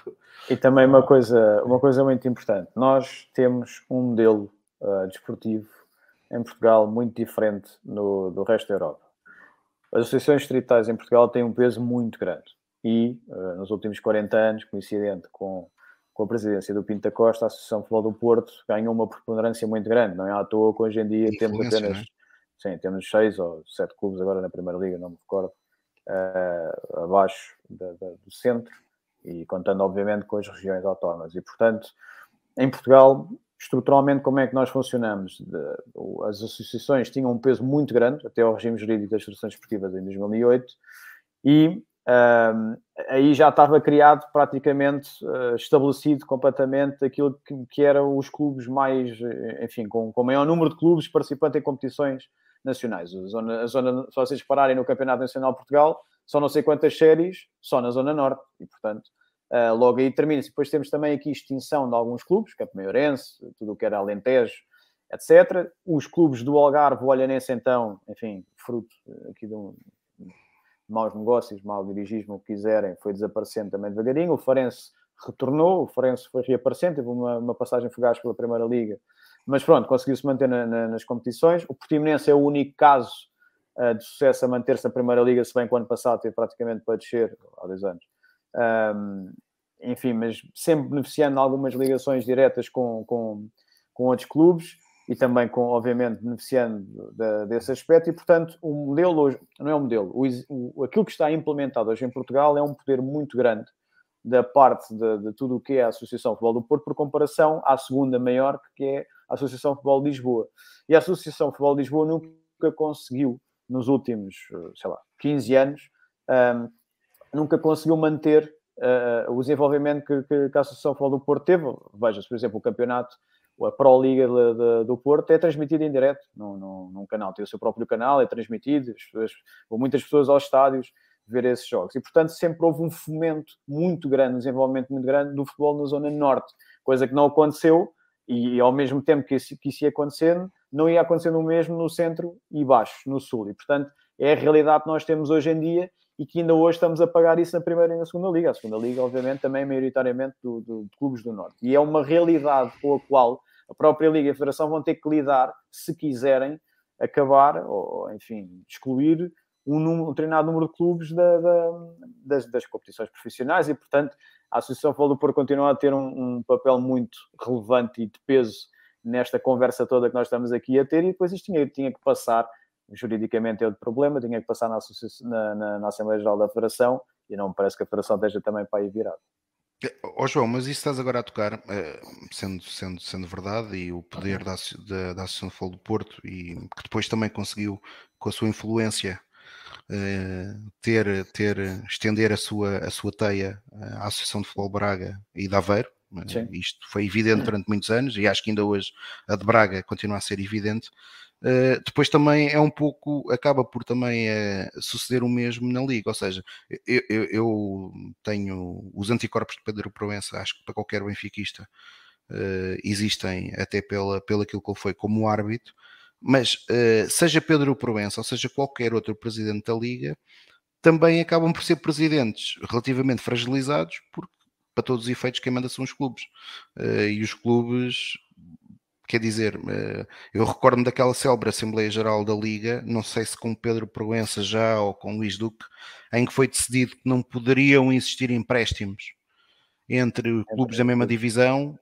E também uma coisa, uma coisa muito importante, nós temos um modelo uh, desportivo em Portugal muito diferente no, do resto da Europa. As associações distritais em Portugal têm um peso muito grande e uh, nos últimos 40 anos, coincidente com, com a presidência do Pinto da Costa, a Associação Futebol do Porto ganhou uma preponderância muito grande, não é à toa que hoje em dia temos apenas... É? Sim, temos seis ou sete clubes agora na Primeira Liga, não me recordo, uh, abaixo da, da, do centro e contando, obviamente, com as regiões autónomas. E, portanto, em Portugal, estruturalmente, como é que nós funcionamos? De, as associações tinham um peso muito grande, até ao regime jurídico das associações esportivas em 2008, e um, aí já estava criado praticamente uh, estabelecido completamente aquilo que, que, eram os clubes mais, enfim, com, com maior número de clubes participantes em competições nacionais. A zona, a zona, se vocês pararem no Campeonato Nacional de Portugal, são não sei quantas séries só na Zona Norte. E, portanto, uh, logo aí termina-se. Depois temos também aqui extinção de alguns clubes, Campo Maiorense, tudo o que era Alentejo, etc. Os clubes do Algarve, o Olhanense, então, enfim, fruto aqui de um maus negócios, mau dirigismo, o que quiserem, foi desaparecendo também devagarinho. O Farense retornou, o Farense foi reaparecendo, teve uma, uma passagem fugaz pela Primeira Liga mas pronto, conseguiu-se manter na, na, nas competições. O Portimonense é o único caso uh, de sucesso a manter-se na Primeira Liga, se bem que o ano passado teve praticamente para descer, há dois anos. Um, enfim, mas sempre beneficiando de algumas ligações diretas com, com, com outros clubes e também com, obviamente, beneficiando de, desse aspecto. E, portanto, o modelo hoje, não é um modelo, o, aquilo que está implementado hoje em Portugal é um poder muito grande da parte de, de tudo o que é a Associação Futebol do Porto, por comparação à segunda maior, que é a Associação Futebol de Lisboa. E a Associação Futebol de Lisboa nunca conseguiu, nos últimos, sei lá, 15 anos, um, nunca conseguiu manter uh, o desenvolvimento que, que, que, a Associação Futebol do Porto teve. Veja-se, por exemplo, o campeonato, a Pro Liga de, de, do Porto é transmitido em direto num, num, num, canal, tem o seu próprio canal, é transmitido, as pessoas, muitas pessoas aos estádios ver esses jogos. E, portanto, sempre houve um fomento muito grande, um desenvolvimento muito grande do futebol na Zona Norte, coisa que não aconteceu e, ao mesmo tempo que isso, que isso ia acontecendo, não ia acontecendo o mesmo no centro e baixo, no sul. E, portanto, é a realidade que nós temos hoje em dia e que ainda hoje estamos a pagar isso na primeira e na segunda liga. A segunda liga, obviamente, também é maioritariamente do, do, de clubes do Norte. E é uma realidade com a qual a própria Liga e a Federação vão ter que lidar se quiserem acabar, ou, enfim, excluir um, um treinado número de clubes da, da, das, das, competições profissionais e, portanto, a Associação Porto continua a ter um, um, papel muito relevante e de peso nesta conversa toda que nós estamos aqui a ter e depois isto tinha, tinha que passar, juridicamente é outro problema, tinha que passar na, na, na, na Assembleia Geral da Federação e não me parece que a Federação esteja também para aí virado. Ó oh, João, mas isso estás agora a tocar, eh, sendo, sendo, sendo verdade, e o poder da, da, da Associação de Futebol do Porto, e que depois também conseguiu, com a sua influência, ter, ter, estender a sua, a sua teia à Associação de Futebol Braga e de Aveiro. Eh, Sim. Isto foi evidente durante muitos anos e acho que ainda hoje a de Braga continua a ser evidente. Uh, depois também é um pouco, acaba por também uh, suceder o mesmo na Liga, ou seja, eu, eu, eu, tenho os anticorpos de Pedro Proença, acho que para qualquer benfiquista uh, existem até pela, pelo aquilo que ele foi como árbitro, mas uh, seja Pedro Proença ou seja qualquer outro presidente da Liga, também acabam por ser presidentes relativamente fragilizados, porque para todos os efeitos quem manda são os clubes. Uh, e os clubes, quer dizer, uh, eu recordo-me daquela célebre Assembleia Geral da Liga, não sei se com Pedro Proença já ou com Luís Duque, em que foi decidido que não poderiam existir empréstimos entre clubes da mesma divisão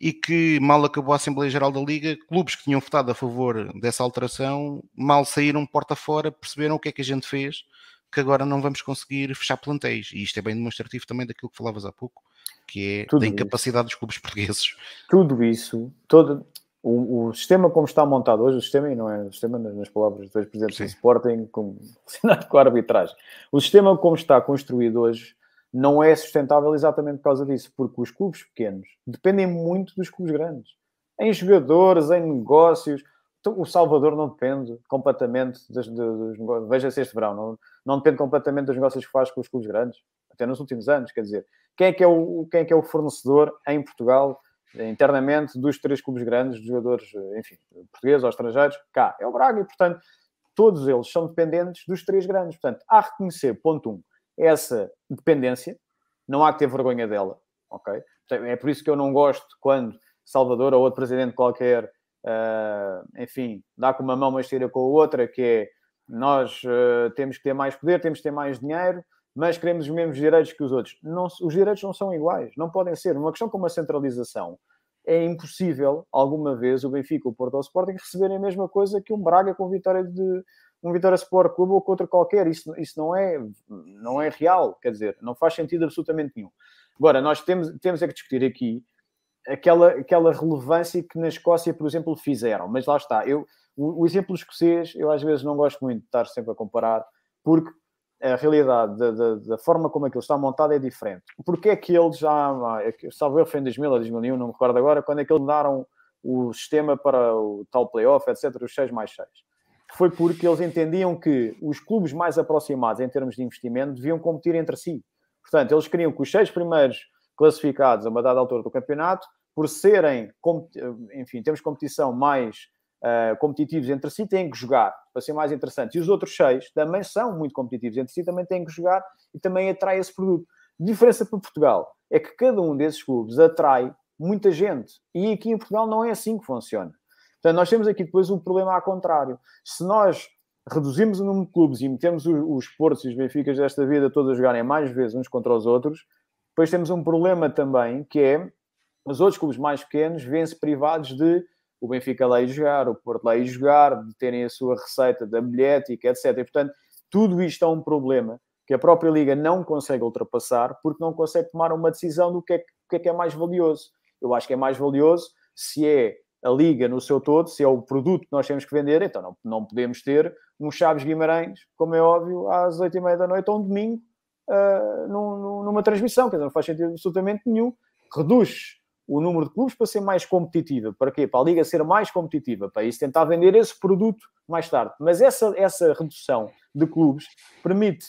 e que mal acabou a Assembleia Geral da Liga, clubes que tinham votado a favor dessa alteração, mal saíram porta fora, perceberam o que é que a gente fez, que agora não vamos conseguir fechar plantéis. E isto é bem demonstrativo também daquilo que falavas há pouco, que é Tudo da incapacidade isso. dos clubes portugueses. Tudo isso, todo o, o, sistema como está montado hoje, o sistema, e não é o sistema nas palavras dos dois presidentes do Sporting, com, com a arbitragem, o sistema como está construído hoje não é sustentável exatamente por causa disso, porque os clubes pequenos dependem muito dos clubes grandes. Em jogadores, em negócios. Então, o Salvador não depende completamente dos, dos negócios. Veja-se este verão, não, não depende completamente dos negócios que faz com os clubes grandes, até nos últimos anos. Quer dizer, quem é que é o, quem é, que é o fornecedor em Portugal, internamente, dos três clubes grandes, dos jogadores, enfim, portugueses ou estrangeiros? Cá, é o Braga e, portanto, todos eles são dependentes dos três grandes. Portanto, há a reconhecer, ponto um, essa dependência, não há que ter vergonha dela, ok? É por isso que eu não gosto quando Salvador ou outro presidente qualquer, uh, enfim, dá com uma mão, mas tira com a outra, que é nós uh, temos que ter mais poder, temos que ter mais dinheiro, mas queremos os mesmos direitos que os outros. Não, os direitos não são iguais, não podem ser. Uma questão como a centralização, é impossível alguma vez o Benfica, o Porto ou o Sporting receberem a mesma coisa que um Braga com vitória de um Vitória Sport Clube ou contra qualquer. Isso, isso não, é, não é real, quer dizer, não faz sentido absolutamente nenhum. Agora, nós temos, temos é que discutir aqui aquela, aquela relevância que na Escócia, por exemplo, fizeram. Mas lá está, eu, o, o exemplo escocês, eu às vezes não gosto muito de estar sempre a comparar, porque a realidade da, da, da, forma como aquilo está montado é diferente. Porque é que eles já, salvo eu, foi em 2000 ou 2001, não me recordo agora, quando é que eles mudaram o sistema para o tal playoff, etc., os 6 mais 6 foi porque eles entendiam que os clubes mais aproximados em termos de investimento deviam competir entre si. Portanto, eles queriam que os seis primeiros classificados a uma dada altura do campeonato, por serem, enfim, temos competição mais uh, competitivos entre si, têm que jogar para ser mais interessante. E os outros seis também são muito competitivos entre si, também têm que jogar e também atrai esse produto. A diferença para Portugal é que cada um desses clubes atrai muita gente. E aqui em Portugal não é assim que funciona. Portanto, nós temos aqui depois um problema ao contrário. Se nós reduzimos o número de clubes e metemos os, os Portos e os Benficas desta vida todos a jogarem mais vezes uns contra os outros, depois temos um problema também que é Os outros clubes mais pequenos vêm-se privados de o Benfica lá ir jogar, o Porto lá ir jogar, de terem a sua receita da bilhética, etc. E, portanto, tudo isto é um problema que a própria Liga não consegue ultrapassar porque não consegue tomar uma decisão do que é que é, que é mais valioso. Eu acho que é mais valioso se é a Liga no seu todo, se é o produto que nós temos que vender, então não, não podemos ter um Chaves Guimarães, como é óbvio, às oito e meia da noite ou um domingo, uh, num, numa transmissão, quer dizer, não faz sentido absolutamente nenhum. Reduz o número de clubes para ser mais competitiva. Para quê? Para a Liga ser mais competitiva, para isso tentar vender esse produto mais tarde. Mas essa, essa redução de clubes permite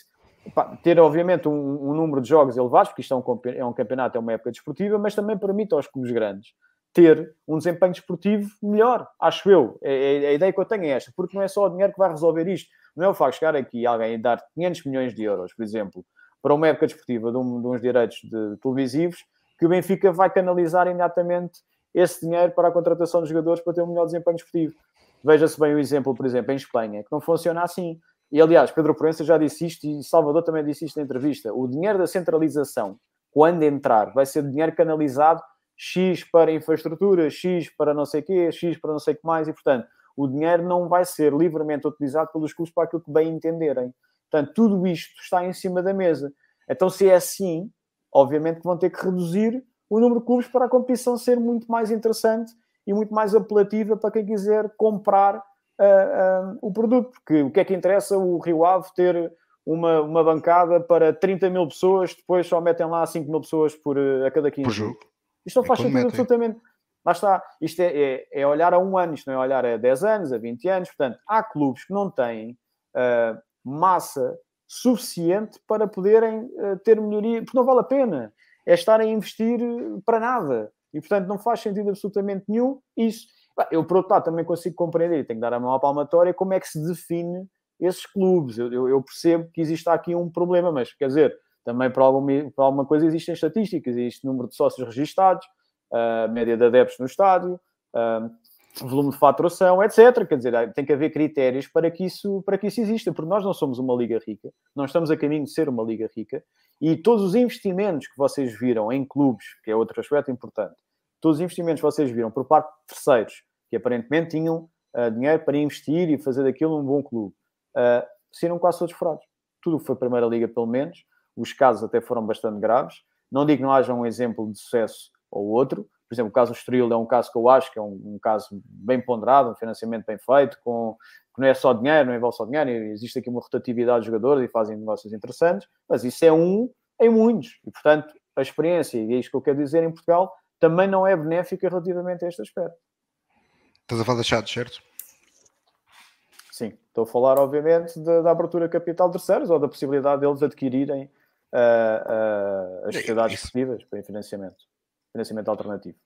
ter, obviamente, um, um, número de jogos elevados, porque isto é um, é um campeonato, é uma época desportiva, mas também permite aos clubes grandes ter um desempenho desportivo melhor, acho eu. É, é, a ideia que eu tenho é esta, porque não é só o dinheiro que vai resolver isto. Não é o facto de chegar aqui alguém e dar 500 milhões de euros, por exemplo, para uma época desportiva de, um, de uns direitos de, televisivos, que o Benfica vai canalizar imediatamente esse dinheiro para a contratação de jogadores para ter um melhor desempenho desportivo. Veja-se bem o exemplo, por exemplo, em Espanha, que não funciona assim. E, aliás, Pedro Proença já disse isto e Salvador também disse isto na entrevista. O dinheiro da centralização, quando entrar, vai ser dinheiro canalizado X para infraestrutura, X para não sei o quê, X para não sei o que mais, e portanto o dinheiro não vai ser livremente utilizado pelos clubes para aquilo que bem entenderem. Portanto, tudo isto está em cima da mesa. Então, se é assim, obviamente que vão ter que reduzir o número de clubes para a competição ser muito mais interessante e muito mais apelativa para quem quiser comprar uh, uh, o produto. Porque o que é que interessa o Rio Ave ter uma, uma bancada para 30 mil pessoas, depois só metem lá 5 mil pessoas por, uh, a cada 15 por jogo. Isto não faz sentido metem. absolutamente. Lá está. Isto é, é, é, olhar a um ano, isto não é olhar a 10 anos, a 20 anos. Portanto, há clubes que não têm uh, massa suficiente para poderem uh, ter melhoria, porque não vale a pena. É estarem a investir para nada. E, portanto, não faz sentido absolutamente nenhum isso. Eu, por outro lado, também consigo compreender, e tenho que dar a mão à palmatória, como é que se define esses clubes. Eu, eu percebo que existe aqui um problema, mas, quer dizer, também para alguma, para alguma coisa existem estatísticas, existe número de sócios registados, uh, média de adeptos no estádio, uh, volume de faturação, etc. Quer dizer, tem que haver critérios para que, isso, para que isso exista, porque nós não somos uma liga rica, não estamos a caminho de ser uma liga rica, e todos os investimentos que vocês viram em clubes, que é outro aspecto importante, todos os investimentos que vocês viram por parte de terceiros, que aparentemente tinham uh, dinheiro para investir e fazer daquilo um bom clube, uh, saíram quase todos furados. Tudo que foi Primeira Liga, pelo menos, os casos até foram bastante graves. Não digo que não haja um exemplo de sucesso ou outro. Por exemplo, o caso do Estoril é um caso que eu acho que é um, um, caso bem ponderado, um financiamento bem feito, com, que não é só dinheiro, não envolve só dinheiro, existe aqui uma rotatividade de jogadores e fazem negócios interessantes, mas isso é um em muitos. E, portanto, a experiência, e é isto que eu quero dizer em Portugal, também não é benéfica relativamente a este aspecto. Estás a falar de chatos, certo? Sim, estou a falar, obviamente, da, da abertura capital de terceiros ou da possibilidade deles adquirirem uh, uh, as sociedades esportivas para financiamento, financiamento alternativo.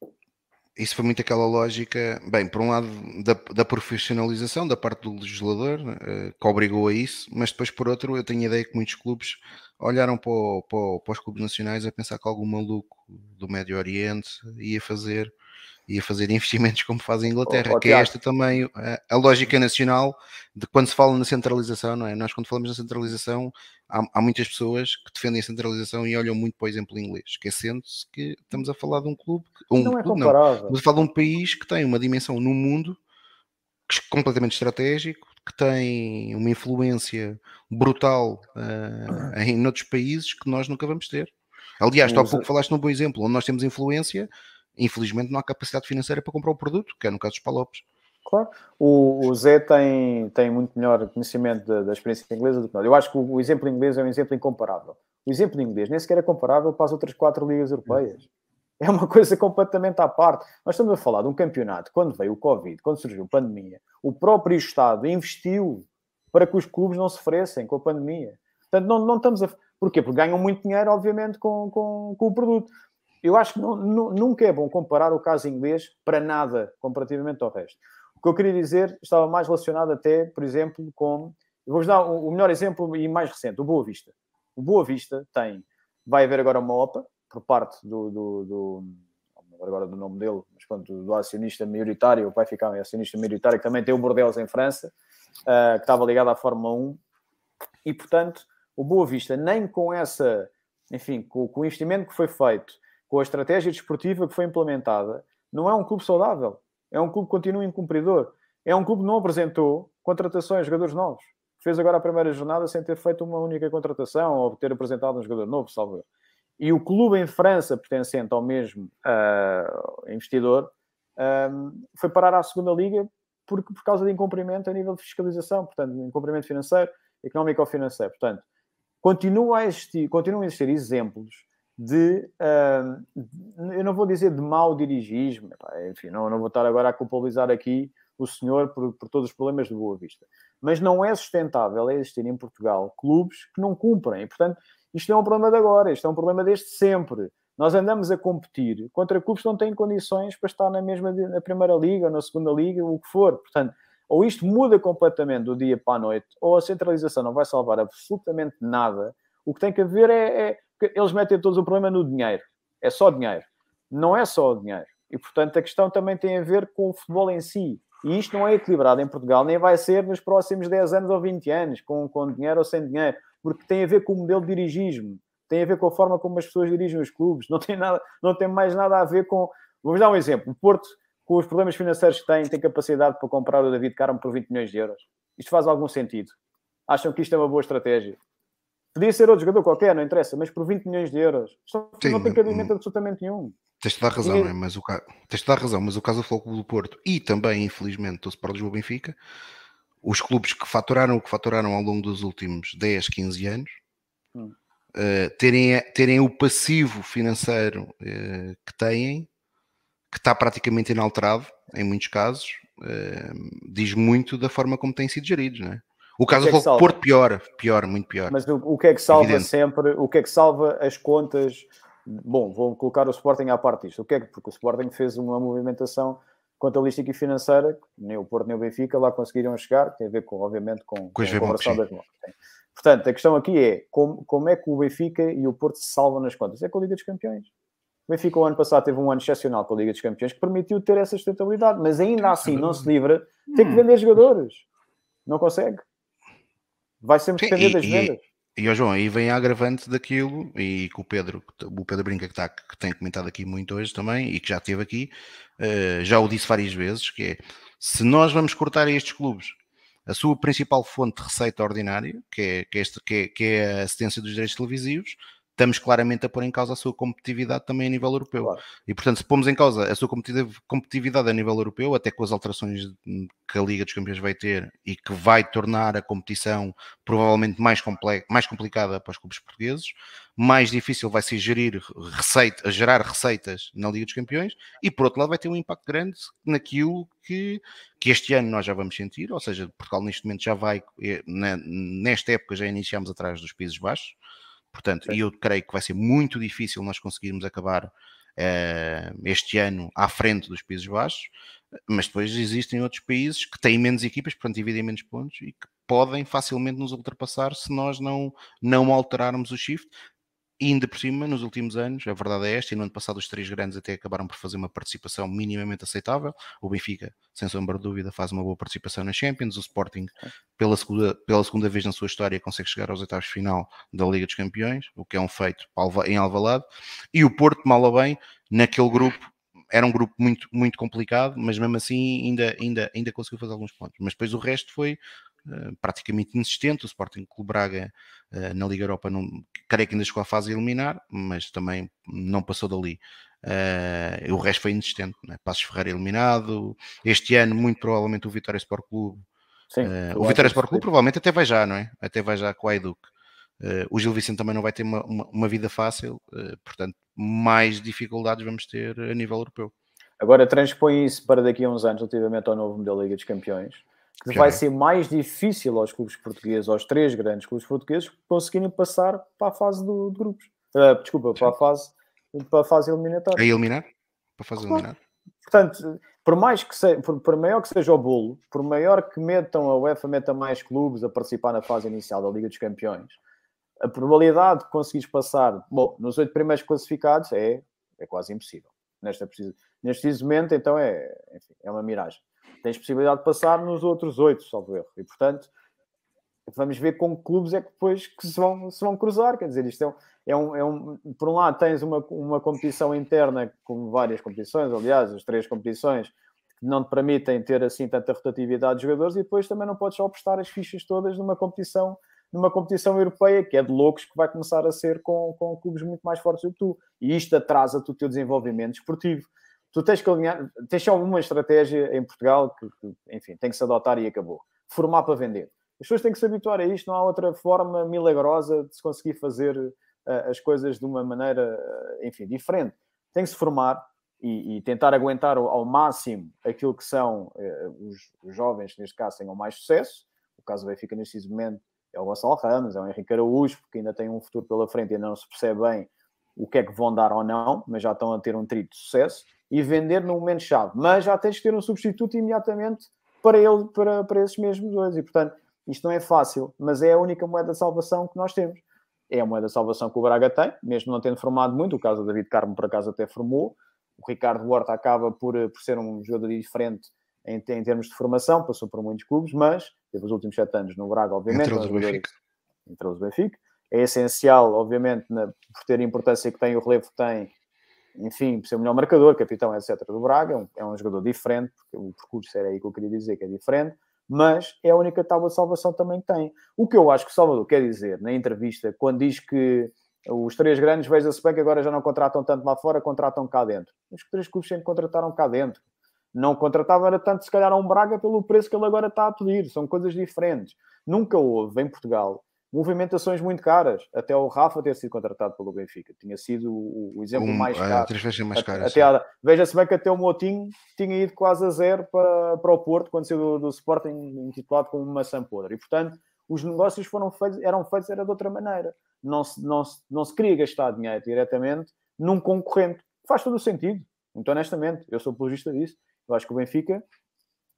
Isso foi muito aquela lógica, bem, por um lado da, da profissionalização da parte do legislador, uh, que obrigou a isso, mas depois por outro eu tenho a ideia que muitos clubes olharam para, o, para, o, para os clubes nacionais a pensar que algum maluco do Médio Oriente ia fazer e a fazer investimentos como faz a Inglaterra, oh, oh, que é esta também a, a, lógica nacional de quando se fala na centralização, não é? Nós quando falamos na centralização há, há, muitas pessoas que defendem a centralização e olham muito para o exemplo inglês, esquecendo-se que estamos a falar de um clube, um não é clube, comparável. não, estamos a falar de um país que tem uma dimensão no mundo completamente estratégico, que tem uma influência brutal uh, em outros países que nós nunca vamos ter. Aliás, tu há pouco falaste num bom exemplo, onde nós temos influência infelizmente não há capacidade financeira para comprar o produto, que é no caso dos palopes. Claro. O, o Zé tem, tem muito melhor conhecimento da, da, experiência inglesa do que nós. Eu acho que o, o, exemplo inglês é um exemplo incomparável. O exemplo inglês nem sequer é comparável para as outras quatro ligas europeias. É uma coisa completamente à parte. Nós estamos a falar de um campeonato, quando veio o Covid, quando surgiu a pandemia, o próprio Estado investiu para que os clubes não sofressem com a pandemia. Portanto, não, não estamos a. Porquê? Porque ganham muito dinheiro, obviamente, com, com, com o produto eu acho que não, não, nunca é bom comparar o caso inglês para nada comparativamente ao resto. O que eu queria dizer estava mais relacionado até, por exemplo, com. Vou-vos dar o melhor exemplo e mais recente, o Boa Vista. O Boa Vista tem. Vai haver agora uma OPA por parte do. do, do agora do nome dele, mas pronto, do acionista maioritário, vai ficar um acionista maioritário, que também tem o Bordeaux em França, uh, que estava ligado à Fórmula 1, e portanto, o Boa Vista, nem com essa, enfim, com, com o investimento que foi feito com a estratégia desportiva que foi implementada, não é um clube saudável. É um clube que continua incumpridor. É um clube que não apresentou contratações de jogadores novos. Fez agora a primeira jornada sem ter feito uma única contratação ou ter apresentado um jogador novo, salvo E o clube em França, pertencente ao mesmo uh, investidor, um, foi parar à segunda liga por, por causa de incumprimento a nível de fiscalização, portanto, incumprimento financeiro, económico ou financeiro. Portanto, continua a existir, continuam a existir exemplos de, uh, eu não vou dizer de mau dirigismo, enfim, não, não vou estar agora a culpabilizar aqui o senhor por, por todos os problemas de Boa Vista. Mas não é sustentável existir em Portugal clubes que não cumprem. E, portanto, isto não é um problema de agora, isto é um problema desde sempre. Nós andamos a competir contra clubes que não têm condições para estar na mesma na primeira liga, na segunda liga, o que for. Portanto, ou isto muda completamente do dia para a noite, ou a centralização não vai salvar absolutamente nada. O que tem que haver é, é eles metem todos o problema no dinheiro. É só dinheiro. Não é só dinheiro. E, portanto, a questão também tem a ver com o futebol em si. E isto não é equilibrado em Portugal, nem vai ser nos próximos 10 anos ou 20 anos, com, com dinheiro ou sem dinheiro, porque tem a ver com o modelo de dirigismo tem a ver com a forma como as pessoas dirigem os clubes, não tem, nada, não tem mais nada a ver com. Vamos dar um exemplo. O Porto, com os problemas financeiros que tem, tem capacidade para comprar o David Carmo por 20 milhões de euros. Isto faz algum sentido? Acham que isto é uma boa estratégia? Podia ser outro jogador qualquer, não interessa, mas por 20 milhões de euros. Isto Sim, não tem cabimento absolutamente nenhum. Tens de dar razão, e... é? mas o caso, tens de dar razão, mas o caso do Futebol do Porto e também, infelizmente, do Sport Lisboa Benfica, os clubes que faturaram o que faturaram ao longo dos últimos 10, 15 anos, hum uh, terem, terem o passivo financeiro uh, que têm, que está praticamente inalterado em muitos casos, uh, diz muito da forma como têm sido geridos, não é? O caso do é Porto pior, pior, muito pior. Mas o, o que é que salva Evidente. sempre, o que é que salva as contas? Bom, vou colocar o Sporting à parte disto. O que é que, porque o Sporting fez uma movimentação contabilística e financeira, que nem o Porto nem o Benfica lá conseguiram chegar, tem a ver com, obviamente, com, com a conversão das mãos. Portanto, a questão aqui é como, como é que o Benfica e o Porto se salvam nas contas? É com a Liga dos Campeões. O Benfica, o ano passado, teve um ano excepcional com a Liga dos Campeões que permitiu ter essa sustentabilidade, mas ainda assim não se livra, tem que vender jogadores. Não consegue. Vai sempre depender das vendas. E, ó João, aí vem a agravante daquilo, e que o Pedro, o Pedro Brinca, que, está, que tem comentado aqui muito hoje também, e que já esteve aqui, uh, já o disse várias vezes, que é, se nós vamos cortar estes clubes a sua principal fonte de receita ordinária, que é, que é, este, que é, que é a assistência dos direitos televisivos, estamos claramente a pôr em causa a sua competitividade também a nível europeu. Claro. E, portanto, se pomos em causa a sua competitividade a nível europeu, até com as alterações que a Liga dos Campeões vai ter e que vai tornar a competição provavelmente mais, mais complicada para os clubes portugueses, mais difícil vai ser gerir receita, gerar receitas na Liga dos Campeões e, por outro lado, vai ter um impacto grande naquilo que, que este ano nós já vamos sentir, ou seja, Portugal neste momento já vai, eh, nesta época já iniciamos atrás dos Países Baixos, Portanto, e eu creio que vai ser muito difícil nós conseguirmos acabar uh, este ano à frente dos Países Baixos, mas depois existem outros países que têm menos equipas, portanto dividem menos pontos e que podem facilmente nos ultrapassar se nós não, não alterarmos o shift. E ainda por cima, nos últimos anos, a verdade é esta, e no ano passado os três grandes até acabaram por fazer uma participação minimamente aceitável. O Benfica, sem sombra de dúvida, faz uma boa participação na Champions. O Sporting, pela segunda, pela segunda vez na sua história, consegue chegar aos oitavos final da Liga dos Campeões, o que é um feito em Alvalade. E o Porto, mal ou bem, naquele grupo, era um grupo muito, muito complicado, mas mesmo assim ainda, ainda, ainda conseguiu fazer alguns pontos. Mas depois o resto foi praticamente inexistente. O Sporting Clube Braga uh, na Liga Europa, não, creio que ainda chegou à fase eliminar, mas também não passou dali. Uh, o resto foi inexistente. Né? Passos Ferreira eliminado. Este ano, muito provavelmente, o Vitória Sport Clube. Sim, o Vitória Sport Clube provavelmente até vai já, não é? Até vai já com a Educ. o Gil Vicente também não vai ter uma, uma, uma vida fácil, portanto, mais dificuldades vamos ter a nível europeu. Agora transpõe isso para daqui a uns anos, relativamente ao novo modelo da Liga dos Campeões que vai ser mais difícil aos clubes portugueses, aos três grandes clubes portugueses, conseguirem passar para a fase do, de grupos. Uh, desculpa, para a fase, para a fase eliminatória. A eliminar? Para a fase claro. eliminar. Portanto, por, mais que seja, por, por, maior que seja o bolo, por maior que metam a UEFA meta mais clubes a participar na fase inicial da Liga dos Campeões, a probabilidade de conseguires passar, bom, nos oito primeiros classificados é, é quase impossível. Nesta, neste preciso momento, então, é, enfim, é uma miragem tens possibilidade de passar nos outros oito, salvo erro. E, portanto, vamos ver com que clubes é que depois que se vão, se vão cruzar. Quer dizer, isto é um, é um, é um, por um lado tens uma, uma competição interna, como várias competições, aliás, as três competições, que não te permitem ter assim tanta rotatividade de jogadores, e depois também não podes só prestar as fichas todas numa competição numa competição europeia que é de loucos que vai começar a ser com, com clubes muito mais fortes do que tu. E isto atrasa-te o teu desenvolvimento esportivo. Tu tens que alinhar, tens só uma estratégia em Portugal que, que, enfim, tem que se adotar e acabou. Formar para vender. As pessoas têm que se habituar a isto, não há outra forma milagrosa de se conseguir fazer uh, as coisas de uma maneira, uh, enfim, diferente. Tem que se formar e, e tentar aguentar ao, máximo aquilo que são uh, os, os, jovens que, neste caso, tenham mais sucesso. O caso do Benfica, neste momento, é o Gonçalo Ramos, é o Henrique Araújo, porque ainda tem um futuro pela frente e ainda não se percebe bem o que é que vão dar ou não, mas já estão a ter um trilho de sucesso e vender no momento-chave. Mas já tens que ter um substituto imediatamente para, ele, para, para esses mesmos dois. E, portanto, isto não é fácil, mas é a única moeda de salvação que nós temos. É a moeda de salvação que o Braga tem, mesmo não tendo formado muito. O caso do David Carmo, por acaso, até formou. O Ricardo Horta acaba por, por ser um jogador diferente em, em, termos de formação, passou por muitos clubes, mas teve os últimos sete anos no Braga, obviamente. Entre os Benfica. Entre os Benfica. É essencial, obviamente, na, por ter a importância que tem, o relevo que tem, enfim, ser o melhor marcador, capitão, etc. do Braga. É um, é um jogador diferente, porque o percurso era aí que eu queria dizer, que é diferente mas é a única tábua de salvação também que tem. O que eu acho que o Salvador quer dizer na entrevista, quando diz que os três grandes, veja-se bem que agora já não contratam tanto lá fora, contratam cá dentro. Os três clubes sempre contrataram cá dentro não contratava era tanto, se calhar, a um Braga pelo preço que ele agora está a pedir. São coisas diferentes. Nunca houve em Portugal movimentações muito caras. Até o Rafa ter sido contratado pelo Benfica. Tinha sido o, exemplo um, mais é, caro. três vezes mais caro. Até, Veja-se bem que até o Motinho tinha ido quase a zero para, para o Porto, quando saiu do, do Sporting intitulado como uma maçã podre. E, portanto, os negócios foram feitos, eram feitos era de outra maneira. Não se, não, se, não se queria gastar dinheiro diretamente num concorrente. Faz todo o sentido. Muito honestamente, eu sou apologista disso. Eu acho que o Benfica,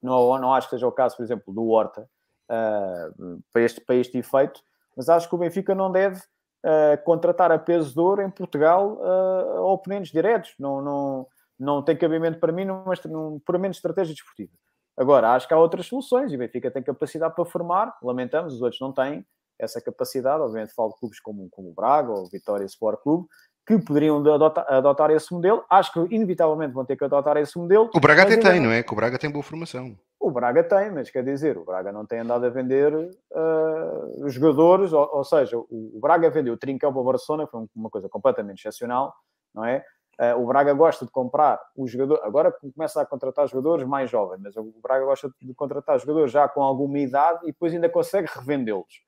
não, não acho que seja o caso, por exemplo, do Horta, uh, para, este, para este efeito, mas acho que o Benfica não deve uh, contratar a peso de ouro em Portugal uh, oponentes diretos. Não, não, não tem cabimento para mim numa, num puramente estratégia desportiva. Agora, acho que há outras soluções e o Benfica tem capacidade para formar, lamentamos, os outros não têm essa capacidade. Obviamente, falo de clubes como, como o Braga ou o Vitória Sport Clube, que poderiam adotar, adotar, esse modelo. Acho que inevitavelmente vão ter que adotar esse modelo. O Braga até tem, não é? Que o Braga tem boa formação. O Braga tem, mas quer dizer, o Braga não tem andado a vender uh, jogadores, ou, ou, seja, o, o Braga vendeu o Trincão para o Barcelona, foi uma coisa completamente excepcional, não é? Uh, o Braga gosta de comprar os jogadores, agora começa a contratar jogadores mais jovens, mas o Braga gosta de contratar jogadores já com alguma idade e depois ainda consegue revendê-los.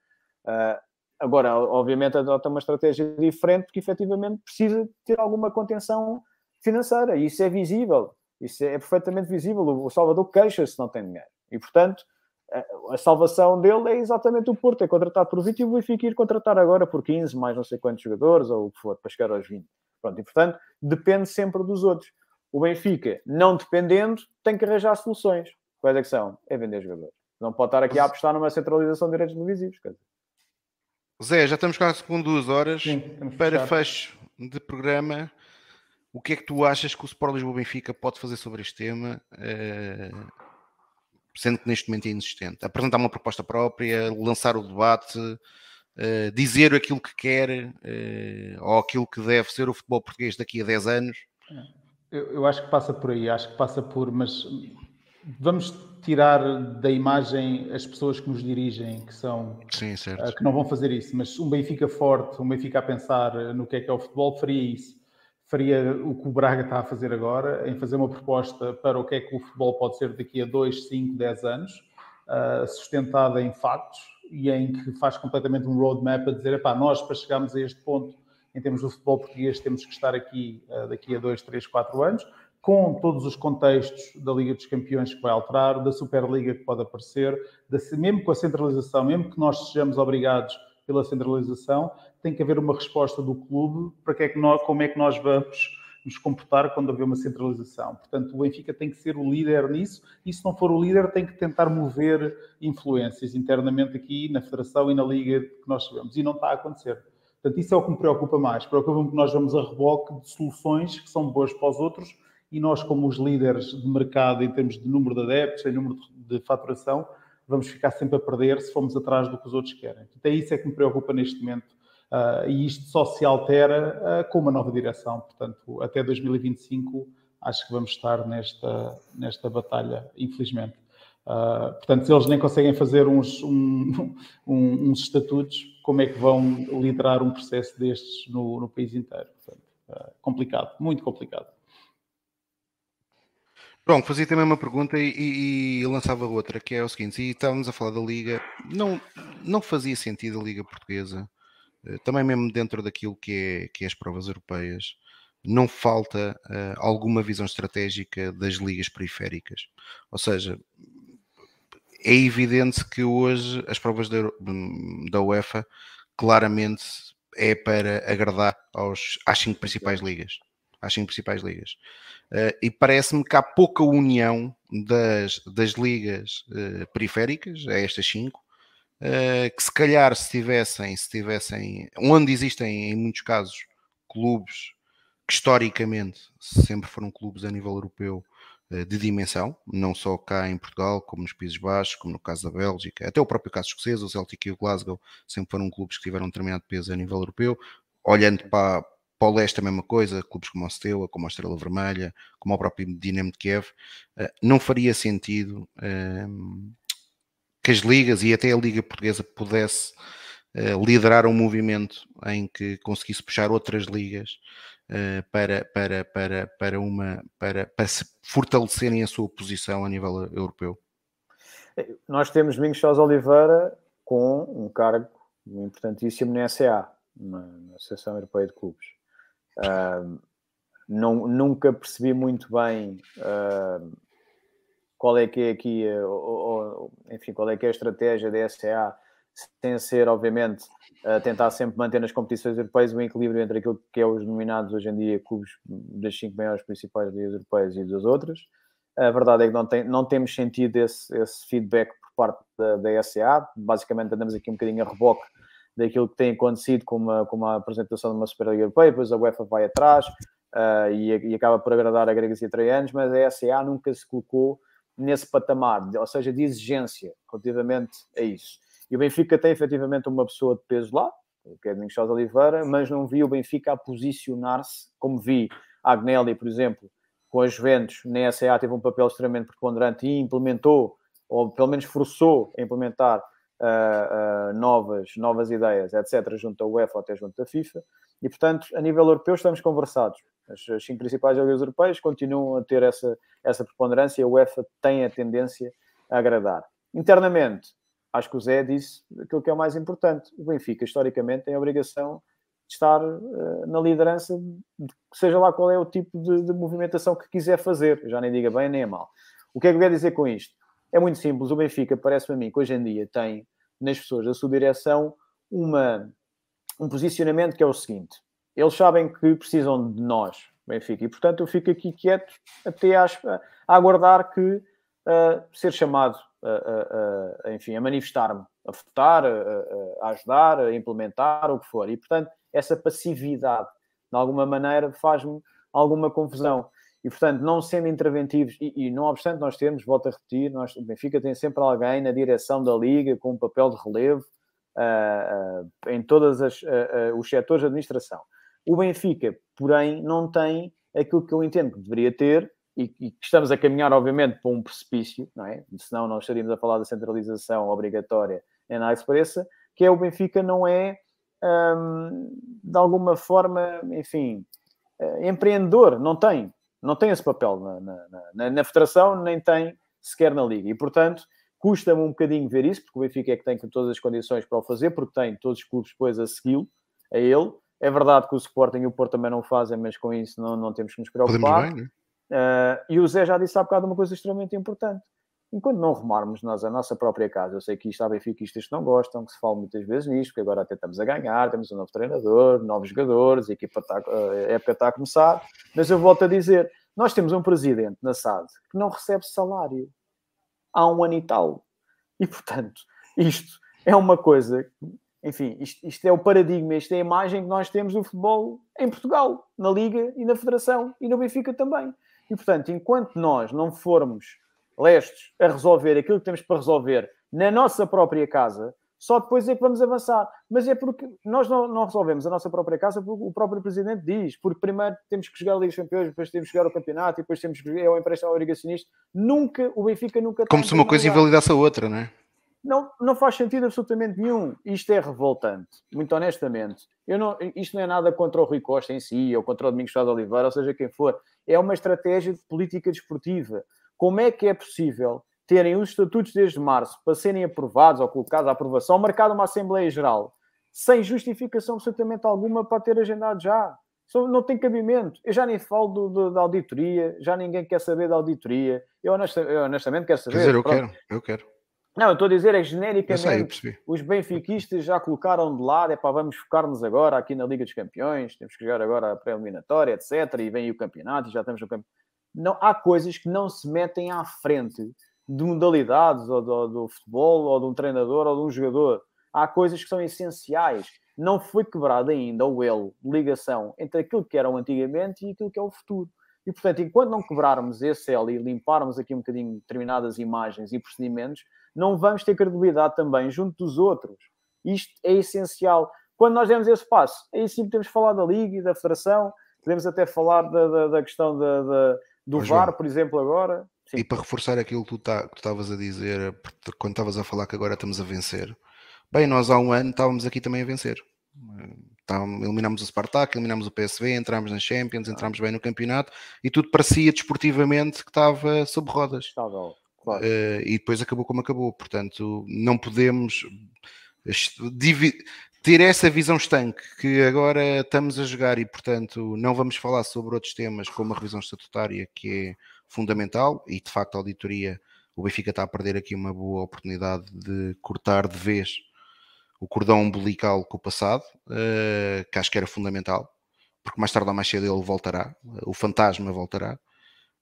Uh, Agora, obviamente, adota uma estratégia diferente porque efetivamente precisa ter alguma contenção financeira. E isso é visível. Isso é perfeitamente visível. O Salvador queixa-se não tem dinheiro. E, portanto, a salvação dele é exatamente o Porto. É contratado por 20 e o Benfica ir contratar agora por 15, mais não sei quantos jogadores, ou o que for, para chegar aos 20. Pronto, e, portanto, depende sempre dos outros. O Benfica, não dependendo, tem que arranjar soluções. Quais é que são? É vender jogadores. Não pode estar aqui a apostar numa centralização de direitos televisivos. Zé, já estamos quase com duas horas Sim, para fecho de programa. O que é que tu achas que o Sport Lisboa Benfica pode fazer sobre este tema, uh, sendo que neste momento é inexistente? Apresentar uma proposta própria, lançar o debate, uh, dizer aquilo que quer uh, ou aquilo que deve ser o futebol português daqui a 10 anos? Eu, eu acho que passa por aí, acho que passa por, mas vamos tirar da imagem as pessoas que nos dirigem, que são Sim, que não vão fazer isso, mas um Benfica forte, um Benfica a pensar no que é que é o futebol, faria isso. Faria o que o Braga está a fazer agora, em fazer uma proposta para o que é que o futebol pode ser daqui a 2, 5, 10 anos, uh, sustentada em factos e em que faz completamente um roadmap a dizer, epá, nós para chegarmos a este ponto, em termos do futebol português, temos que estar aqui uh, daqui a 2, 3, 4 anos, com todos os contextos da Liga dos Campeões que vai alterar, da Superliga que pode aparecer, da, mesmo com a centralização, mesmo que nós sejamos obrigados pela centralização, tem que haver uma resposta do clube para que é que nós, como é que nós vamos nos comportar quando haver uma centralização. Portanto, o Benfica tem que ser o líder nisso e, se não for o líder, tem que tentar mover influências internamente aqui na Federação e na Liga que nós sabemos. E não está a acontecer. Portanto, isso é o que me preocupa mais. Preocupa-me que nós vamos a reboque de soluções que são boas para os outros e nós, como os líderes de mercado em termos de número de adeptos, em número de faturação, vamos ficar sempre a perder se formos atrás do que os outros querem. Então, é isso é que me preocupa neste momento. Uh, e isto só se altera uh, com uma nova direção. Portanto, até 2025, acho que vamos estar nesta, nesta batalha, infelizmente. Uh, portanto, se eles nem conseguem fazer uns, um, um, uns estatutos, como é que vão liderar um processo destes no, no país inteiro? Portanto, complicado, muito complicado. Pronto, fazia também uma pergunta e, e, e, lançava outra, que é o seguinte, e estávamos a falar da Liga, não, não fazia sentido a Liga Portuguesa, também mesmo dentro daquilo que é, que é as provas europeias, não falta uh, alguma visão estratégica das ligas periféricas. Ou seja, é evidente que hoje as provas da, da UEFA claramente é para agradar aos, às cinco principais ligas às cinco principais ligas. Uh, e parece-me que há pouca união das, das ligas uh, periféricas, a estas cinco, que se calhar se tivessem, se tivessem, onde existem em muitos casos clubes que historicamente sempre foram clubes a nível europeu de dimensão, não só cá em Portugal, como nos Países Baixos, como no caso da Bélgica, até o próprio caso escocês, o Celtic e o Glasgow sempre foram clubes que tiveram um determinado peso a nível europeu, olhando para, para o leste a mesma coisa, clubes como o Steaua, como a Estrela Vermelha, como o próprio Dinamo de Kiev, eh, não faria sentido ehm, que as ligas e até a Liga Portuguesa pudesse eh, liderar um movimento em que conseguisse puxar outras ligas eh, para, para, para, para, uma, para, para se fortalecerem a sua posição a nível europeu? Nós temos Domingos Sousa Oliveira com um cargo importantíssimo na SA, na Associação Europeia de Clubes. Uh, não, nunca percebi muito bem uh, qual é que é aqui, uh, ou, enfim, qual é que é a estratégia da SA, sem ser, obviamente, tentar sempre manter nas competições europeias o equilíbrio entre aquilo que é os nominados hoje em dia clubes das cinco maiores principais ligas europeias e das outras. A verdade é que não, tem, não temos sentido esse, esse feedback por parte da, da SA. Basicamente, andamos aqui um bocadinho a reboque daquilo que tem acontecido com uma, com uma apresentação de uma Superliga Europeia, depois a UEFA vai atrás uh, e, e, acaba por agradar a gregos e traianos, mas a SA nunca se colocou nesse patamar, ou seja, de exigência relativamente a isso. E o Benfica tem efetivamente uma pessoa de peso lá, que é Domingos Sousa Oliveira, mas não vi o Benfica a posicionar-se, como vi a Agnelli, por exemplo, com a Juventus, na SA teve um papel extremamente preponderante e implementou, ou pelo menos forçou a implementar uh, uh, novas, novas ideias, etc., junto à UEFA ou até junto à FIFA. E, portanto, a nível europeu estamos conversados. As, as cinco principais ligas europeias continuam a ter essa, essa preponderância e a UEFA tem a tendência a agradar. Internamente, acho que o Zé disse aquilo que é o mais importante. O Benfica, historicamente, tem a obrigação de estar uh, na liderança, de, seja lá qual é o tipo de, de, movimentação que quiser fazer. Eu já nem diga bem nem é mal. O que é que eu quero dizer com isto? É muito simples. O Benfica, parece-me a mim, que hoje em dia tem nas pessoas da sua direção uma, um posicionamento que é o seguinte: eles sabem que precisam de nós, Benfica, e portanto eu fico aqui quieto até a, a aguardar que uh, ser chamado, enfim, a manifestar-me, a votar, a ajudar, a implementar, o que for. E portanto, essa passividade, de alguma maneira, faz-me alguma confusão. E, portanto, não sendo interventivos, e, e, não obstante nós temos, volto a repetir, nós, o Benfica tem sempre alguém na direção da Liga com um papel de relevo uh, uh, em todos uh, os setores de administração. O Benfica, porém, não tem aquilo que eu entendo que deveria ter, e, e estamos a caminhar, obviamente, para um precipício, não é? Senão nós estaríamos a falar da centralização obrigatória na Expressa, que é o Benfica não é, um, de alguma forma, enfim, empreendedor, não tem não tem esse papel na, na, na, na federação, nem tem sequer na liga. E, portanto, custa-me um bocadinho ver isso, porque o Benfica é que tem todas as condições para o fazer, porque tem todos os clubes depois a segui-lo, a ele. É verdade que o Sporting e o Porto também não fazem, mas com isso não, não temos que nos preocupar. Bem, né? uh, e o Zé já disse há bocado uma coisa extremamente importante enquanto não arrumarmos nós a nossa própria casa, eu sei que isto há benfiquistas que não gostam, que se fala muitas vezes nisto, porque agora até estamos a ganhar, temos um novo treinador, novos jogadores, a equipa está, a época está a começar, mas eu volto a dizer, nós temos um presidente na SAD que não recebe salário há um ano e tal. E, portanto, isto é uma coisa, enfim, isto, isto é o paradigma, isto é a imagem que nós temos do futebol em Portugal, na Liga e na Federação, e no Benfica também. E, portanto, enquanto nós não formos lestes a resolver aquilo que temos para resolver na nossa própria casa, só depois é que vamos avançar. Mas é porque nós não, não resolvemos a nossa própria casa, porque o próprio Presidente diz, porque primeiro temos que jogar a Liga dos Campeões, depois temos que jogar o campeonato, e depois temos que é o empréstimo obrigacionista. Nunca, o Benfica nunca... Como se uma coisa invalidasse a outra, não é? Não, não faz sentido absolutamente nenhum. Isto é revoltante, muito honestamente. Eu não, isto não é nada contra o Rui Costa em si, ou contra o Domingos Estado de Oliveira, ou seja, quem for. É uma estratégia de política desportiva. Como é que é possível terem os estatutos desde março para serem aprovados ou colocados à aprovação, marcada uma Assembleia Geral, sem justificação absolutamente alguma para ter agendado já? Não tem cabimento. Eu já nem falo do, do, da auditoria, já ninguém quer saber da auditoria. Eu, honestamente, eu honestamente quero saber. Quer dizer, eu quero, eu quero. Não, eu estou a dizer é genericamente sei, os benfiquistas já colocaram de lado, é para vamos focar-nos agora aqui na Liga dos Campeões, temos que jogar agora a pré-eliminatória, etc. E vem o campeonato e já estamos no campeonato. Não, há coisas que não se metem à frente de modalidades, ou do, do, futebol, ou de um treinador, ou de um jogador. Há coisas que são essenciais. Não foi quebrado ainda o elo de ligação entre aquilo que eram antigamente e aquilo que é o futuro. E, portanto, enquanto não quebrarmos esse elo e limparmos aqui um bocadinho determinadas imagens e procedimentos, não vamos ter credibilidade também junto dos outros. Isto é essencial. Quando nós demos esse passo, aí sim podemos falar da Liga e da Federação, podemos até falar da, da, da questão da, da do Mas, VAR, por exemplo, agora. Sim. E para reforçar aquilo que tu tá, estavas a dizer, quando estavas a falar que agora estamos a vencer, bem, nós há um ano estávamos aqui também a vencer. Então, eliminámos o Spartak, eliminámos o PSV, entramos na Champions, entramos bem no campeonato e tudo parecia desportivamente que estava sob rodas. Estava, claro. uh, e depois acabou como acabou. Portanto, não podemos ter essa visão estanque que agora estamos a jogar e, portanto, não vamos falar sobre outros temas como a revisão estatutária, que é fundamental e, de facto, a auditoria. O Benfica está a perder aqui uma boa oportunidade de cortar de vez o cordão umbilical com o passado, uh, que acho que era fundamental, porque mais tarde ou mais cedo ele voltará, o fantasma voltará.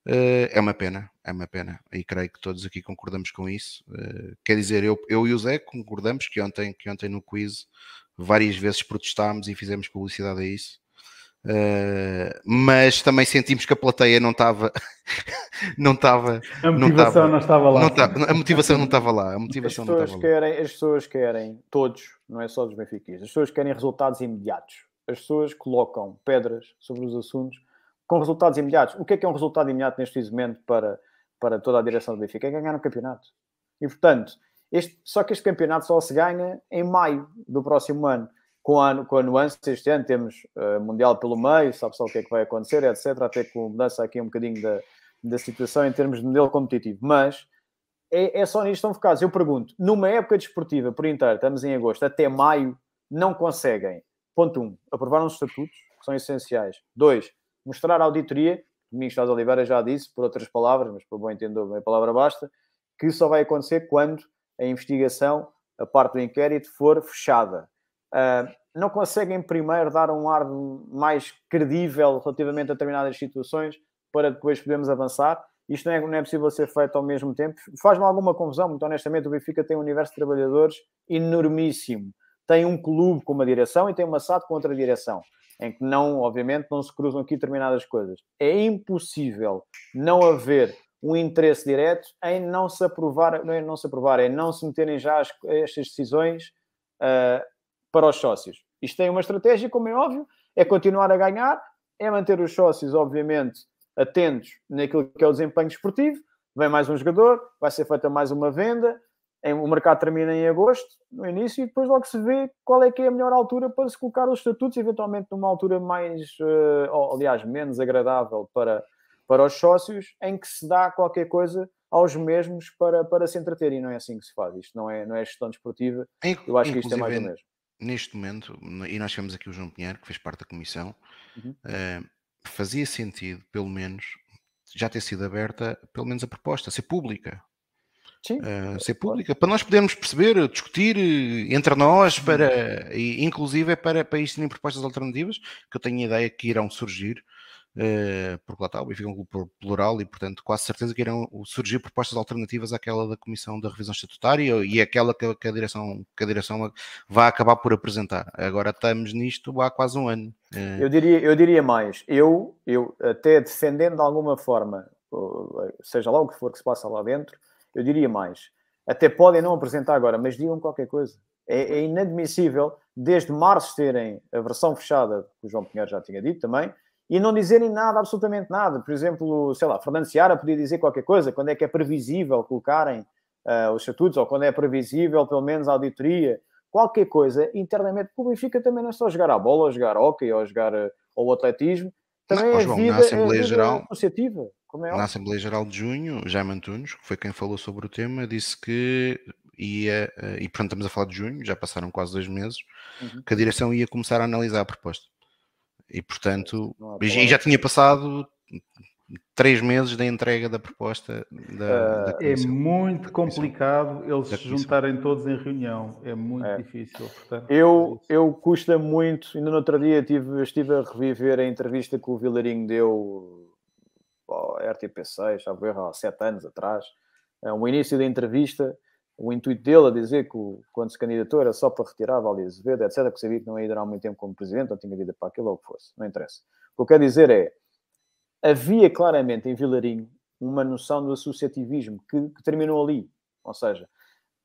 Uh, é uma pena, é uma pena, e creio que todos aqui concordamos com isso. Uh, quer dizer, eu, eu e o Zé concordamos que ontem, que ontem no quiz várias vezes protestámos e fizemos publicidade a isso. Uh, mas também sentimos que a plateia não estava não estava a motivação não estava, lá não a motivação não estava lá a motivação as pessoas não estava querem lá. as pessoas querem todos não é só dos benfiquistas as pessoas querem resultados imediatos as pessoas colocam pedras sobre os assuntos com resultados imediatos o que é que é um resultado imediato neste momento para para toda a direção do Benfica é ganhar um campeonato e portanto este, só que este campeonato só se ganha em maio do próximo ano com a, com a nuance este ano temos uh, Mundial pelo meio, sabe só o que é que vai acontecer, etc. Até com mudança aqui um bocadinho da, da situação em termos de modelo competitivo. Mas é, é só nisto estão focados. Eu pergunto, numa época desportiva, por inteiro, estamos em agosto, até maio, não conseguem, ponto um, aprovar uns estatutos, que são essenciais. Dois, mostrar a auditoria, o Ministro de Oliveira já disse, por outras palavras, mas para bom entender, a palavra basta, que só vai acontecer quando a investigação, a parte do inquérito, for fechada. Uh, não conseguem primeiro dar um ar mais credível relativamente a determinadas situações para depois podermos avançar. Isto não é, não é possível ser feito ao mesmo tempo. Faz-me alguma confusão, muito honestamente. O Benfica tem um universo de trabalhadores enormíssimo. Tem um clube com uma direção e tem uma SAD com outra direção, em que não, obviamente, não se cruzam aqui determinadas coisas. É impossível não haver um interesse direto em não se aprovar, não é não se aprovar, é não se meterem já as, estas decisões uh, para os sócios. Isto tem uma estratégia, como é óbvio, é continuar a ganhar, é manter os sócios, obviamente, atentos naquilo que é o desempenho esportivo. Vem mais um jogador, vai ser feita mais uma venda, o mercado termina em agosto, no início, e depois logo se vê qual é que é a melhor altura para se colocar os estatutos, eventualmente numa altura mais, uh, ou, aliás, menos agradável para, para os sócios, em que se dá qualquer coisa aos mesmos para, para se entreter, e não é assim que se faz. Isto não é, não é gestão desportiva, eu acho que isto é mais ou mesmo neste momento, e nós temos aqui o João Pinheiro, que fez parte da comissão, uhum. uh, fazia sentido, pelo menos, já ter sido aberta, pelo menos a proposta, ser pública. Sim, uh, ser pública, para nós podermos perceber, discutir eh, entre nós, para, e, inclusive é para, para isto em propostas alternativas, que eu tenho a ideia que irão surgir, Uh, porque lá está, o Benfica é um clube plural e, portanto, quase certeza que irão surgir propostas alternativas àquela da Comissão da Revisão Estatutária e aquela que, que, a, direção, que a direção vai acabar por apresentar. Agora estamos nisto há quase um ano. Uh... Eu, diria, eu diria mais, eu, eu até defendendo de alguma forma, seja lá o que for que se passa lá dentro, eu diria mais. até podem não apresentar agora, mas digam qualquer coisa. É, é inadmissível, desde março, terem a versão fechada, que o João Pinheiro já tinha dito também, e não dizerem nada, absolutamente nada. Por exemplo, sei lá, Fernando Seara podia dizer qualquer coisa, quando é que é previsível colocarem uh, os estatutos, ou quando é previsível, pelo menos, a auditoria, qualquer coisa, internamente, o Benfica também não é só jogar a bola, ou jogar hockey, ou jogar uh, ou atletismo, também não, é, João, vida, na Assembleia é Geral, associativa. Como é na Assembleia Geral de Junho, Jaime Antunes, que foi quem falou sobre o tema, disse que ia, uh, e portanto estamos a falar de junho, já passaram quase dois meses, uhum. que a direção ia começar a analisar a proposta. E portanto, e já tinha passado três meses da entrega da proposta da, da É muito complicado eles se juntarem todos em reunião. É muito é. difícil. Portanto, eu, é eu custa muito. Ainda no outro dia tive, estive a reviver a entrevista que o Vilarinho deu RTP6, já erro, há sete anos atrás. É um início da entrevista o intuito dele a dizer que quando se candidatou era só para retirar Valdir Azevedo, etc., porque sabia que não ia durar muito tempo como presidente, ou tinha vida para aquilo ou o que fosse, não interessa. O que eu quero dizer é, havia claramente em Vilarinho uma noção do associativismo que, que terminou ali, ou seja,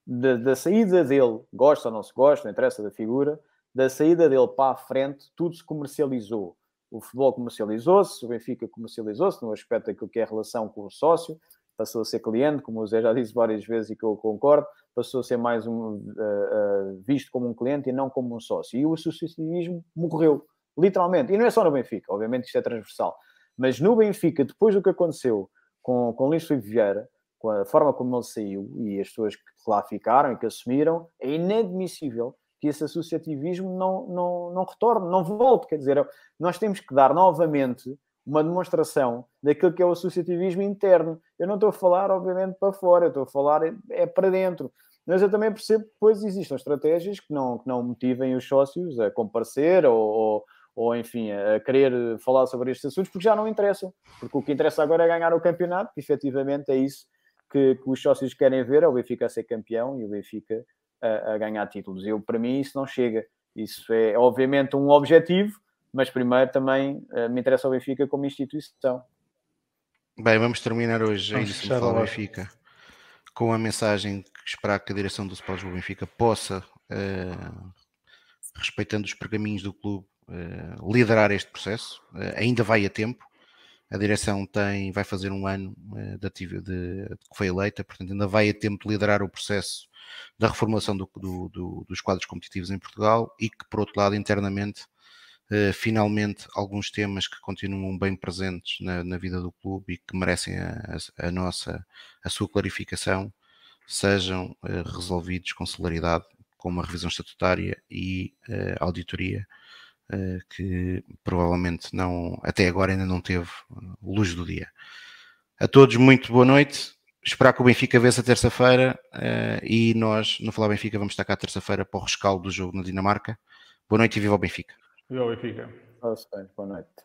da, da, saída dele, gosta ou não se gosta, não interessa da figura, da saída dele para a frente, tudo se comercializou. O futebol comercializou-se, o Benfica comercializou-se no aspecto daquilo que é a relação com o sócio, passou a ser cliente, como o Zé já disse várias vezes e que eu concordo, passou a ser mais um, uh, uh, visto como um cliente e não como um sócio. E o associativismo morreu, literalmente. E não é só no Benfica, obviamente isto é transversal. Mas no Benfica, depois do que aconteceu com, com Luís Filipe Vieira, com a forma como ele saiu e as pessoas que lá ficaram e que assumiram, é inadmissível que esse associativismo não, não, não retorne, não volte. Quer dizer, nós temos que dar novamente uma demonstração daquilo que é o associativismo interno. Eu não estou a falar, obviamente, para fora, eu estou a falar é, é para dentro. Mas eu também percebo que depois existam estratégias que não, que não motivem os sócios a comparecer ou, ou, ou, enfim, a querer falar sobre estes assuntos, porque já não interessam. Porque o que interessa agora é ganhar o campeonato, que efetivamente é isso que, que os sócios querem ver, é o Benfica ser campeão e o Benfica a, a ganhar títulos. Eu, para mim, isso não chega. Isso é, obviamente, um objetivo, mas primeiro também uh, me interessa o Benfica como instituição. Bem, vamos terminar hoje vamos ainda sobre falar Benfica com a mensagem que esperar que a direção do Sport Benfica possa, uh, respeitando os pergaminhos do clube, uh, liderar este processo. ainda vai a tempo. A direção tem, vai fazer um ano de, de, de, que foi eleita, portanto ainda vai a tempo de liderar o processo da reformulação do, do, do, dos quadros competitivos em Portugal e que, por outro lado, internamente uh, finalmente alguns temas que continuam bem presentes na, na vida do clube e que merecem a, a, nossa, a sua clarificação, sejam uh, resolvidos com celeridade, como a revisão estatutária e uh, auditoria, que provavelmente não, até agora ainda não teve luz do dia. A todos, muito boa noite. Esperar que o Benfica vença terça-feira e nós, no Falar Benfica, vamos estar cá terça-feira para o rescaldo do jogo na Dinamarca. Boa noite e viva o Benfica. Viva o Benfica. Boa noite.